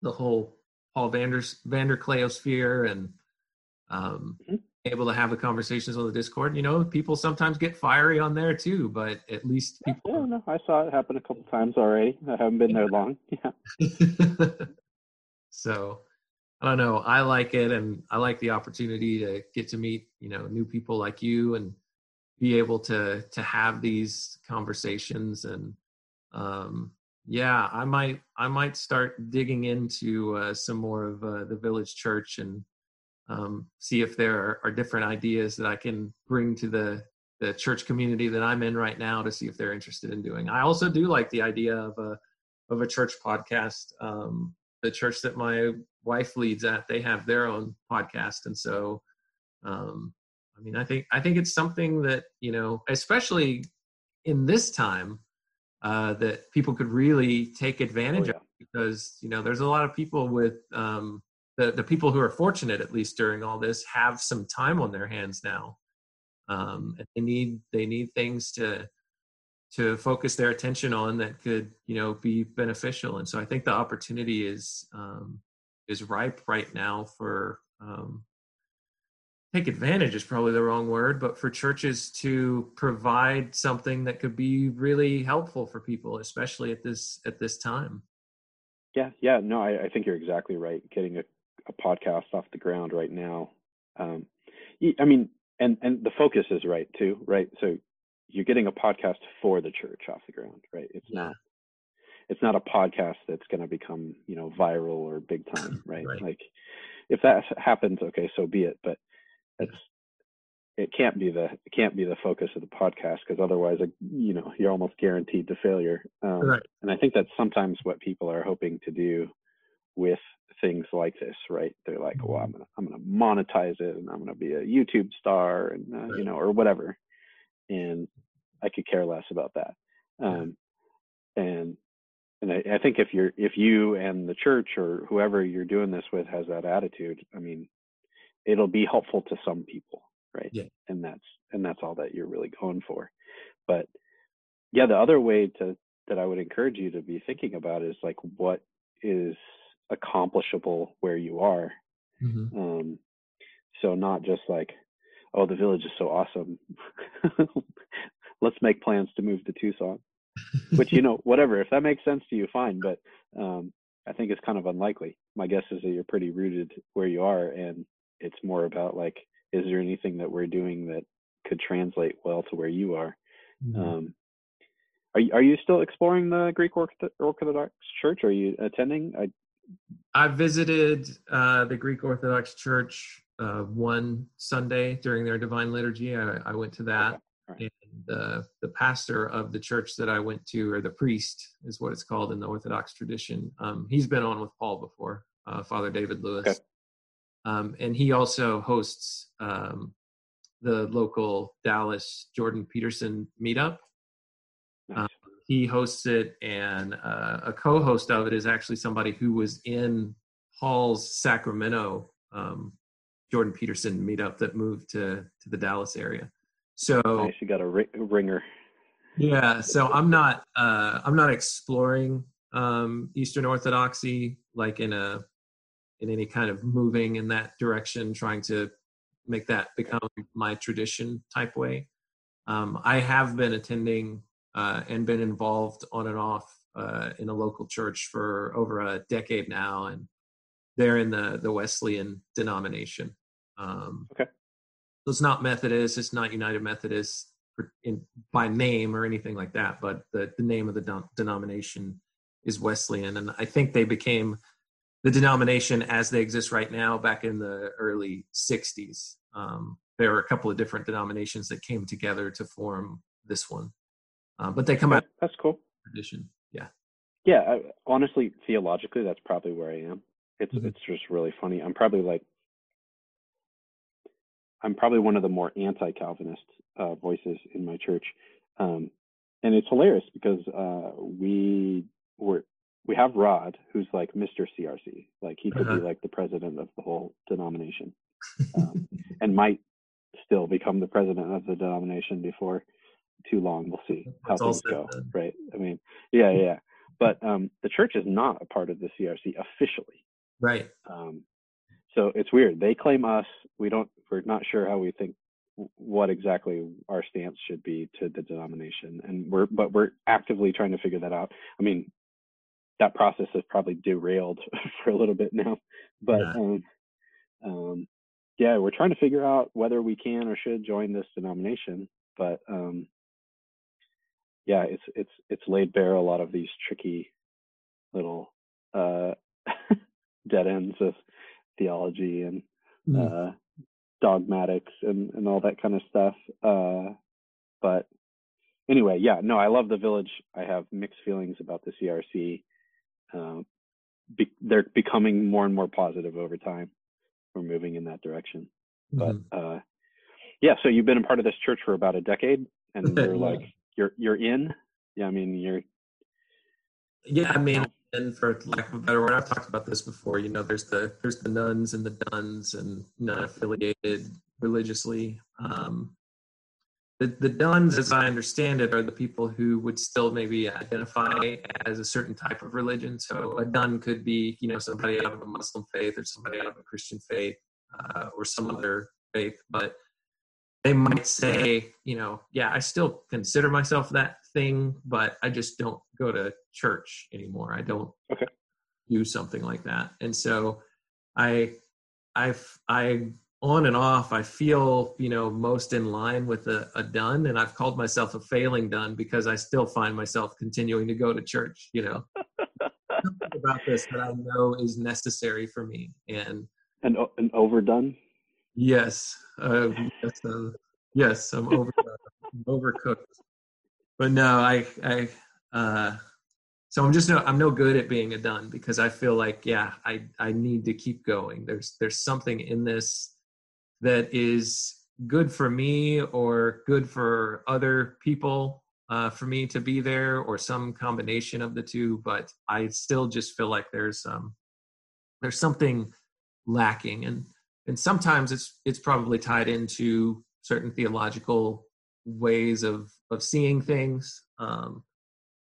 the whole Paul Vander Vander Kleosphere and um, mm-hmm. able to have the conversations on the Discord. You know, people sometimes get fiery on there too, but at least people. Yeah, no, I saw it happen a couple times already. I haven't been there long. Yeah. so I don't know. I like it, and I like the opportunity to get to meet you know new people like you and be able to to have these conversations and um, yeah i might i might start digging into uh, some more of uh, the village church and um, see if there are, are, different ideas that i can bring to the the church community that i'm in right now to see if they're interested in doing i also do like the idea of a of a church podcast um, the church that my wife leads at they have their own podcast and so um, i mean i think i think it's something that you know especially in this time uh, that people could really take advantage oh, yeah. of because you know there's a lot of people with um, the the people who are fortunate at least during all this have some time on their hands now um, and they need they need things to to focus their attention on that could you know be beneficial and so i think the opportunity is um, is ripe right now for um, take advantage is probably the wrong word, but for churches to provide something that could be really helpful for people, especially at this at this time. Yeah, yeah, no, I, I think you're exactly right. Getting a, a podcast off the ground right now. Um, I mean, and and the focus is right too, right? So you're getting a podcast for the church off the ground, right? It's yeah. not it's not a podcast that's going to become you know viral or big time, right? right? Like if that happens, okay, so be it. But it's it can't be the it can't be the focus of the podcast because otherwise you know you're almost guaranteed to failure um, right. and i think that's sometimes what people are hoping to do with things like this right they're like well i'm gonna i'm gonna monetize it and i'm gonna be a youtube star and uh, right. you know or whatever and i could care less about that um, and and I, I think if you're if you and the church or whoever you're doing this with has that attitude, I mean, it'll be helpful to some people, right? Yeah. And that's and that's all that you're really going for. But yeah, the other way to that I would encourage you to be thinking about is like what is accomplishable where you are. Mm-hmm. Um, so not just like, oh, the village is so awesome. Let's make plans to move to Tucson. Which you know, whatever. If that makes sense to you, fine. But um, I think it's kind of unlikely. My guess is that you're pretty rooted where you are, and it's more about like, is there anything that we're doing that could translate well to where you are? Mm-hmm. Um, are you, are you still exploring the Greek Orthodox Church? Are you attending? I I visited uh, the Greek Orthodox Church uh, one Sunday during their Divine Liturgy. I, I went to that, okay. right. and uh, the pastor of the church that I went to, or the priest, is what it's called in the Orthodox tradition. Um, he's been on with Paul before, uh, Father David Lewis, okay. um, and he also hosts um, the local Dallas Jordan Peterson meetup. Nice. Um, he hosts it, and uh, a co-host of it is actually somebody who was in Paul's Sacramento um, Jordan Peterson meetup that moved to to the Dallas area. So nice, you got a ringer. Yeah, so I'm not uh, I'm not exploring um, Eastern Orthodoxy like in a in any kind of moving in that direction, trying to make that become my tradition type way. Um, I have been attending uh, and been involved on and off uh, in a local church for over a decade now, and they're in the the Wesleyan denomination. Um, okay, so it's not Methodist, it's not United Methodist in, by name or anything like that, but the the name of the denomination is Wesleyan, and I think they became the denomination as they exist right now back in the early 60s. Um, there were a couple of different denominations that came together to form this one. Uh, but they come out. That's cool. Tradition, yeah. Yeah, I, honestly, theologically, that's probably where I am. It's Mhm. it's just really funny. I'm probably like, I'm probably one of the more anti-Calvinist uh, voices in my church, um, and it's hilarious because uh, we were we have Rod, who's like Mr. CRC, like he could Uh-huh. be like the president of the whole denomination, um, and might still become the president of the denomination before too long. We'll see how things go. then. Right. I mean, yeah, yeah. But um, the church is not a part of the CRC officially. right. Um, so it's weird. They claim us. We don't. We're not sure how we think what exactly our stance should be to the denomination, and we're but we're actively trying to figure that out. I mean, that process is probably derailed for a little bit now, but Yeah. um, um, yeah, we're trying to figure out whether we can or should join this denomination. But um, yeah, it's it's it's laid bare a lot of these tricky little uh, dead ends of theology and Mm. uh, dogmatics and, and all that kind of stuff. Uh, but anyway, yeah, no, I love the village. I have mixed feelings about the CRC. Um, be, they're becoming more and more positive over time. We're moving in that direction. But Mhm. uh, yeah, so you've been a part of this church for about a decade, and you're Yeah. like you're you're in. Yeah, I mean you're yeah, I mean, and for lack of a better word, I've talked about this before. You know, there's the there's the nones and the dones and non affiliated religiously. Um, the the dones, as I understand it, are the people who would still maybe identify as a certain type of religion. So a done could be, you know, somebody out of a Muslim faith or somebody out of a Christian faith uh, or some other faith, but they might say, you know, yeah, I still consider myself that thing, but I just don't go to church anymore. I don't Okay. do something like that. And so I I've I on and off I feel, you know, most in line with a, a done and I've called myself a failing done because I still find myself continuing to go to church, you know. About this that I know is necessary for me. And and, o- an overdone. Yes, uh, yes, uh, yes. I'm over, I'm overcooked. But no, I, I. Uh, so I'm just no, I'm no good at being a done because I feel like yeah, I, I need to keep going. There's, there's something in this that is good for me or good for other people. uh, for me to be there or some combination of the two but i still just feel like there's um there's something lacking and and sometimes it's it's probably tied into certain theological ways of of seeing things um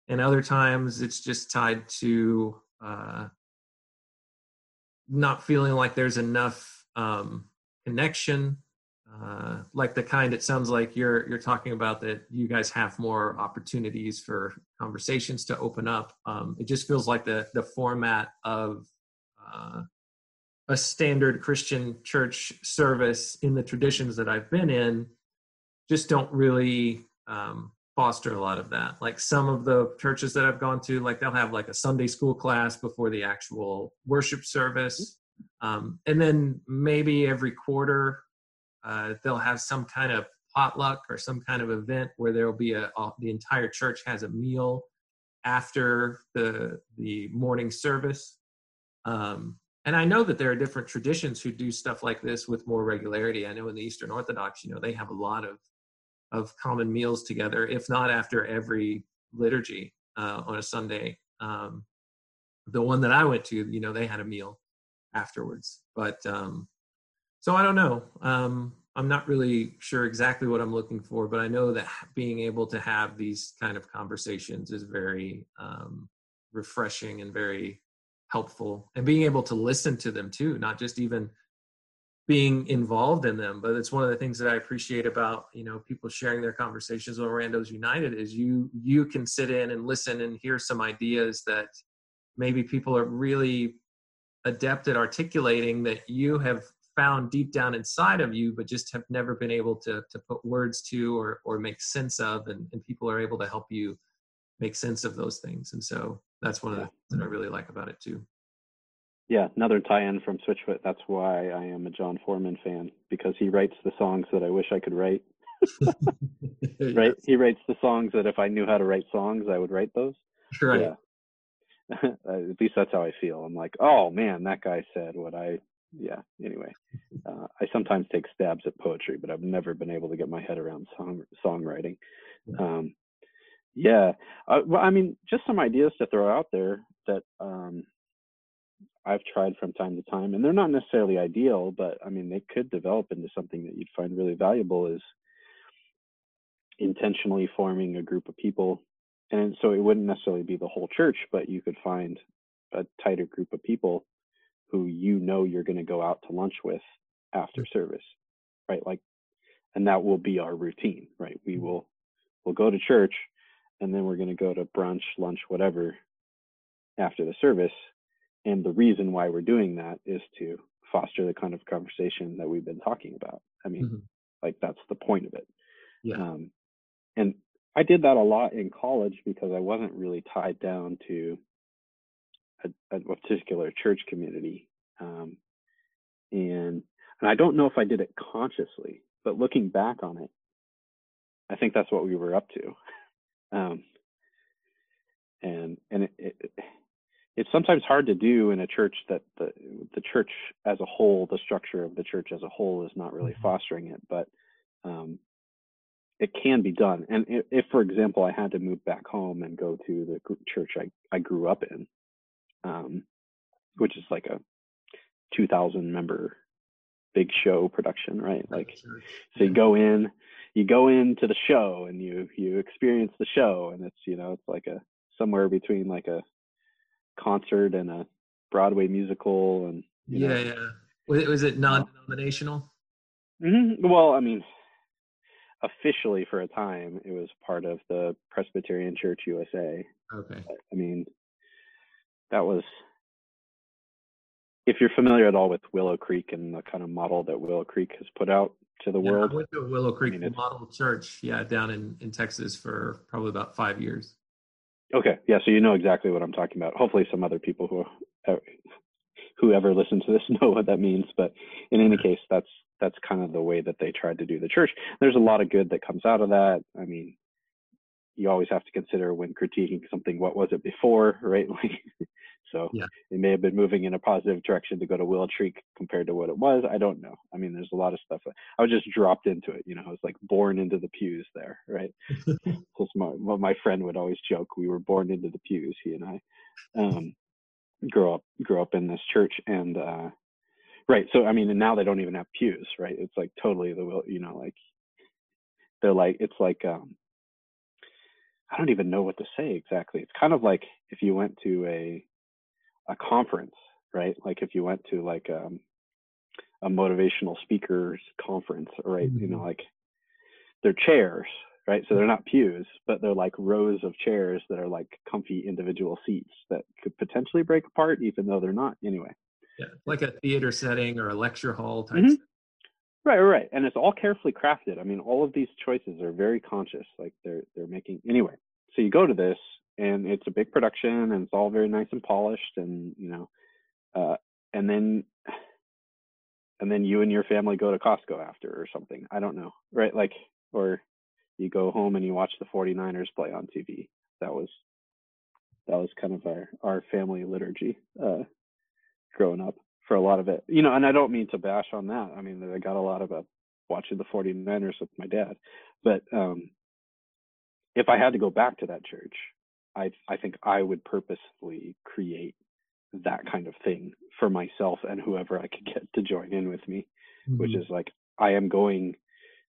and other times it's just tied to uh not feeling like there's enough um connection uh, like the kind it sounds like you're you're talking about that you guys have more opportunities for conversations to open up. Um, it just feels like the the format of uh, a standard Christian church service in the traditions that I've been in just don't really um, foster a lot of that. Like some of the churches that I've gone to, like they'll have like a Sunday school class before the actual worship service. Um, and then maybe every quarter uh, they'll have some kind of potluck or some kind of event where there will be a, a, the entire church has a meal after the the morning service. Um, and I know that there are different traditions who do stuff like this with more regularity. I know in the Eastern Orthodox, you know, they have a lot of of common meals together, if not after every liturgy uh, on a Sunday. Um, the one that I went to, you know, they had a meal afterwards. But um, so I don't know. Um, I'm not really sure exactly what I'm looking for, but I know that being able to have these kind of conversations is very um, refreshing and very helpful, and being able to listen to them too, not just even being involved in them. But it's one of the things that I appreciate about you know people sharing their conversations on Randos United is you you can sit in and listen and hear some ideas that maybe people are really adept at articulating that you have found deep down inside of you, but just have never been able to to put words to or or make sense of, and, and people are able to help you make sense of those things. And so that's one of the things that I really like about it too. Yeah, another tie-in from Switchfoot. That's why I am a Jon Foreman fan because he writes the songs that I wish I could write. right? He writes the songs that if I knew how to write songs, I would write those. Right. Yeah. At least that's how I feel. I'm like, oh man, that guy said what I yeah anyway uh, i sometimes take stabs at poetry but i've never been able to get my head around song songwriting um, yeah uh, well i mean just some ideas to throw out there that um, i've tried from time to time and they're not necessarily ideal but i mean they could develop into something that you'd find really valuable is intentionally forming a group of people and so it wouldn't necessarily be the whole church but you could find a tighter group of people who you know you're going to go out to lunch with after mm. service right like and that will be our routine right we mm. will we'll go to church and then we're going to go to brunch lunch whatever after the service and the reason why we're doing that is to foster the kind of conversation that we've been talking about i mean mm-hmm. like that's the point of it yeah um, and i did that a lot in college because i wasn't really tied down to a, a particular church community. Um, and and I don't know if I did it consciously, but looking back on it, I think that's what we were up to. Um, and and it, it, it's sometimes hard to do in a church that the the church as a whole, the structure of the church as a whole, is not really mm-hmm. fostering it. But um, it can be done. And if, if, for example, I had to move back home and go to the church I, I grew up in, um, which is like a 2,000 member big show production, right? Like, so you go in, you go into the show and you you experience the show, and it's you know it's like a somewhere between like a concert and a Broadway musical, and yeah, know, yeah. Was, was it non-denominational? Mm-hmm. Well, I mean, officially for a time, it was part of the Presbyterian Church USA. Okay. I mean, that was if you're familiar at all with Willow Creek and the kind of model that Willow Creek has put out to the yeah, world. I went to Willow Creek I mean, Model Church, yeah, down in, in Texas for probably about five years. Okay, yeah, so you know exactly what I'm talking about. Hopefully, some other people who uh, whoever listens to this know what that means. But in any case, that's that's kind of the way that they tried to do the church. There's a lot of good that comes out of that. I mean, you always have to consider when critiquing something, what was it before, right? Like So Yeah. it may have been moving in a positive direction to go to Willow Creek compared to what it was. I don't know. I mean, there's a lot of stuff. I was just dropped into it. You know, I was like born into the pews there, right? Because my what my friend would always joke, we were born into the pews. He and I um, grow up grow up in this church, and uh, right. So I mean, and now they don't even have pews, right? It's like totally the will. You know, like they're like it's like um, I don't even know what to say exactly. It's kind of like if you went to a a conference, right? Like if you went to like um, a motivational speakers conference, right? You know, Mhm. like they're chairs, right? So they're not pews, but they're like rows of chairs that are like comfy individual seats that could potentially break apart, even though they're not. Anyway, Yeah, like a theater setting or a lecture hall type. Mhm. right, right, right. And it's all carefully crafted. I mean, all of these choices are very conscious. Like they're they're making anyway. So you go to this, and it's a big production, and it's all very nice and polished, and you know, uh, and then and then you and your family go to Costco after or something. I don't know, right? Like, or you go home and you watch the 49ers play on TV. That was that was kind of our our family liturgy uh, growing up for a lot of it. You know, and I don't mean to bash on that. I mean, I got a lot of uh, watching the 49ers with my dad, but um, if I had to go back to that church, I I think I would purposely create that kind of thing for myself and whoever I could get to join in with me, which Mhm. is like I am going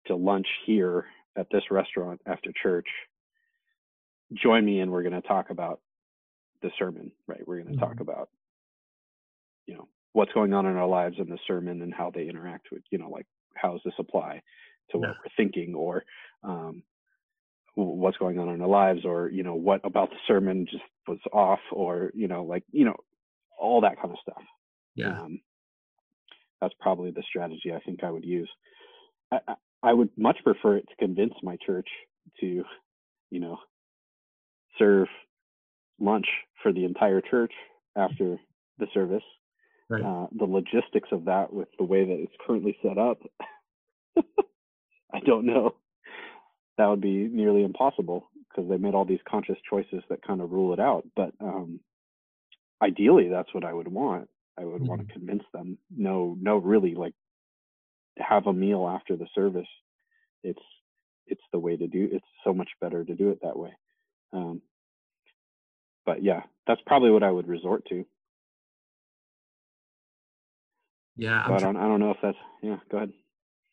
to lunch here at this restaurant after church. Join me and we're going to talk about the sermon, right? We're going to talk Mhm. about you know what's going on in our lives in the sermon and how they interact with you know like how does this apply to what Yeah. we're thinking or um, what's going on in our lives or you know what about the sermon just was off or you know like you know all that kind of stuff yeah. um, that's probably the strategy i think i would use I, I, would much prefer it to convince my church to you know serve lunch for the entire church after the service Right. uh, the logistics of that with the way that it's currently set up i don't know that would be nearly impossible because they made all these conscious choices that kind of rule it out. But um ideally that's what i would want. I would want to convince them. No no really like have a meal after the service. It's it's the way to do it's so much better to do it that way. Um but yeah that's probably what i would resort to. Yeah. I'm i don't i don't know if that's yeah go ahead.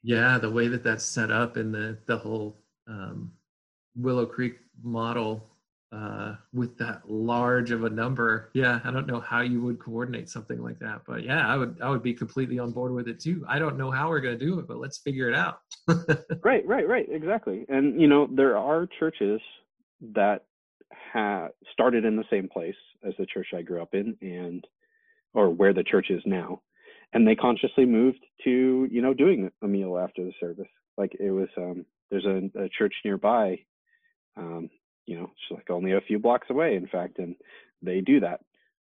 Yeah. The way that that's set up in the the whole um, Willow Creek model uh, with that large of a number. Yeah, I don't know how you would coordinate something like that, but yeah, I would I would be completely on board with it too. I don't know how we're gonna do it, but let's figure it out. right right right exactly and you know there are churches that ha started in the same place as the church i grew up in and or where the church is now and they consciously moved to you know doing a meal after the service like it was um there's a, a church nearby um you know it's like only a few blocks away in fact and they do that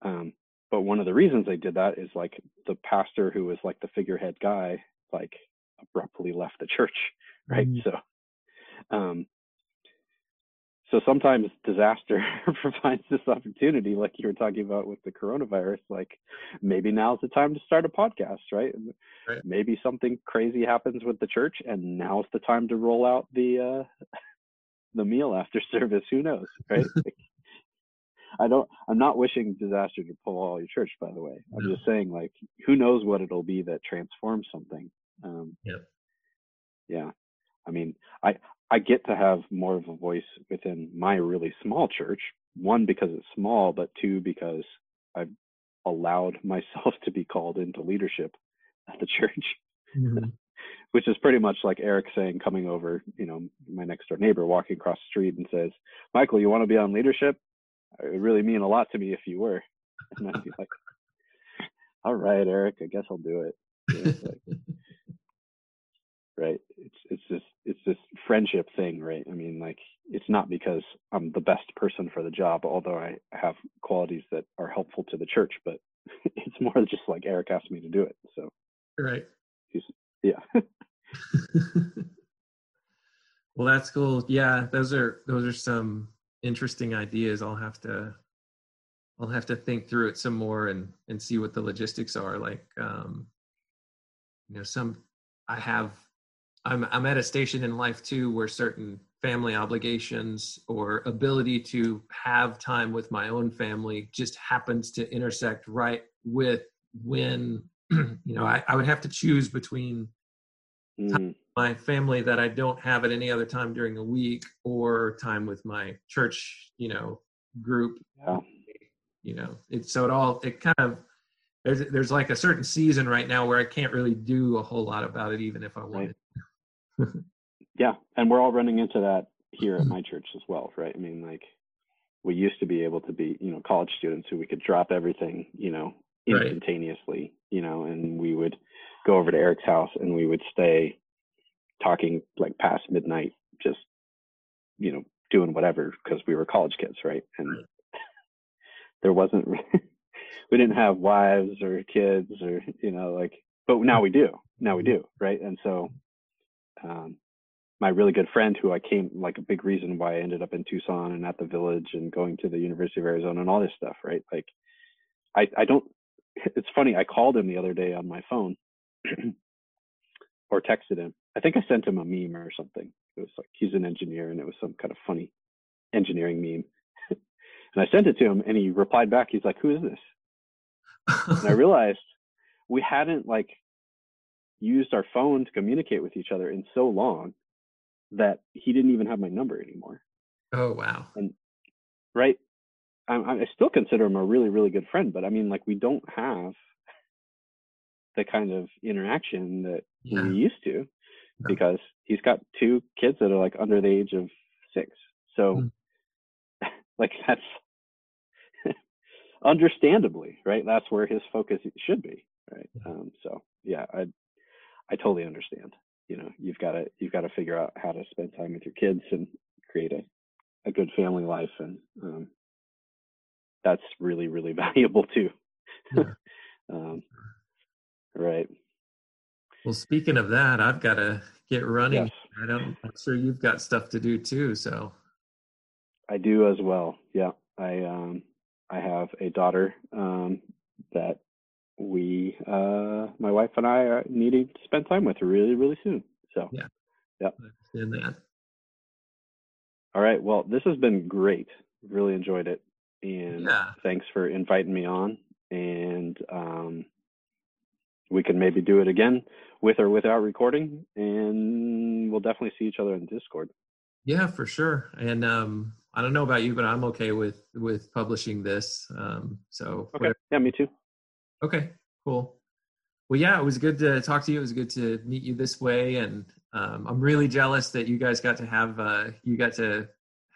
um but one of the reasons they did that is like the pastor who was like the figurehead guy like abruptly left the church right Mm. so um so sometimes disaster provides this opportunity like you were talking about with the coronavirus like maybe now's the time to start a podcast right, Right. maybe something crazy happens with the church and now's the time to roll out the uh the meal after service who knows right Like, i don't i'm not wishing disaster to pull all your church by the way i'm No. just saying like who knows what it'll be that transforms something um Yep. yeah i mean i i get to have more of a voice within my really small church. One because it's small but two because i've allowed myself to be called into leadership at the church Mhm. which is pretty much like eric saying coming over you know my next door neighbor walking across the street and says michael you want to be on leadership? It would really mean a lot to me if you were. And i'd be like all right eric i guess i'll do it. You know, like, right it's it's this it's this friendship thing right i mean like it's not because i'm the best person for the job although i have qualities that are helpful to the church but it's more just like eric asked me to do it so right. yeah well, that's cool. Yeah, those are those are some interesting ideas. I'll have to I'll have to think through it some more and and see what the logistics are. Like, um, you know, some I have. I'm I'm at a station in life too where certain family obligations or ability to have time with my own family just happens to intersect right with when you know I, I would have to choose between Mm, my family that I don't have at any other time during the week or time with my church, you know, group. yeah. You know, it so it all it kind of there's there's like a certain season right now where I can't really do a whole lot about it, even if I wanted. Yeah, and we're all running into that here Mm-hmm. at my church as well, right? I mean, like we used to be able to be, you know, college students who we could drop everything, you know, Right. instantaneously, you know, and we would go over to Eric's house and we would stay talking like past midnight, just, you know, doing whatever because we were college kids, right? And Right. there wasn't, we didn't have wives or kids or, you know, like, but now we do. Now we do, right? And so, um, my really good friend who I came like a big reason why I ended up in Tucson and at the village and going to the University of Arizona and all this stuff, right? Like I I don't it's funny, I called him the other day on my phone or texted him. I think I sent him a meme or something. It was like he's an engineer and it was some kind of funny engineering meme. and I sent it to him and he replied back, he's like, Who is this? And I realized we hadn't like used our phone to communicate with each other in so long that he didn't even have my number anymore. oh wow. And Right. I, I still consider him a really, really good friend, but I mean, like, we don't have the kind of interaction that Yeah. we used to because he's got two kids that are like under the age of six. So, like, that's understandably right. That's where his focus should be. Right. Um, so, yeah, I, I totally understand. You know, you've got to you've got to figure out how to spend time with your kids and create a, a good family life, and um, that's really really valuable too. Um, right. Well, speaking of that, I've got to get running. Yes. I don't. I'm sure you've got stuff to do too. So I do as well. Yeah, I um I have a daughter um that we uh my wife and I are needing to spend time with really really soon. So Yeah. I understand that. all right, well this has been great. Really enjoyed it, and Yeah. thanks for inviting me on. And um we can maybe do it again with or without recording, and we'll definitely see each other in Discord. Yeah, for sure. And um, I don't know about you, but I'm okay with with publishing this. Um, so Okay. Yeah, me too. Okay, cool. Well, yeah, it was good to talk to you. It was good to meet you this way, and um, I'm really jealous that you guys got to have uh, you got to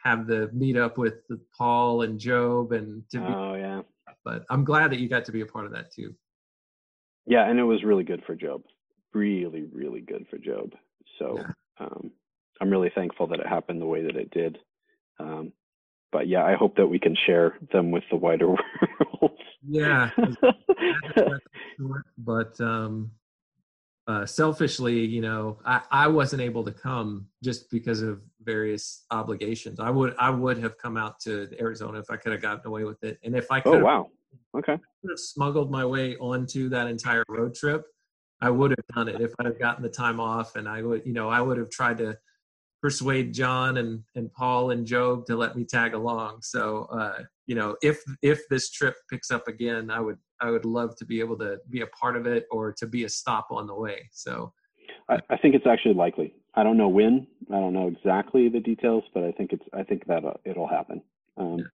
have the meetup with Paul and Job, and to be, Oh yeah. but I'm glad that you got to be a part of that too. Yeah, and it was really good for Job. Really, really good for Job. So Yeah. um, I'm really thankful that it happened the way that it did. Um, but yeah, I hope that we can share them with the wider world. Yeah, but um, uh, selfishly, you know, I, I wasn't able to come just because of various obligations. I would I would have come out to Arizona if I could have gotten away with it, and if I could oh have wow. Okay. could have smuggled my way onto that entire road trip, I would have done it if I'd have gotten the time off, and I would, you know, I would have tried to persuade John and and Paul and Job to let me tag along. So, uh, you know, if if this trip picks up again, I would I would love to be able to be a part of it or to be a stop on the way. So, I, I think it's actually likely. I don't know when. I don't know exactly the details, but I think it's. I think that uh, it'll happen. Um, Yeah.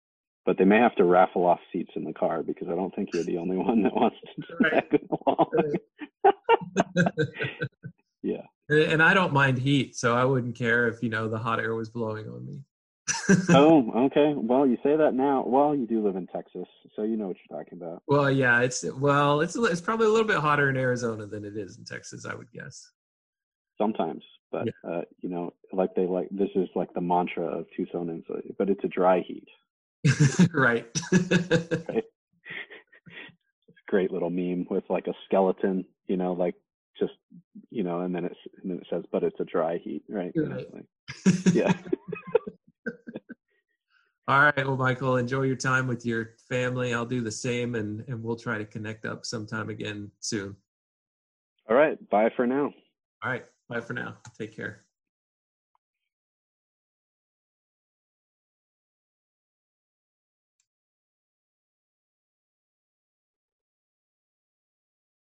But they may have to raffle off seats in the car because I don't think you're the only one that wants to Right. tag along. yeah. and I don't mind heat, so I wouldn't care if you know the hot air was blowing on me. oh, okay. Well, you say that now. Well, you do live in Texas, so you know what you're talking about. Well, yeah, it's well, it's it's probably a little bit hotter in Arizona than it is in Texas, I would guess. Sometimes, but uh, you know, like they like this is like the mantra of Tucsonans, but it's a dry heat. right. Right. Great little meme with like a skeleton, you know, like just you know, and then it's and then it says, but it's a dry heat, right? Right. like- yeah. All right. Well, Michael, enjoy your time with your family. I'll do the same, and and we'll try to connect up sometime again soon. All right. Bye for now. All right. Bye for now. Take care.